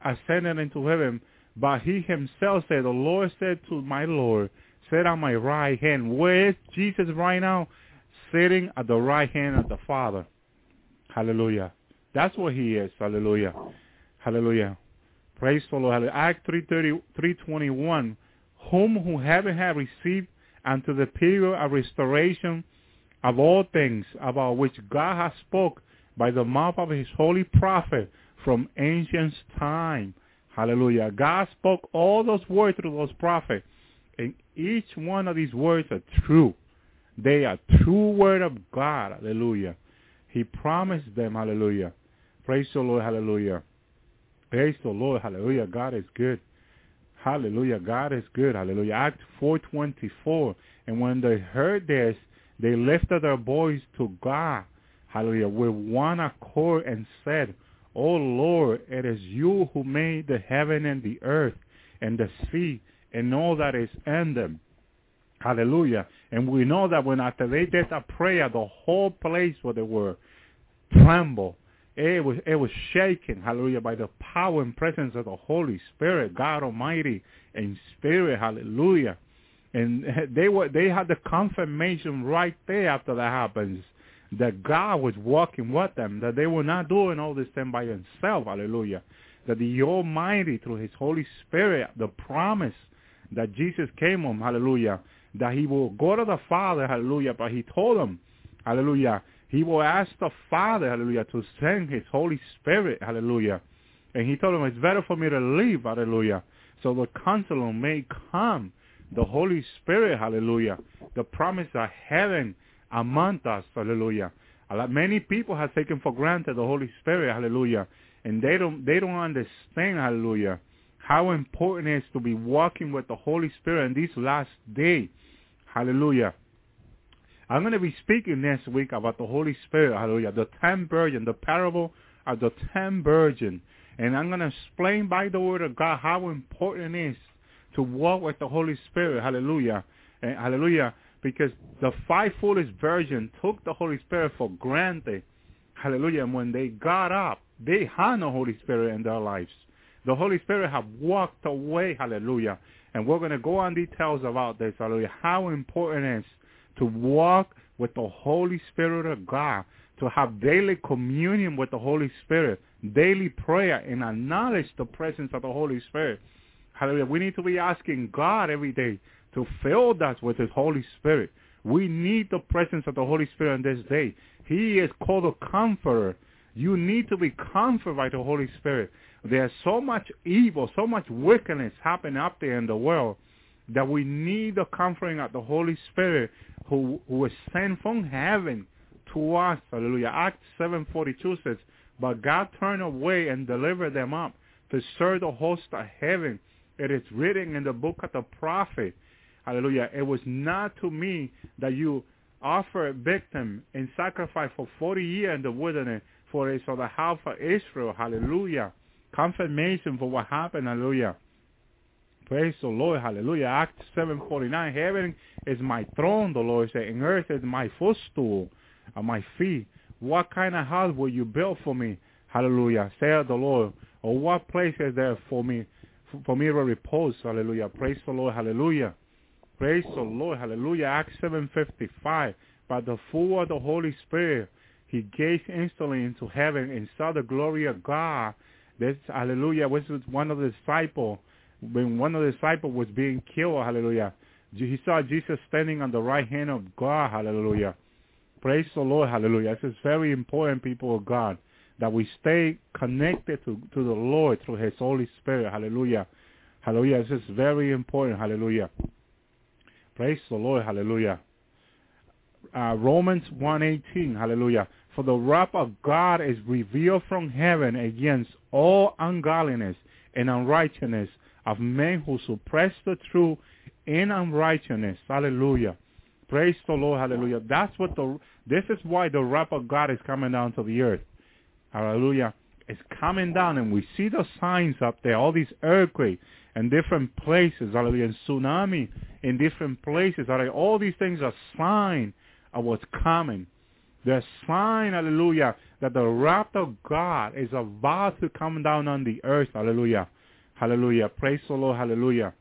ascended into heaven, but he himself said, The Lord said to my Lord, Sit on my right hand. Where is Jesus right now? Sitting at the right hand of the Father. Hallelujah. That's what he is. Hallelujah. Hallelujah. Praise the Lord. Hallelujah. Act 330, 321. whom who heaven had received unto the period of restoration of all things about which God has spoke by the mouth of his holy prophet from ancient time. Hallelujah. God spoke all those words through those prophets. And each one of these words are true. They are true word of God. Hallelujah. He promised them. Hallelujah. Praise the Lord. Hallelujah. Praise the Lord. Hallelujah. God is good. Hallelujah. God is good. Hallelujah. Act 424. And when they heard this, they lifted their voice to God. Hallelujah. With one accord and said, O Lord, it is you who made the heaven and the earth and the sea and all that is in them. Hallelujah. And we know that when after they did that prayer, the whole place where they were trembled. It was it was shaken, hallelujah, by the power and presence of the Holy Spirit, God Almighty in spirit, hallelujah. And they were they had the confirmation right there after that happens that God was walking with them, that they were not doing all this thing by themselves, hallelujah. That the Almighty, through His Holy Spirit, the promise that Jesus came on, hallelujah, that He will go to the Father, hallelujah, but He told them, hallelujah, He will ask the Father, hallelujah, to send His Holy Spirit, hallelujah. And He told him, it's better for me to leave, hallelujah, so the counselor may come, the Holy Spirit, hallelujah, the promise of heaven, among us, hallelujah. A lot, many people have taken for granted the Holy Spirit, hallelujah, and they don't they don't understand, hallelujah, how important it is to be walking with the Holy Spirit in these last days, hallelujah. I'm going to be speaking next week about the Holy Spirit, hallelujah, the ten virgin, the parable of the ten virgin, and I'm going to explain by the word of God how important it is to walk with the Holy Spirit, hallelujah, and hallelujah because the five foolish virgins took the Holy Spirit for granted. Hallelujah. And when they got up, they had no Holy Spirit in their lives. The Holy Spirit have walked away. Hallelujah. And we're going to go on details about this. Hallelujah. How important it is to walk with the Holy Spirit of God, to have daily communion with the Holy Spirit, daily prayer, and acknowledge the presence of the Holy Spirit. Hallelujah. We need to be asking God every day to fill us with his Holy Spirit. We need the presence of the Holy Spirit on this day. He is called a comforter. You need to be comforted by the Holy Spirit. There's so much evil, so much wickedness happening up there in the world that we need the comforting of the Holy Spirit who, who is sent from heaven to us. Hallelujah. Acts 7.42 says, But God turned away and delivered them up to serve the host of heaven. It is written in the book of the prophet Hallelujah. It was not to me that you offer a victim and sacrifice for 40 years in the wilderness for it, so the house of Israel. Hallelujah. Confirmation for what happened. Hallelujah. Praise the Lord. Hallelujah. Acts 7.49. Heaven is my throne, the Lord said, and earth is my footstool my feet. What kind of house will you build for me? Hallelujah. Said the Lord. Or what place is there for me, for me to repose? Hallelujah. Praise the Lord. Hallelujah. Praise the Lord. Hallelujah. Acts 7.55. By the full of the Holy Spirit, he gazed instantly into heaven and saw the glory of God. This, hallelujah, was one of the disciples. When one of the disciples was being killed, hallelujah, he saw Jesus standing on the right hand of God, hallelujah. Praise the Lord, hallelujah. This is very important, people of God, that we stay connected to, to the Lord through his Holy Spirit, hallelujah. Hallelujah. This is very important, hallelujah. Praise the Lord. Hallelujah. Uh, Romans 1.18. Hallelujah. For the wrath of God is revealed from heaven against all ungodliness and unrighteousness of men who suppress the truth in unrighteousness. Hallelujah. Praise the Lord. Hallelujah. That's what the, this is why the wrath of God is coming down to the earth. Hallelujah. It's coming down and we see the signs up there, all these earthquakes and different places, hallelujah, and tsunami in different places. Hallelujah. All these things are sign of what's coming. They're sign, hallelujah, that the wrath of God is about to come down on the earth. Hallelujah. Hallelujah. Praise the Lord. Hallelujah.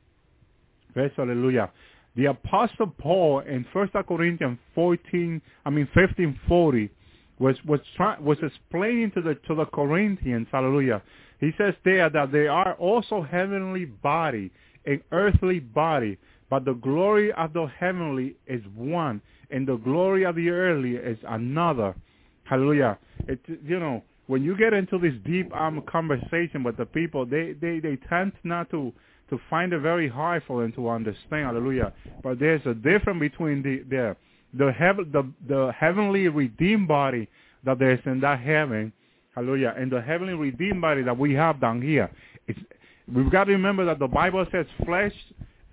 Praise hallelujah. The Apostle Paul in 1 Corinthians 14, I mean 1540, was was try, was explaining to the to the Corinthians, hallelujah. He says there that they are also heavenly body an earthly body, but the glory of the heavenly is one, and the glory of the earthly is another. Hallelujah. It, you know, when you get into this deep um, conversation with the people, they, they, they tend not to, to find it very hard for them to understand. Hallelujah. But there's a difference between the, the, the, heaven, the, the heavenly redeemed body that there's in that heaven, hallelujah, and the heavenly redeemed body that we have down here. It's, we've got to remember that the Bible says flesh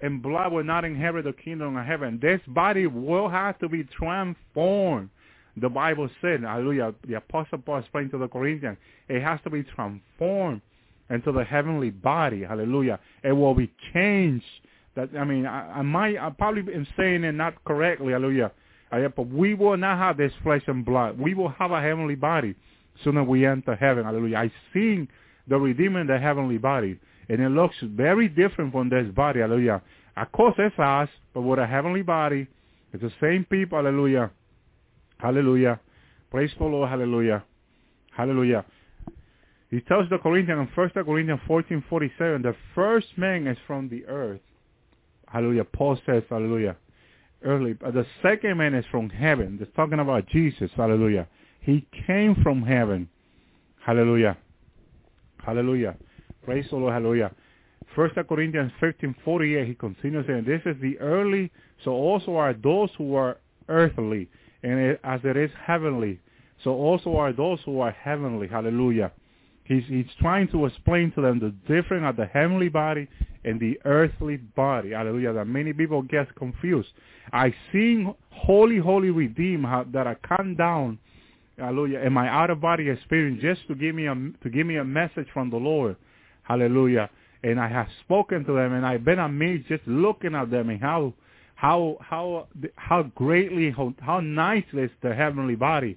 and blood will not inherit the kingdom of heaven. This body will have to be transformed. The Bible said, hallelujah, the Apostle Paul explained to the Corinthians, it has to be transformed into the heavenly body, hallelujah. It will be changed. That I mean, I, I might, I probably am saying it not correctly, hallelujah. But we will not have this flesh and blood. We will have a heavenly body soon as we enter heaven, hallelujah. I seen the Redeemer in the heavenly body, and it looks very different from this body, hallelujah. Of course, it's us, but with a heavenly body, it's the same people, hallelujah. Hallelujah. Praise the Lord, hallelujah. Hallelujah. He tells the Corinthians in 1 Corinthians 14, 47, the first man is from the earth. Hallelujah. Paul says, hallelujah. Early, but the second man is from heaven. That's talking about Jesus. Hallelujah. He came from heaven. Hallelujah. Hallelujah. Praise the Lord. Hallelujah. First Corinthians 15, 48, he continues saying, this is the early, so also are those who are earthly, and it, as it is heavenly, so also are those who are heavenly. Hallelujah. He's, he's trying to explain to them the difference of the heavenly body and the earthly body. Hallelujah. That many people get confused. I seen holy, holy redeemed that I come down, hallelujah, in my out of body experience just to give me a to give me a message from the Lord. Hallelujah. And I have spoken to them and I've been amazed just looking at them and how how how how greatly how, nice is the heavenly body.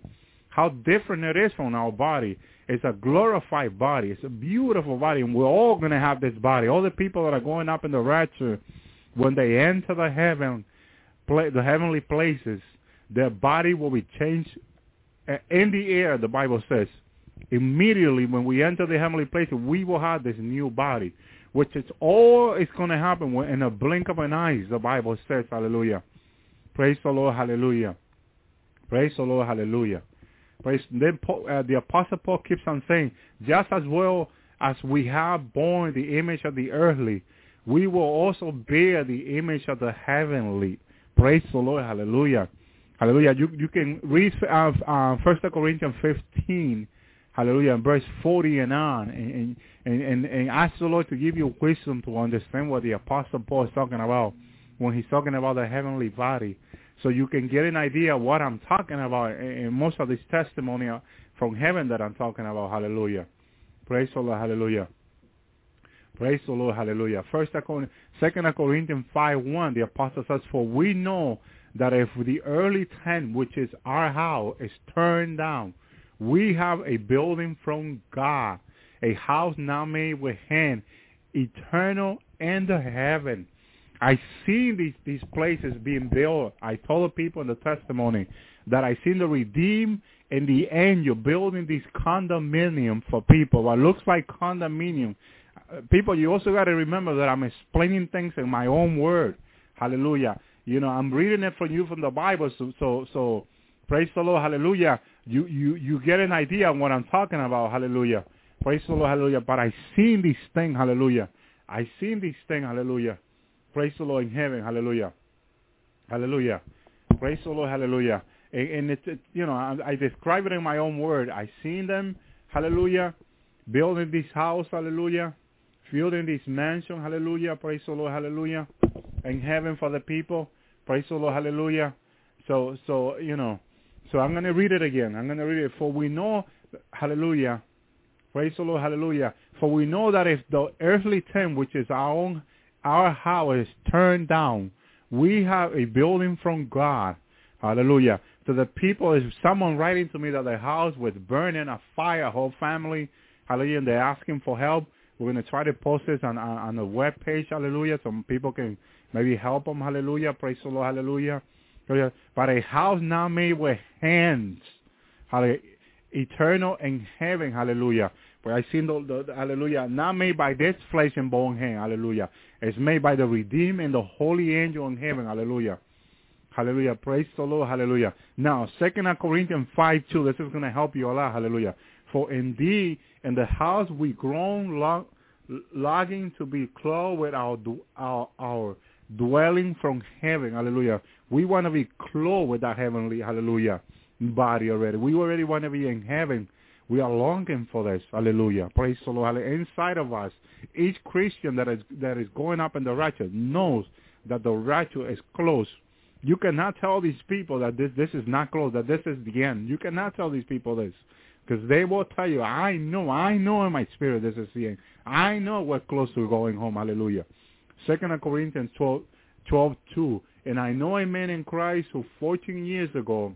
How different it is from our body. It's a glorified body. It's a beautiful body, and we're all going to have this body. All the people that are going up in the rapture, when they enter the heaven, the heavenly places, their body will be changed eh, in the air. The Bible says, immediately when we enter the heavenly places, we will have this new body, which is all is going to happen in a blink of an eye. The Bible says, Hallelujah. Praise the Lord, Hallelujah. Praise the Lord, Hallelujah. Praise. Then uh, the Apostle Paul keeps on saying, just as well as we have borne the image of the earthly, we will also bear the image of the heavenly. Praise the Lord. Hallelujah. Hallelujah. You, you can read uh, uh, 1 Corinthians 15, hallelujah, verse 40 and on, and, and, and, and ask the Lord to give you wisdom to understand what the Apostle Paul is talking about when he's talking about the heavenly body so you can get an idea of what I'm talking about in most of this testimony from heaven that I'm talking about. Hallelujah. Praise the Lord. Hallelujah. Praise the Lord. Hallelujah. First, Second Corinthians 5, 1, the apostle says, For we know that if the early tent, which is our house, is turned down, we have a building from God, a house now made with hand, eternal and the heaven I seen these these places being built. I told the people in the testimony that I seen the redeem in the. You're building these condominium for people. What looks like condominium. Uh, people, you also got to remember that I'm explaining things in my own word. Hallelujah. You know, I'm reading it for you from the Bible. So, so, so praise the Lord. Hallelujah. You, you, you get an idea of what I'm talking about. Hallelujah. Praise the Lord. Hallelujah. But I seen this thing. Hallelujah. I seen this thing. Hallelujah. Praise the Lord in heaven. Hallelujah. Hallelujah. Praise the Lord. Hallelujah. And, and it's, it, you know, I, I describe it in my own word. I seen them. Hallelujah. Building this house. Hallelujah. Building this mansion. Hallelujah. Praise the Lord. Hallelujah. In heaven for the people. Praise the Lord. Hallelujah. So, so, you know, so I'm going to read it again. I'm going to read it. For we know, hallelujah. Praise the Lord. Hallelujah. For we know that if the earthly tent, which is our own our house is turned down. We have a building from God. Hallelujah. To the people, is someone writing to me that their house was burning a fire, whole family, hallelujah, and they're asking for help. We're going to try to post this on, on, on the web page, hallelujah, so people can maybe help them, hallelujah. Praise the Lord, hallelujah. But a house not made with hands, hallelujah, eternal in heaven, hallelujah. For I seen the, the, hallelujah, not made by this flesh and bone hand, hallelujah. It's made by the redeemed and the holy angel in heaven, hallelujah. Hallelujah. Praise the Lord. Hallelujah. Now, Second Corinthians 5, 2. This is going to help you a lot. Hallelujah. For indeed, in the house we groan, lo- longing to be clothed with our, our, our dwelling from heaven. Hallelujah. We want to be clothed with that heavenly, hallelujah, body already. We already want to be in heaven. We are longing for this. Hallelujah. Praise the Lord. Inside of us, each Christian that is, that is going up in the rapture knows that the rapture is close you cannot tell these people that this this is not close, that this is the end. You cannot tell these people this. Because they will tell you, I know, I know in my spirit this is the end. I know we're close to going home. Hallelujah. Second Corinthians 12, 12 2. And I know a man in Christ who 14 years ago,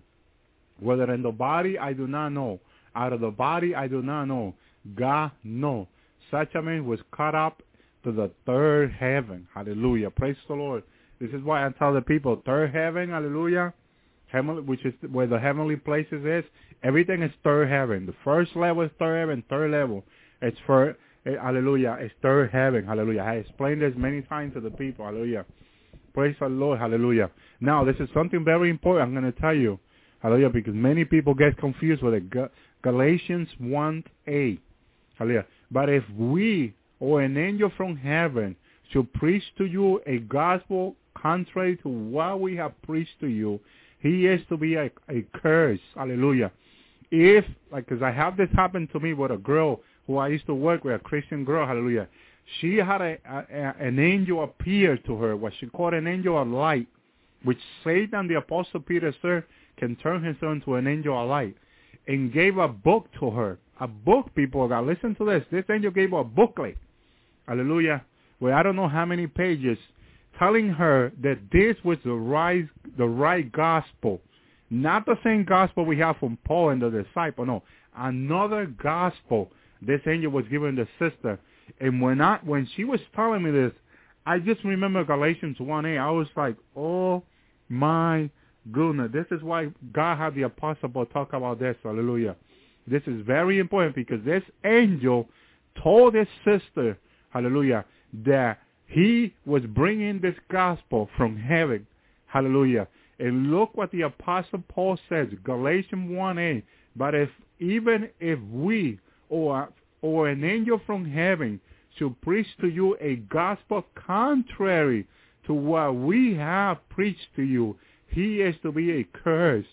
whether in the body I do not know, out of the body I do not know, God know. Such a man was caught up to the third heaven. Hallelujah. Praise the Lord. This is why I tell the people, third heaven, hallelujah, heavenly, which is where the heavenly places is. Everything is third heaven. The first level is third heaven. Third level, it's for eh, hallelujah, it's third heaven. Hallelujah. I explained this many times to the people. Hallelujah. Praise the Lord. Hallelujah. Now, this is something very important. I'm going to tell you. Hallelujah. Because many people get confused with it. Galatians 1:8. Hallelujah. But if we or an angel from heaven should preach to you a gospel contrary to what we have preached to you, he is to be a, a curse. Hallelujah. If, like, because I have this happen to me with a girl who I used to work with, a Christian girl, hallelujah. She had a, a, an angel appear to her, what she called an angel of light, which Satan, the Apostle Peter said, can turn himself into an angel of light, and gave a book to her. A book, people, God, listen to this. This angel gave her a booklet. Hallelujah. Where I don't know how many pages telling her that this was the right, the right gospel. Not the same gospel we have from Paul and the disciple. No, another gospel this angel was giving the sister. And when I, when she was telling me this, I just remember Galatians 1a. I was like, oh my goodness. This is why God had the apostle Paul talk about this. Hallelujah. This is very important because this angel told his sister, hallelujah, that he was bringing this gospel from heaven. Hallelujah. And look what the Apostle Paul says, Galatians 1a. But if even if we or or an angel from heaven should preach to you a gospel contrary to what we have preached to you, he is to be a curse.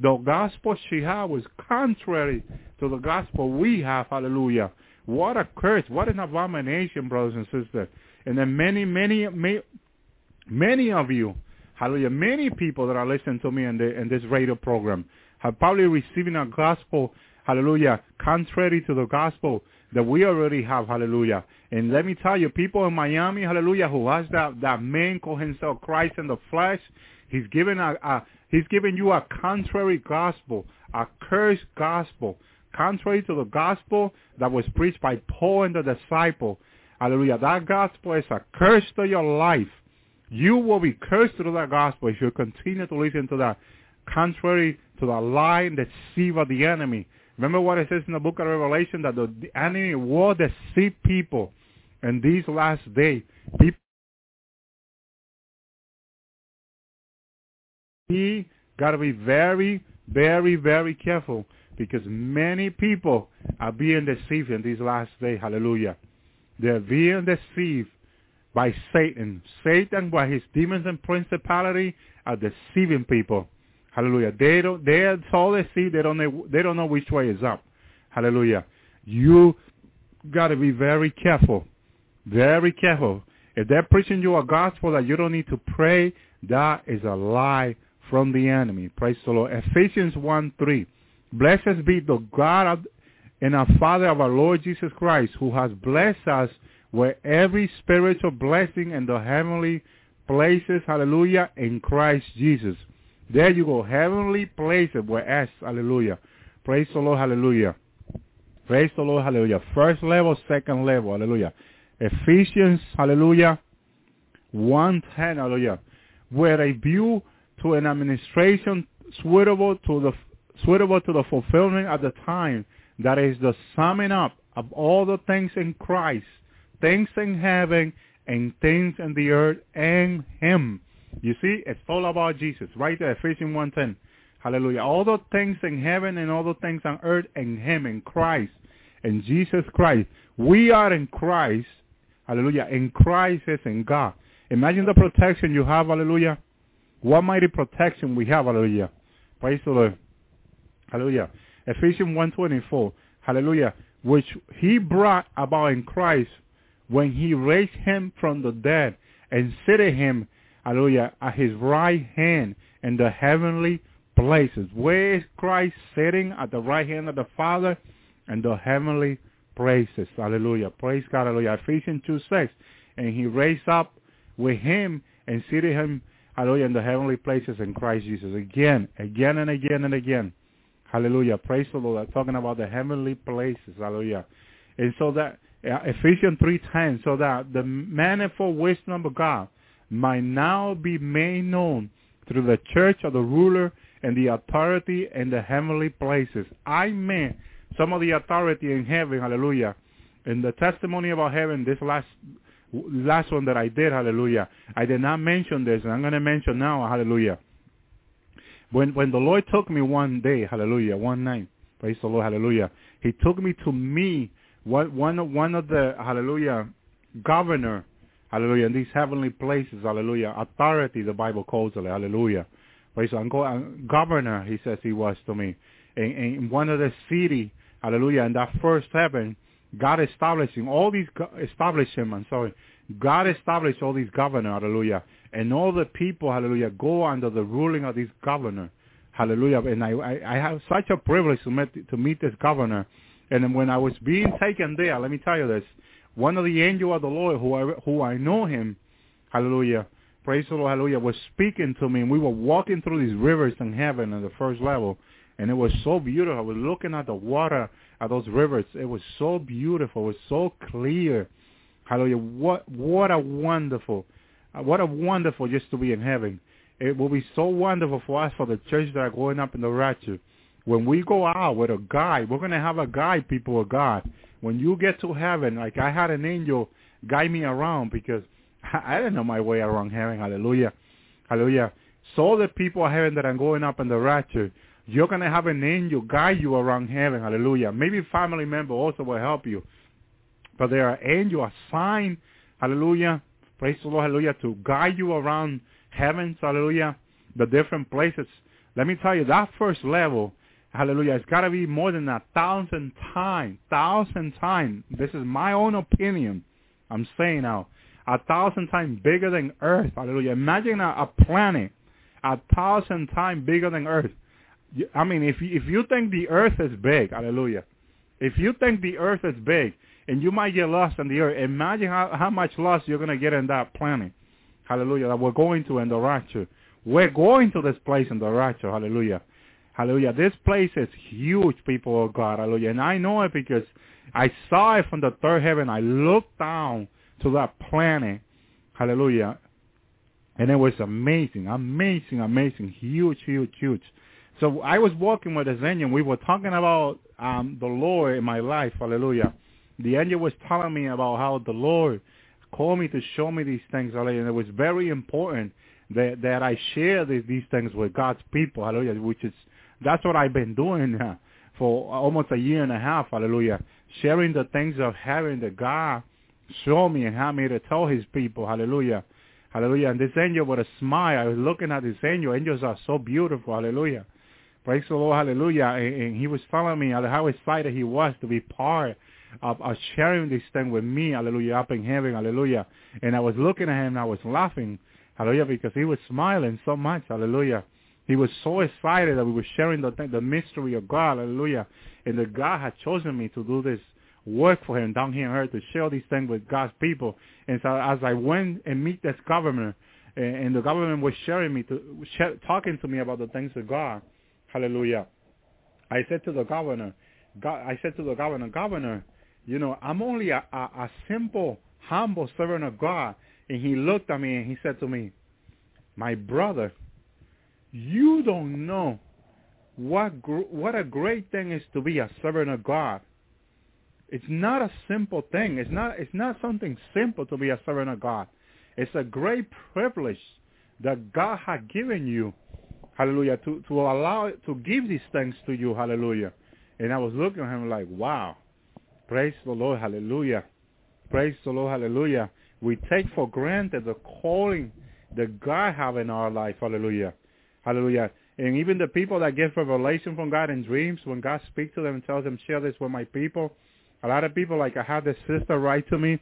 The gospel she had was contrary to the gospel we have. Hallelujah. What a curse. What an abomination, brothers and sisters. And then many, many, many, many of you, hallelujah, many people that are listening to me in, the, in this radio program have probably receiving a gospel, hallelujah, contrary to the gospel that we already have, hallelujah. And let me tell you, people in Miami, hallelujah, who has that, that man called himself Christ in the flesh, he's given a, a he's giving you a contrary gospel, a cursed gospel, contrary to the gospel that was preached by Paul and the disciple. Hallelujah. That gospel is a curse to your life. You will be cursed through that gospel if you continue to listen to that contrary to the lie and deceive of the enemy. Remember what it says in the book of Revelation that the, enemy will deceive people in these last days. People he got to be very, very, very careful because many people are being deceived in these last days. Hallelujah. They're being deceived by Satan. Satan, by his demons and principality, are deceiving people. Hallelujah. They don't. They're all they see. They don't know. They don't know which way is up. Hallelujah. You got to be very careful. Very careful. If they're preaching you a gospel that you don't need to pray, that is a lie from the enemy. Praise the Lord. Ephesians 1 3. Blessed be the God and our Father of our Lord Jesus Christ, who has blessed us with every spiritual blessing in the heavenly places, hallelujah, in Christ Jesus. There you go, heavenly places with S, hallelujah. Praise the Lord, hallelujah. Praise the Lord, hallelujah. First level, second level, hallelujah. Ephesians, hallelujah, 110, hallelujah. With a view to an administration suitable to the suitable to the fulfillment at the time that is the summing up of all the things in Christ, things in heaven and things in the earth and him. You see, it's all about Jesus, right there, Ephesians 1.10. Hallelujah. All the things in heaven and all the things on earth and him, in Christ, in Jesus Christ. We are in Christ. Hallelujah. In Christ is in God. Imagine the protection you have. Hallelujah. What mighty protection we have. Hallelujah. Praise the Lord. Hallelujah. Ephesians 1.24. Hallelujah. Which he brought about in Christ when he raised him from the dead and seated him, hallelujah, at his right hand in the heavenly places. Where is Christ sitting at the right hand of the Father? In the heavenly places. Hallelujah. Praise God. Hallelujah. Ephesians 2, 6. And he raised up with him and seated him, hallelujah, in the heavenly places in Christ Jesus. Again, again and again and again. Hallelujah. Praise the Lord. I'm talking about the heavenly places. Hallelujah. And so that uh, Ephesians 3.10, so that the manifold wisdom of God might now be made known through the church of the ruler and the authority in the heavenly places. I mean some of the authority in heaven, hallelujah. In the testimony about heaven, this last last one that I did, hallelujah. I did not mention this, and I'm going to mention now, hallelujah. When when the Lord took me one day, hallelujah, one night, praise the Lord, hallelujah. He took me to me, one one one of the hallelujah governor, hallelujah, in these heavenly places, hallelujah, authority the Bible calls it, hallelujah. Praise Lord. Governor, he says he was to me. In, in one of the city, hallelujah, in that first heaven, God establishing all these, established him, I'm sorry, God established all these governor, hallelujah, and all the people, hallelujah, go under the ruling of this governor, hallelujah, and I, I, I have such a privilege to meet, to meet this governor, and when I was being taken there, let me tell you this, one of the angels of the Lord, who I, who I know him, hallelujah, praise the Lord, hallelujah, was speaking to me, and we were walking through these rivers in heaven on the first level, and it was so beautiful. I was looking at the water at those rivers. It was so beautiful. It was so clear. Hallelujah. What what a wonderful, what a wonderful just to be in heaven. It will be so wonderful for us for the church that are going up in the rapture. When we go out with a guide, we're going to have a guide, people of God. When you get to heaven, like I had an angel guide me around because I didn't know my way around heaven. Hallelujah. Hallelujah. So the people of heaven that are going up in the rapture, you're going to have an angel guide you around heaven. Hallelujah. Maybe family member also will help you. But there are angels assigned, hallelujah, praise the Lord, hallelujah, to guide you around heavens, hallelujah, the different places. Let me tell you, that first level, hallelujah, it's got to be more than a thousand times, thousand times. This is my own opinion. I'm saying now, a thousand times bigger than Earth, hallelujah. Imagine a, a planet a thousand times bigger than Earth. I mean, if you, if you think the earth is big, hallelujah, if you think the earth is big and you might get lost in the earth, imagine how, how much lost you're going to get in that planet, hallelujah, that we're going to in the rapture. We're going to this place in the rapture, hallelujah. Hallelujah. This place is huge, people of God, hallelujah. And I know it because I saw it from the third heaven. I looked down to that planet, hallelujah, and it was amazing, amazing, amazing, huge, huge, huge. So I was walking with this angel. We were talking about um, the Lord in my life. Hallelujah. The angel was telling me about how the Lord called me to show me these things. Hallelujah. And it was very important that that I share these, these things with God's people. Hallelujah. Which is that's what I've been doing uh, for almost a year and a half. Hallelujah. Sharing the things of heaven that God showed me and had me to tell His people. Hallelujah. Hallelujah. And this angel with a smile, I was looking at this angel. Angels are so beautiful. Hallelujah. Praise the Lord, hallelujah. And, and he was telling me how excited he was to be part of, of sharing this thing with me, hallelujah, up in heaven, hallelujah. And I was looking at him and I was laughing, hallelujah, because he was smiling so much, hallelujah. He was so excited that we were sharing the the mystery of God, hallelujah. And that God had chosen me to do this work for him down here on earth to share these things with God's people. And so as I went and meet this governor, and the government was sharing me to talking to me about the things of God. Hallelujah. I said to the governor, God, I said to the governor, Governor, you know, I'm only a, a, a simple, humble servant of God. And he looked at me and he said to me, my brother, you don't know what gr- what a great thing is to be a servant of God. It's not a simple thing. It's not it's not something simple to be a servant of God. It's a great privilege that God has given you. Hallelujah. To to allow to give these things to you. Hallelujah. And I was looking at him like, wow. Praise the Lord. Hallelujah. Praise the Lord. Hallelujah. We take for granted the calling that God have in our life. Hallelujah. Hallelujah. And even the people that get revelation from God in dreams, when God speaks to them and tells them, share this with my people, a lot of people, like I had this sister write to me,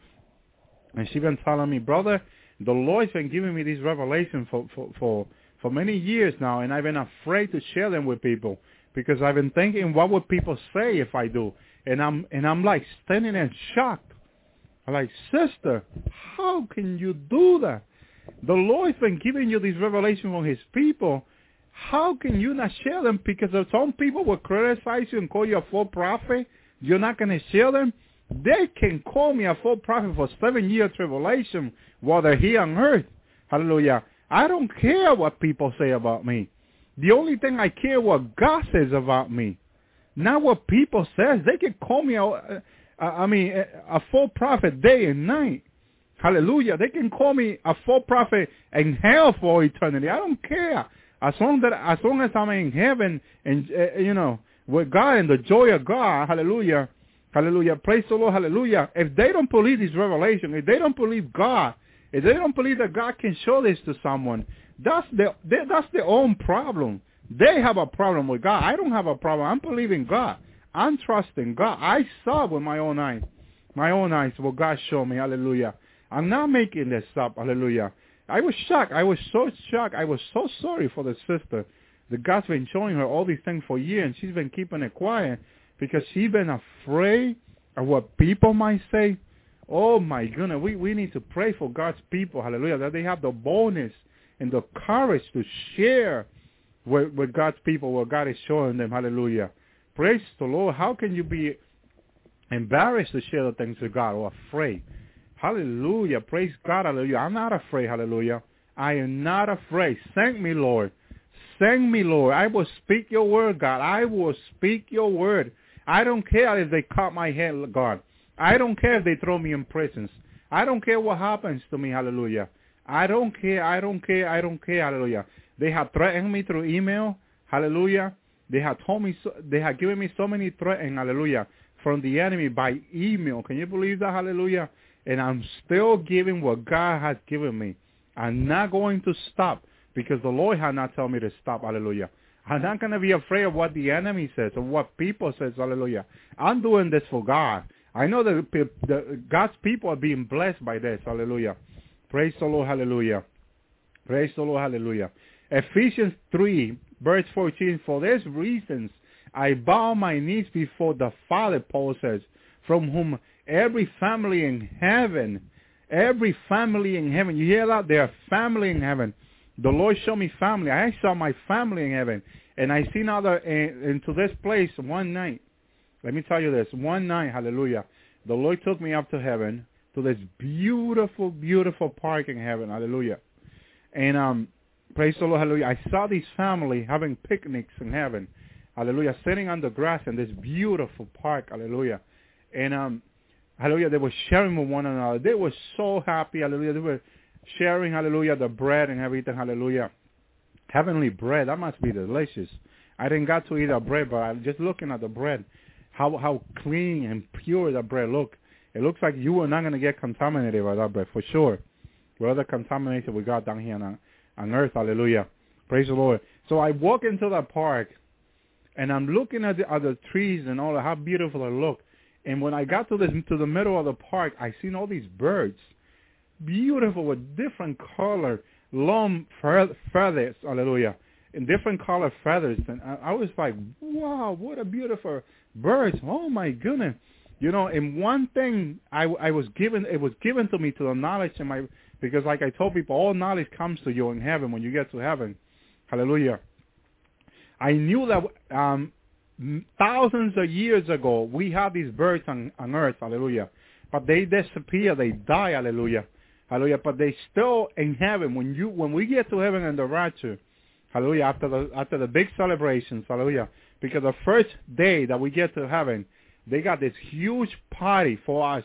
and she been telling me, brother, the Lord's been giving me these revelations for, for, for, for many years now, and I've been afraid to share them with people because I've been thinking, what would people say if I do? And I'm, and I'm like standing there shocked. I'm like, sister, how can you do that? The Lord's been giving you this revelation from his people. How can you not share them? Because if some people will criticize you and call you a false prophet, you're not going to share them. They can call me a false prophet for seven year tribulation while they're here on earth. Hallelujah. I don't care what people say about me. The only thing I care what God says about me. Not what people says. They can call me a, a I mean, a false prophet day and night. Hallelujah. They can call me a false prophet in hell for eternity. I don't care. As long that as long as I'm in heaven and uh, you know with God and the joy of God, hallelujah, hallelujah, praise the Lord, hallelujah. If they don't believe this revelation, if they don't believe God, if they don't believe that God can show this to someone, that's the that's their own problem. They have a problem with God. I don't have a problem. I'm believing God. I'm trusting God. I saw with my own eyes, my own eyes what God showed me. Hallelujah. I'm not making this up. Hallelujah. I was shocked. I was so shocked. I was so sorry for the sister. The God's been showing her all these things for years, and she's been keeping it quiet because she's been afraid of what people might say. Oh my goodness, we, we need to pray for God's people, hallelujah, that they have the boldness and the courage to share with, with God's people what God is showing them, hallelujah. Praise the Lord. How can you be embarrassed to share the things with God or afraid? Hallelujah. Praise God. Hallelujah. I'm not afraid. Hallelujah. I am not afraid. Thank me, Lord. Send me, Lord. I will speak your word, God. I will speak your word. I don't care if they cut my head, God. I don't care if they throw me in prisons. I don't care what happens to me, hallelujah. I don't care, I don't care, I don't care, hallelujah. They have threatened me through email, hallelujah. They have told me, so, they have given me so many threats, hallelujah, from the enemy by email. Can you believe that, hallelujah? And I'm still giving what God has given me. I'm not going to stop because the Lord has not told me to stop. Hallelujah. I'm not going to be afraid of what the enemy says or what people says. Hallelujah. I'm doing this for God. I know that the, God's people are being blessed by this. Hallelujah. Praise the Lord. Hallelujah. Praise the Lord. Hallelujah. Ephesians 3, verse 14. For these reasons I bow my knees before the Father, Paul says, from whom every family in heaven, every family in heaven, you hear that? They are family in heaven the Lord showed me family. I saw my family in heaven. And I seen other uh, into this place one night. Let me tell you this. One night, hallelujah, the Lord took me up to heaven to this beautiful, beautiful park in heaven. Hallelujah. And um, praise the Lord, hallelujah. I saw this family having picnics in heaven. Hallelujah. Sitting on the grass in this beautiful park. Hallelujah. And um, hallelujah, they were sharing with one another. They were so happy. Hallelujah. They were sharing, hallelujah, the bread and everything, hallelujah. Heavenly bread, that must be delicious. I didn't got to eat that bread, but I'm just looking at the bread, how how clean and pure the bread look. It looks like you are not going to get contaminated by that bread, for sure. With other contamination we got down here on, on earth, hallelujah. Praise the Lord. So I walk into the park, and I'm looking at the, the trees and all, how beautiful they look. And when I got to the to the middle of the park, I seen all these birds beautiful with different color, long feathers, hallelujah, in different color feathers. And I, I was like, wow, what a beautiful birds. Oh my goodness. You know, and one thing I, I was given, it was given to me to the knowledge in my, because like I told people, all knowledge comes to you in heaven when you get to heaven. Hallelujah. I knew that um, thousands of years ago we had these birds on, on earth, hallelujah. But they disappear, they die, hallelujah. Hallelujah. But they still in heaven when you when we get to heaven in the rapture, hallelujah, after the after the big celebrations, hallelujah. Because the first day that we get to heaven, they got this huge party for us,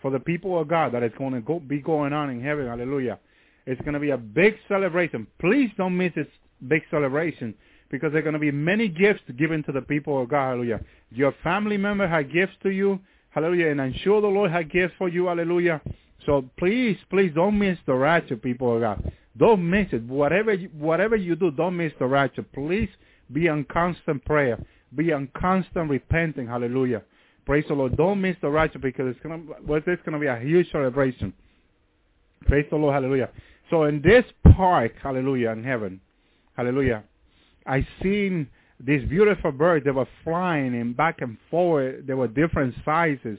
for the people of God that is going to go, be going on in heaven. Hallelujah. It's going to be a big celebration. Please don't miss this big celebration because there are going to be many gifts given to the people of God. Hallelujah. Your family member had gifts to you. Hallelujah. And I'm sure the Lord had gifts for you. Hallelujah. So please, please don't miss the rapture, people of God. Don't miss it. Whatever you, whatever you do, don't miss the rapture. Please be on constant prayer. Be on constant repenting. Hallelujah. Praise the Lord. Don't miss the rapture because it's gonna well, it's gonna be a huge celebration. Praise the Lord. Hallelujah. So in this park, hallelujah, in heaven, hallelujah, I seen these beautiful birds. They were flying and back and forward. They were different sizes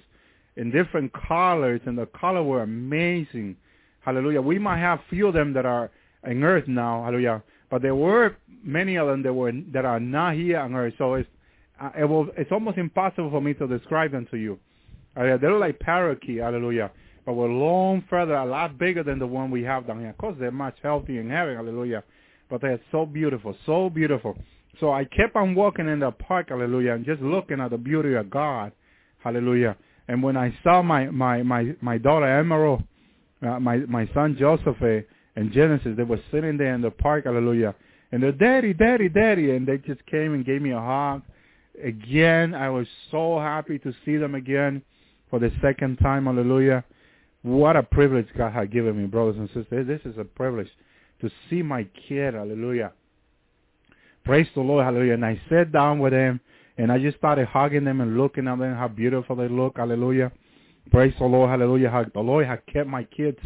in different colors, and the color were amazing. Hallelujah. We might have few of them that are in earth now. Hallelujah. But there were many of them that were that are not here on earth. So it's uh, it was it's almost impossible for me to describe them to you. They look like parakeet. Hallelujah. But we're long further, a lot bigger than the one we have down here. Of course, they're much healthier in heaven. Hallelujah. But they're so beautiful, so beautiful. So I kept on walking in the park, hallelujah, and just looking at the beauty of God, hallelujah. And when I saw my my my my daughter Emerald, uh, my my son Joseph uh, and Genesis, they were sitting there in the park, hallelujah, and they're daddy, daddy, daddy, and they just came and gave me a hug. Again, I was so happy to see them again for the second time, hallelujah. What a privilege God had given me, brothers and sisters. This is a privilege to see my kid, hallelujah. Praise the Lord, hallelujah. And I sat down with them and I just started hugging them and looking at them, how beautiful they look, hallelujah. Praise the Lord, hallelujah. How the Lord had kept my kids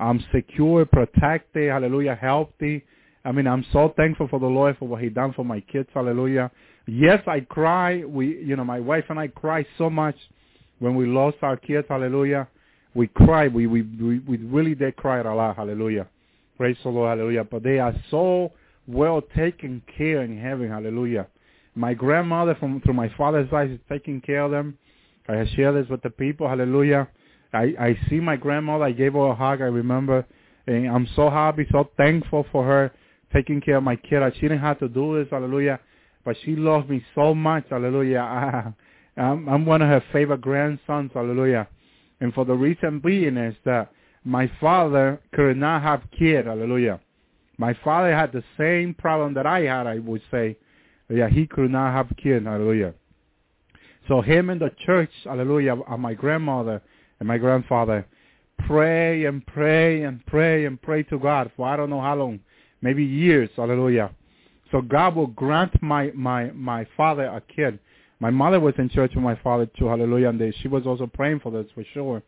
um, secure, protected, hallelujah, healthy. I mean, I'm so thankful for the Lord for what he done for my kids, hallelujah. Yes, I cry. We, you know, my wife and I cry so much when we lost our kids, hallelujah. We cried. We, we, we, we really did cry a lot, hallelujah. Praise the Lord, hallelujah. But they are so well taken care in heaven, hallelujah. My grandmother from through my father's side is taking care of them. I have shared this with the people, hallelujah. I, I see my grandmother, I gave her a hug, I remember, and I'm so happy, so thankful for her taking care of my kid. She didn't have to do this, hallelujah, but she loves me so much, hallelujah. I'm, I'm one of her favorite grandsons, hallelujah. And for the reason being is that my father could not have kid, hallelujah. My father had the same problem that I had, I would say. Yeah, he could not have kid, hallelujah. So him and the church, hallelujah, and my grandmother and my grandfather pray and pray and pray and pray to God for I don't know how long, maybe years, hallelujah. So God will grant my, my, my father a kid. My mother was in church with my father too, hallelujah, and they, she was also praying for this for sure.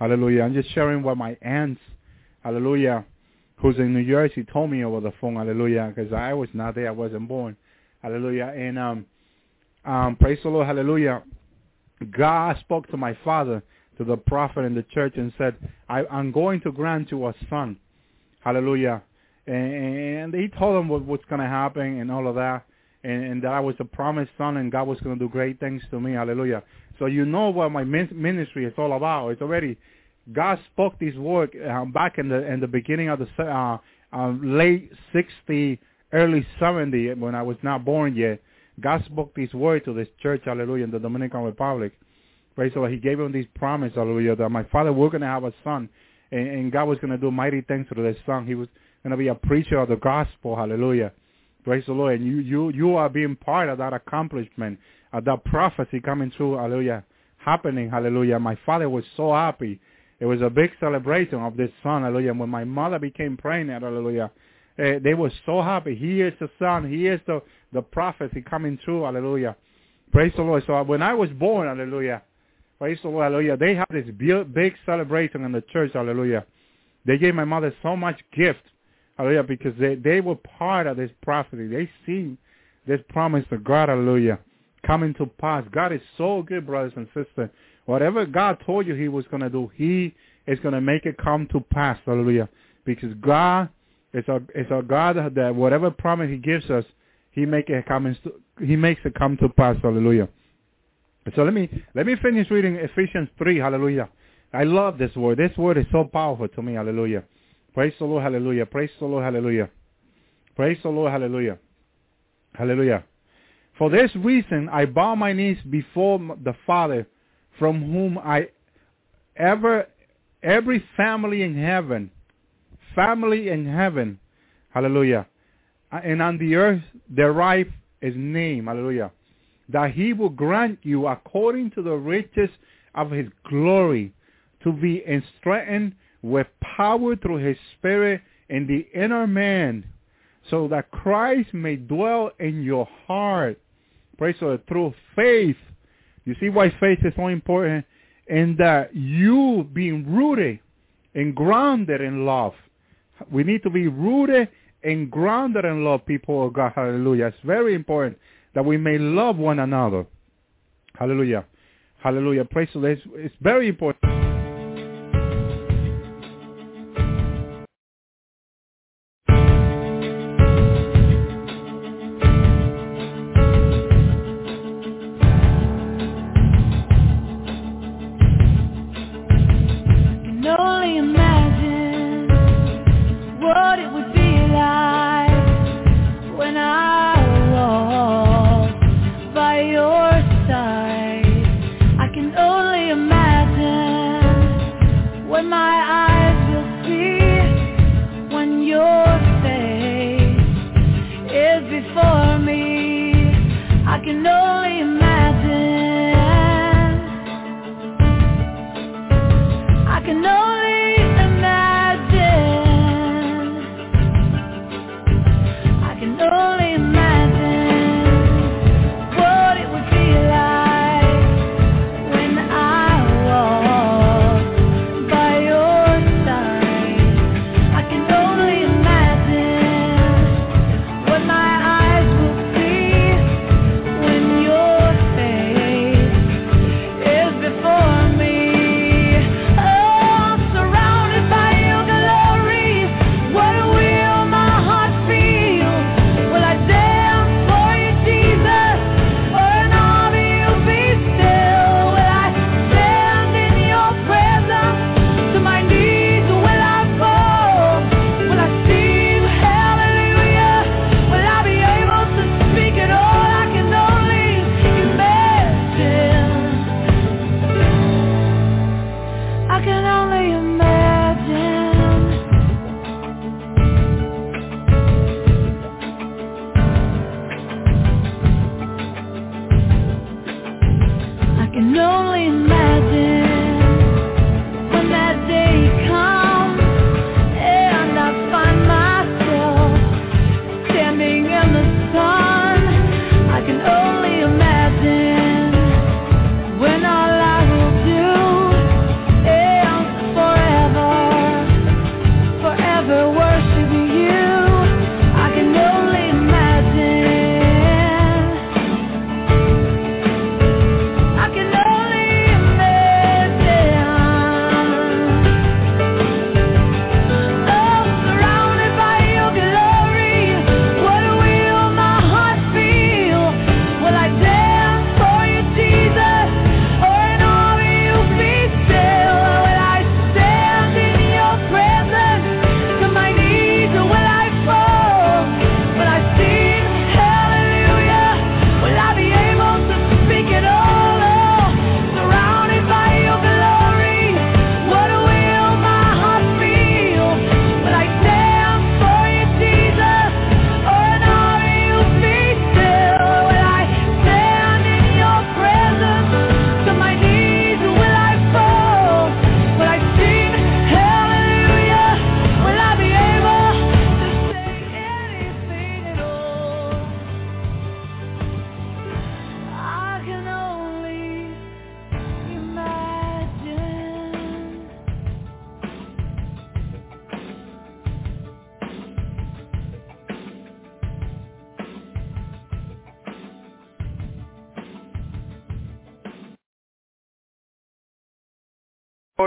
Hallelujah. I'm just sharing what my aunts, hallelujah, who's in New Jersey told me over the phone, hallelujah, because I was not there. I wasn't born. Hallelujah. And um, um, praise the Lord, hallelujah. God spoke to my father, to the prophet in the church, and said, I, I'm going to grant you a son. Hallelujah. And, and he told him what, what's going to happen and all of that. And, and that I was a promised son and God was going to do great things to me. Hallelujah. So you know what my ministry is all about. It's already God spoke this word uh, back in the in the beginning of the uh, uh, late 60, early 70 when I was not born yet. God spoke this word to this church, hallelujah, in the Dominican Republic. Praise the Lord. He gave him this promise, hallelujah, that my father was going to have a son, and, and God was going to do mighty things through this son. He was going to be a preacher of the gospel, hallelujah. Praise the Lord. And you, you, you are being part of that accomplishment, of that prophecy coming true, hallelujah, happening, hallelujah. My father was so happy. It was a big celebration of this son, hallelujah. When my mother became pregnant, hallelujah, uh, they were so happy. He is the son. He is the, the prophecy coming true, hallelujah. Praise the Lord. So when I was born, hallelujah, praise the Lord, hallelujah, they had this big celebration in the church, hallelujah. They gave my mother so much gift, hallelujah, because they, they were part of this prophecy. They see this promise of God, hallelujah, coming to pass. God is so good, brothers and sisters. Whatever God told you he was going to do, he is going to make it come to pass, hallelujah. Because God is a, is a God that whatever promise he gives us, he make it come he makes it come to pass, hallelujah. So let me let me finish reading Ephesians 3, hallelujah. I love this word. This word is so powerful to me, hallelujah. Praise the Lord, hallelujah. Praise the Lord, hallelujah. Praise the Lord, hallelujah. Hallelujah. For this reason, I bow my knees before the Father, from whom I ever, every family in heaven, family in heaven, hallelujah, and on the earth derive his name, hallelujah, that he will grant you according to the riches of his glory to be strengthened with power through his spirit in the inner man so that Christ may dwell in your heart. Praise God. Through faith. You see why faith is so important? In that you being rooted and grounded in love. We need to be rooted and grounded in love, people of God. Hallelujah. It's very important that we may love one another. Hallelujah. Hallelujah. Praise the Lord. It's very important.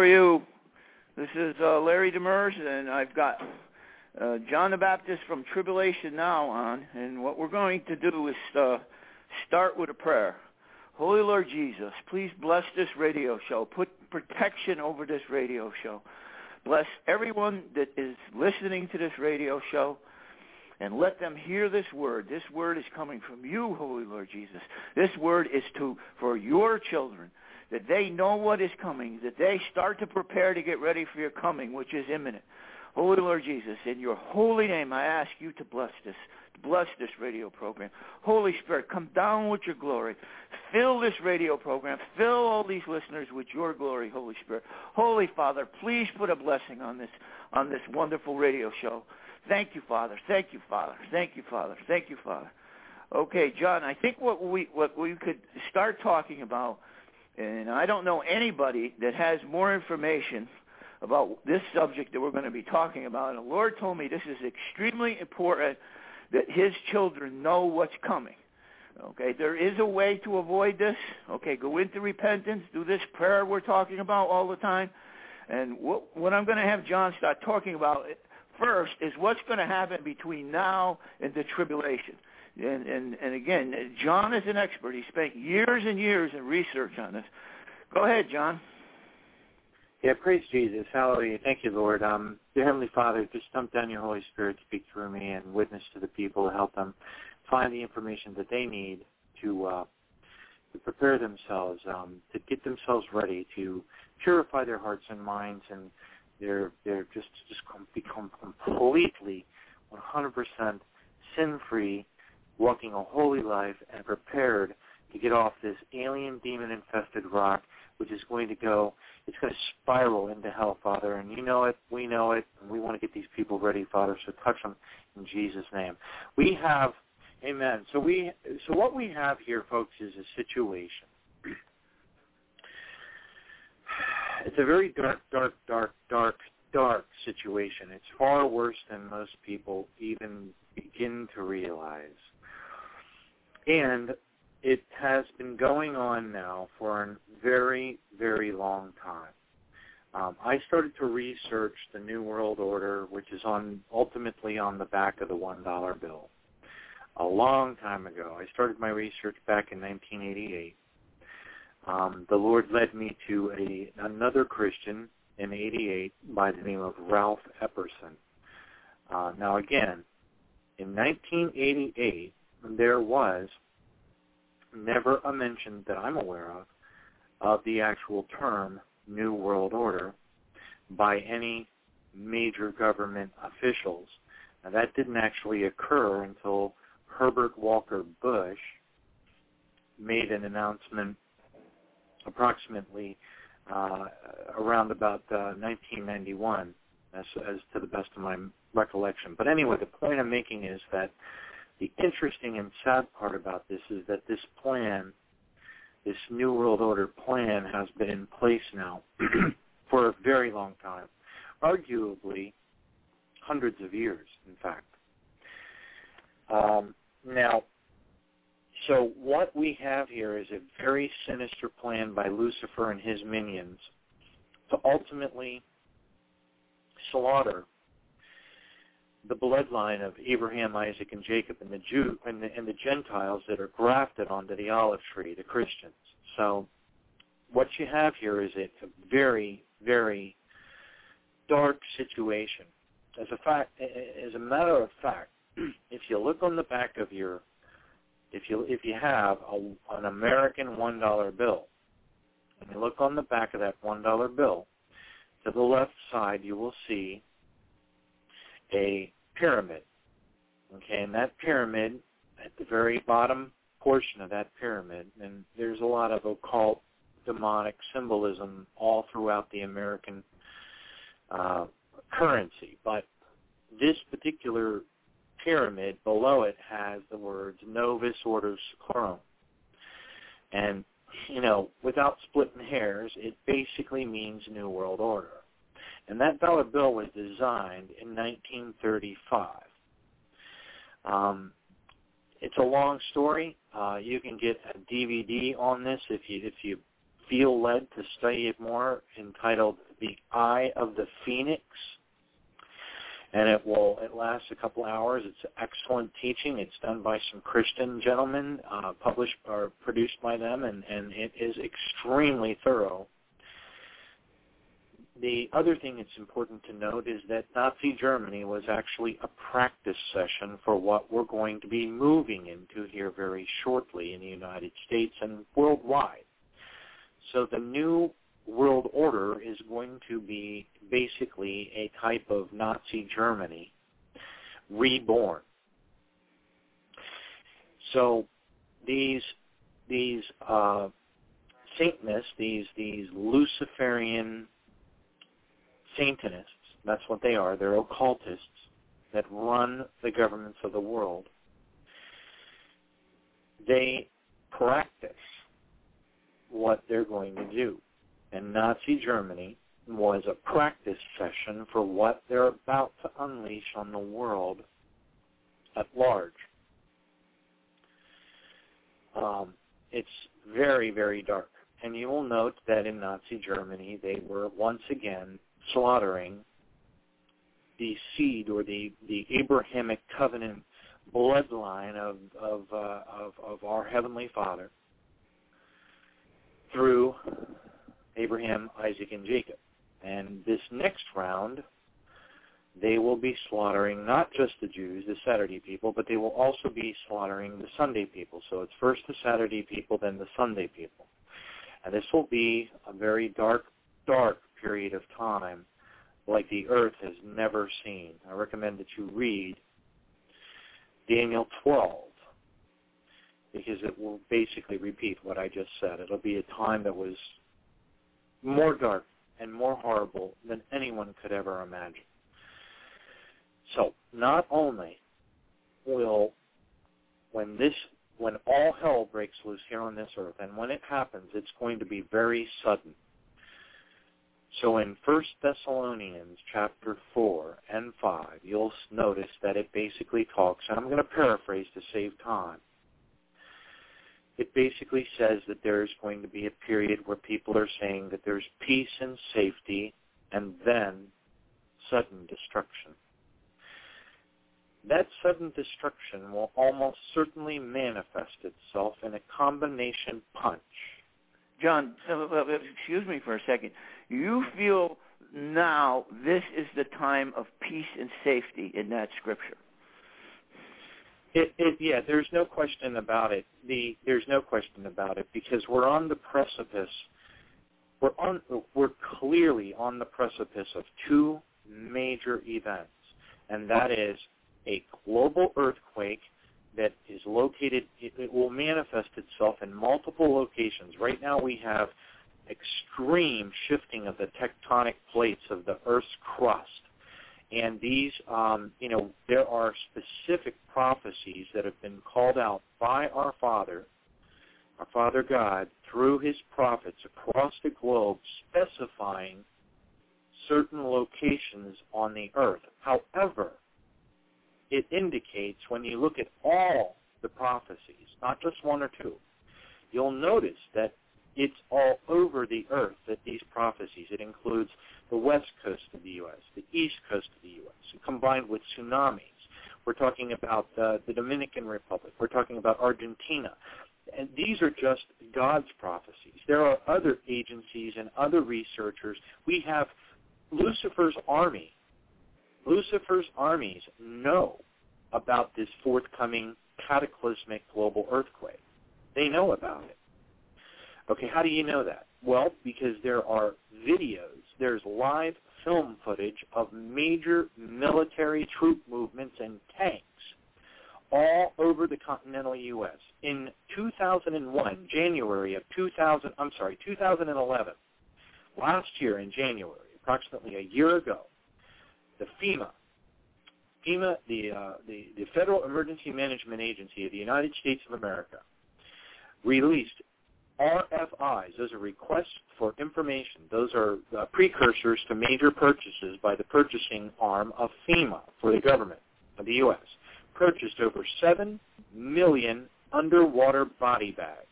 Are you? This is uh, Larry Demers, and I've got uh, John the Baptist from Tribulation Now on, and what we're going to do is uh, start with a prayer. Holy Lord Jesus, please bless this radio show. Put protection over this radio show. Bless everyone that is listening to this radio show. and let them hear this word. This word is coming from you, Holy Lord Jesus. This word is to for your children, that they know what is coming, that they start to prepare to get ready for your coming, which is imminent. Holy Lord Jesus, in your holy name, I ask you to bless this, to bless this radio program. Holy Spirit, come down with your glory. Fill this radio program. Fill all these listeners with your glory, Holy Spirit. Holy Father, please put a blessing on this, on this wonderful radio show. Thank you, Father. Thank you, Father. Thank you, Father. Thank you, Father. Okay, John, I think what we, what we could start talking about, and I don't know anybody that has more information about this subject that we're going to be talking about. And the Lord told me this is extremely important that his children know what's coming. Okay, there is a way to avoid this. Okay, go into repentance, do this prayer we're talking about all the time. And what, what I'm going to have John start talking about first is what's going to happen between now and the tribulation. And, and, and again, John is an expert. He spent years and years in research on this. Go ahead, John. Yeah, praise Jesus. Hallelujah. Thank you, Lord. Um, dear Heavenly Father, just dump down your Holy Spirit, speak through me, and witness to the people, to help them find the information that they need to uh, to prepare themselves, um, to get themselves ready, to purify their hearts and minds, and they're they're just just become completely 100% sin-free, walking a holy life, and prepared to get off this alien demon-infested rock which is going to go, it's going to spiral into hell, Father. And you know it, we know it, and we want to get these people ready, Father. So touch them in Jesus' name. We have, Amen. So we, so what we have here, folks, is a situation. It's a very dark, dark, dark, dark, dark situation. It's far worse than most people even begin to realize. And it has been going on now for a very, very long time. Um, I started to research the New World Order, which is on ultimately on the back of the one dollar bill. A long time ago, I started my research back in 1988. Um, the Lord led me to a another Christian in '88 by the name of Ralph Epperson. Uh, now, again, in 1988, there was never a mention that I'm aware of of the actual term New World Order by any major government officials. Now that didn't actually occur until Herbert Walker Bush made an announcement approximately uh, around about uh, 1991, as, as to the best of my recollection. But anyway, the point I'm making is that the interesting and sad part about this is that this plan, this New World Order plan, has been in place now for a very long time, arguably hundreds of years, in fact. Um, now, so what we have here is a very sinister plan by Lucifer and his minions to ultimately slaughter the bloodline of Abraham, Isaac, and Jacob, and the Jew and the, and the Gentiles that are grafted onto the olive tree, the Christians. So, what you have here is a, very, very dark situation. As a fact, as a matter of fact, if you look on the back of your, if you if you have a, an American one dollar bill, and you look on the back of that one dollar bill, to the left side you will see a pyramid. Okay, and that pyramid, at the very bottom portion of that pyramid, and there's a lot of occult demonic symbolism all throughout the American uh, currency, but this particular pyramid below it has the words Novus Ordo Seclorum. And, you know, without splitting hairs, it basically means New World Order. And that dollar bill was designed in 1935. Um, it's a long story. Uh, you can get a DVD on this if you if you feel led to study it more, entitled "The Eye of the Phoenix." And it will it lasts a couple hours. It's excellent teaching. It's done by some Christian gentlemen, uh, published or produced by them, and and it is extremely thorough the other thing that's important to note is that Nazi Germany was actually a practice session for what we're going to be moving into here very shortly in the United States and worldwide. So the new world order is going to be basically a type of Nazi Germany reborn. So these these uh, Satanists, these these Luciferian Satanists, that's what they are. They're occultists that run the governments of the world. They practice what they're going to do. And Nazi Germany was a practice session for what they're about to unleash on the world at large. Um, it's very, very dark. And you will note that in Nazi Germany, they were once again slaughtering the seed or the, the Abrahamic covenant bloodline of, of, uh, of, of our Heavenly Father through Abraham, Isaac, and Jacob. And this next round, they will be slaughtering not just the Jews, the Saturday people, but they will also be slaughtering the Sunday people. So it's first the Saturday people, then the Sunday people. And this will be a very dark, dark period of time like the earth has never seen. I recommend that you read Daniel 12 because it will basically repeat what I just said. It'll be a time that was more dark and more horrible than anyone could ever imagine. So, not only will when this when all hell breaks loose here on this earth, and when it happens, it's going to be very sudden. So in 1 Thessalonians chapter 4 and 5, you'll notice that it basically talks, and I'm going to paraphrase to save time. It basically says that there's going to be a period where people are saying that there's peace and safety and then sudden destruction. That sudden destruction will almost certainly manifest itself in a combination punch. John, uh, uh, uh, excuse me for a second. You feel now this is the time of peace and safety in that scripture. It, it, yeah, there's no question about it. The there's no question about it because we're on the precipice. We're on. We're clearly on the precipice of two major events, and that is a global earthquake that is located. It, it will manifest itself in multiple locations. Right now, we have extreme shifting of the tectonic plates of the Earth's crust. And these, um, you know, there are specific prophecies that have been called out by our Father, our Father God, through his prophets across the globe, specifying certain locations on the earth. However, it indicates when you look at all the prophecies, not just one or two, you'll notice that it's all over the earth that these prophecies, it includes the west coast of the U.S., the east coast of the U.S., combined with tsunamis. We're talking about uh, the Dominican Republic. We're talking about Argentina. And these are just God's prophecies. There are other agencies and other researchers. We have Lucifer's army. Lucifer's armies know about this forthcoming cataclysmic global earthquake. They know about it. Okay, how do you know that? Well, because there are videos, there's live film footage of major military troop movements and tanks all over the continental U.S. In 2001, January of 2000, I'm sorry, 2011, last year in January, approximately a year ago, the FEMA, FEMA, the, uh, the, the Federal Emergency Management Agency of the United States of America, released RFIs, those are requests for information. Those are uh, precursors to major purchases by the purchasing arm of FEMA for the government of the U.S. Purchased over 7 million underwater body bags.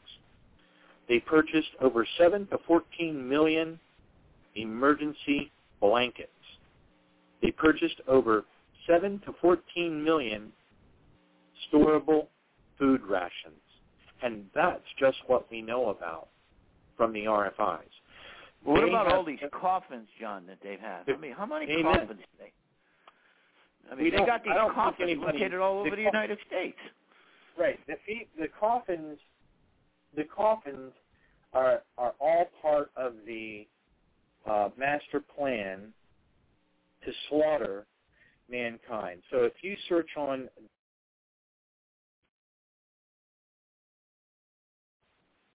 They purchased over 7 to 14 million emergency blankets. They purchased over 7 to 14 million storable food rations. And that's just what we know about from the RFIs. What They about have- all these coffins, John, that they have? Had? I mean, how many Amen. coffins do they? I mean, We they got these I don't think coffins anybody- located all over the the United States. Right. The the coffins the coffins are are all part of the uh, master plan to slaughter mankind. So if you search on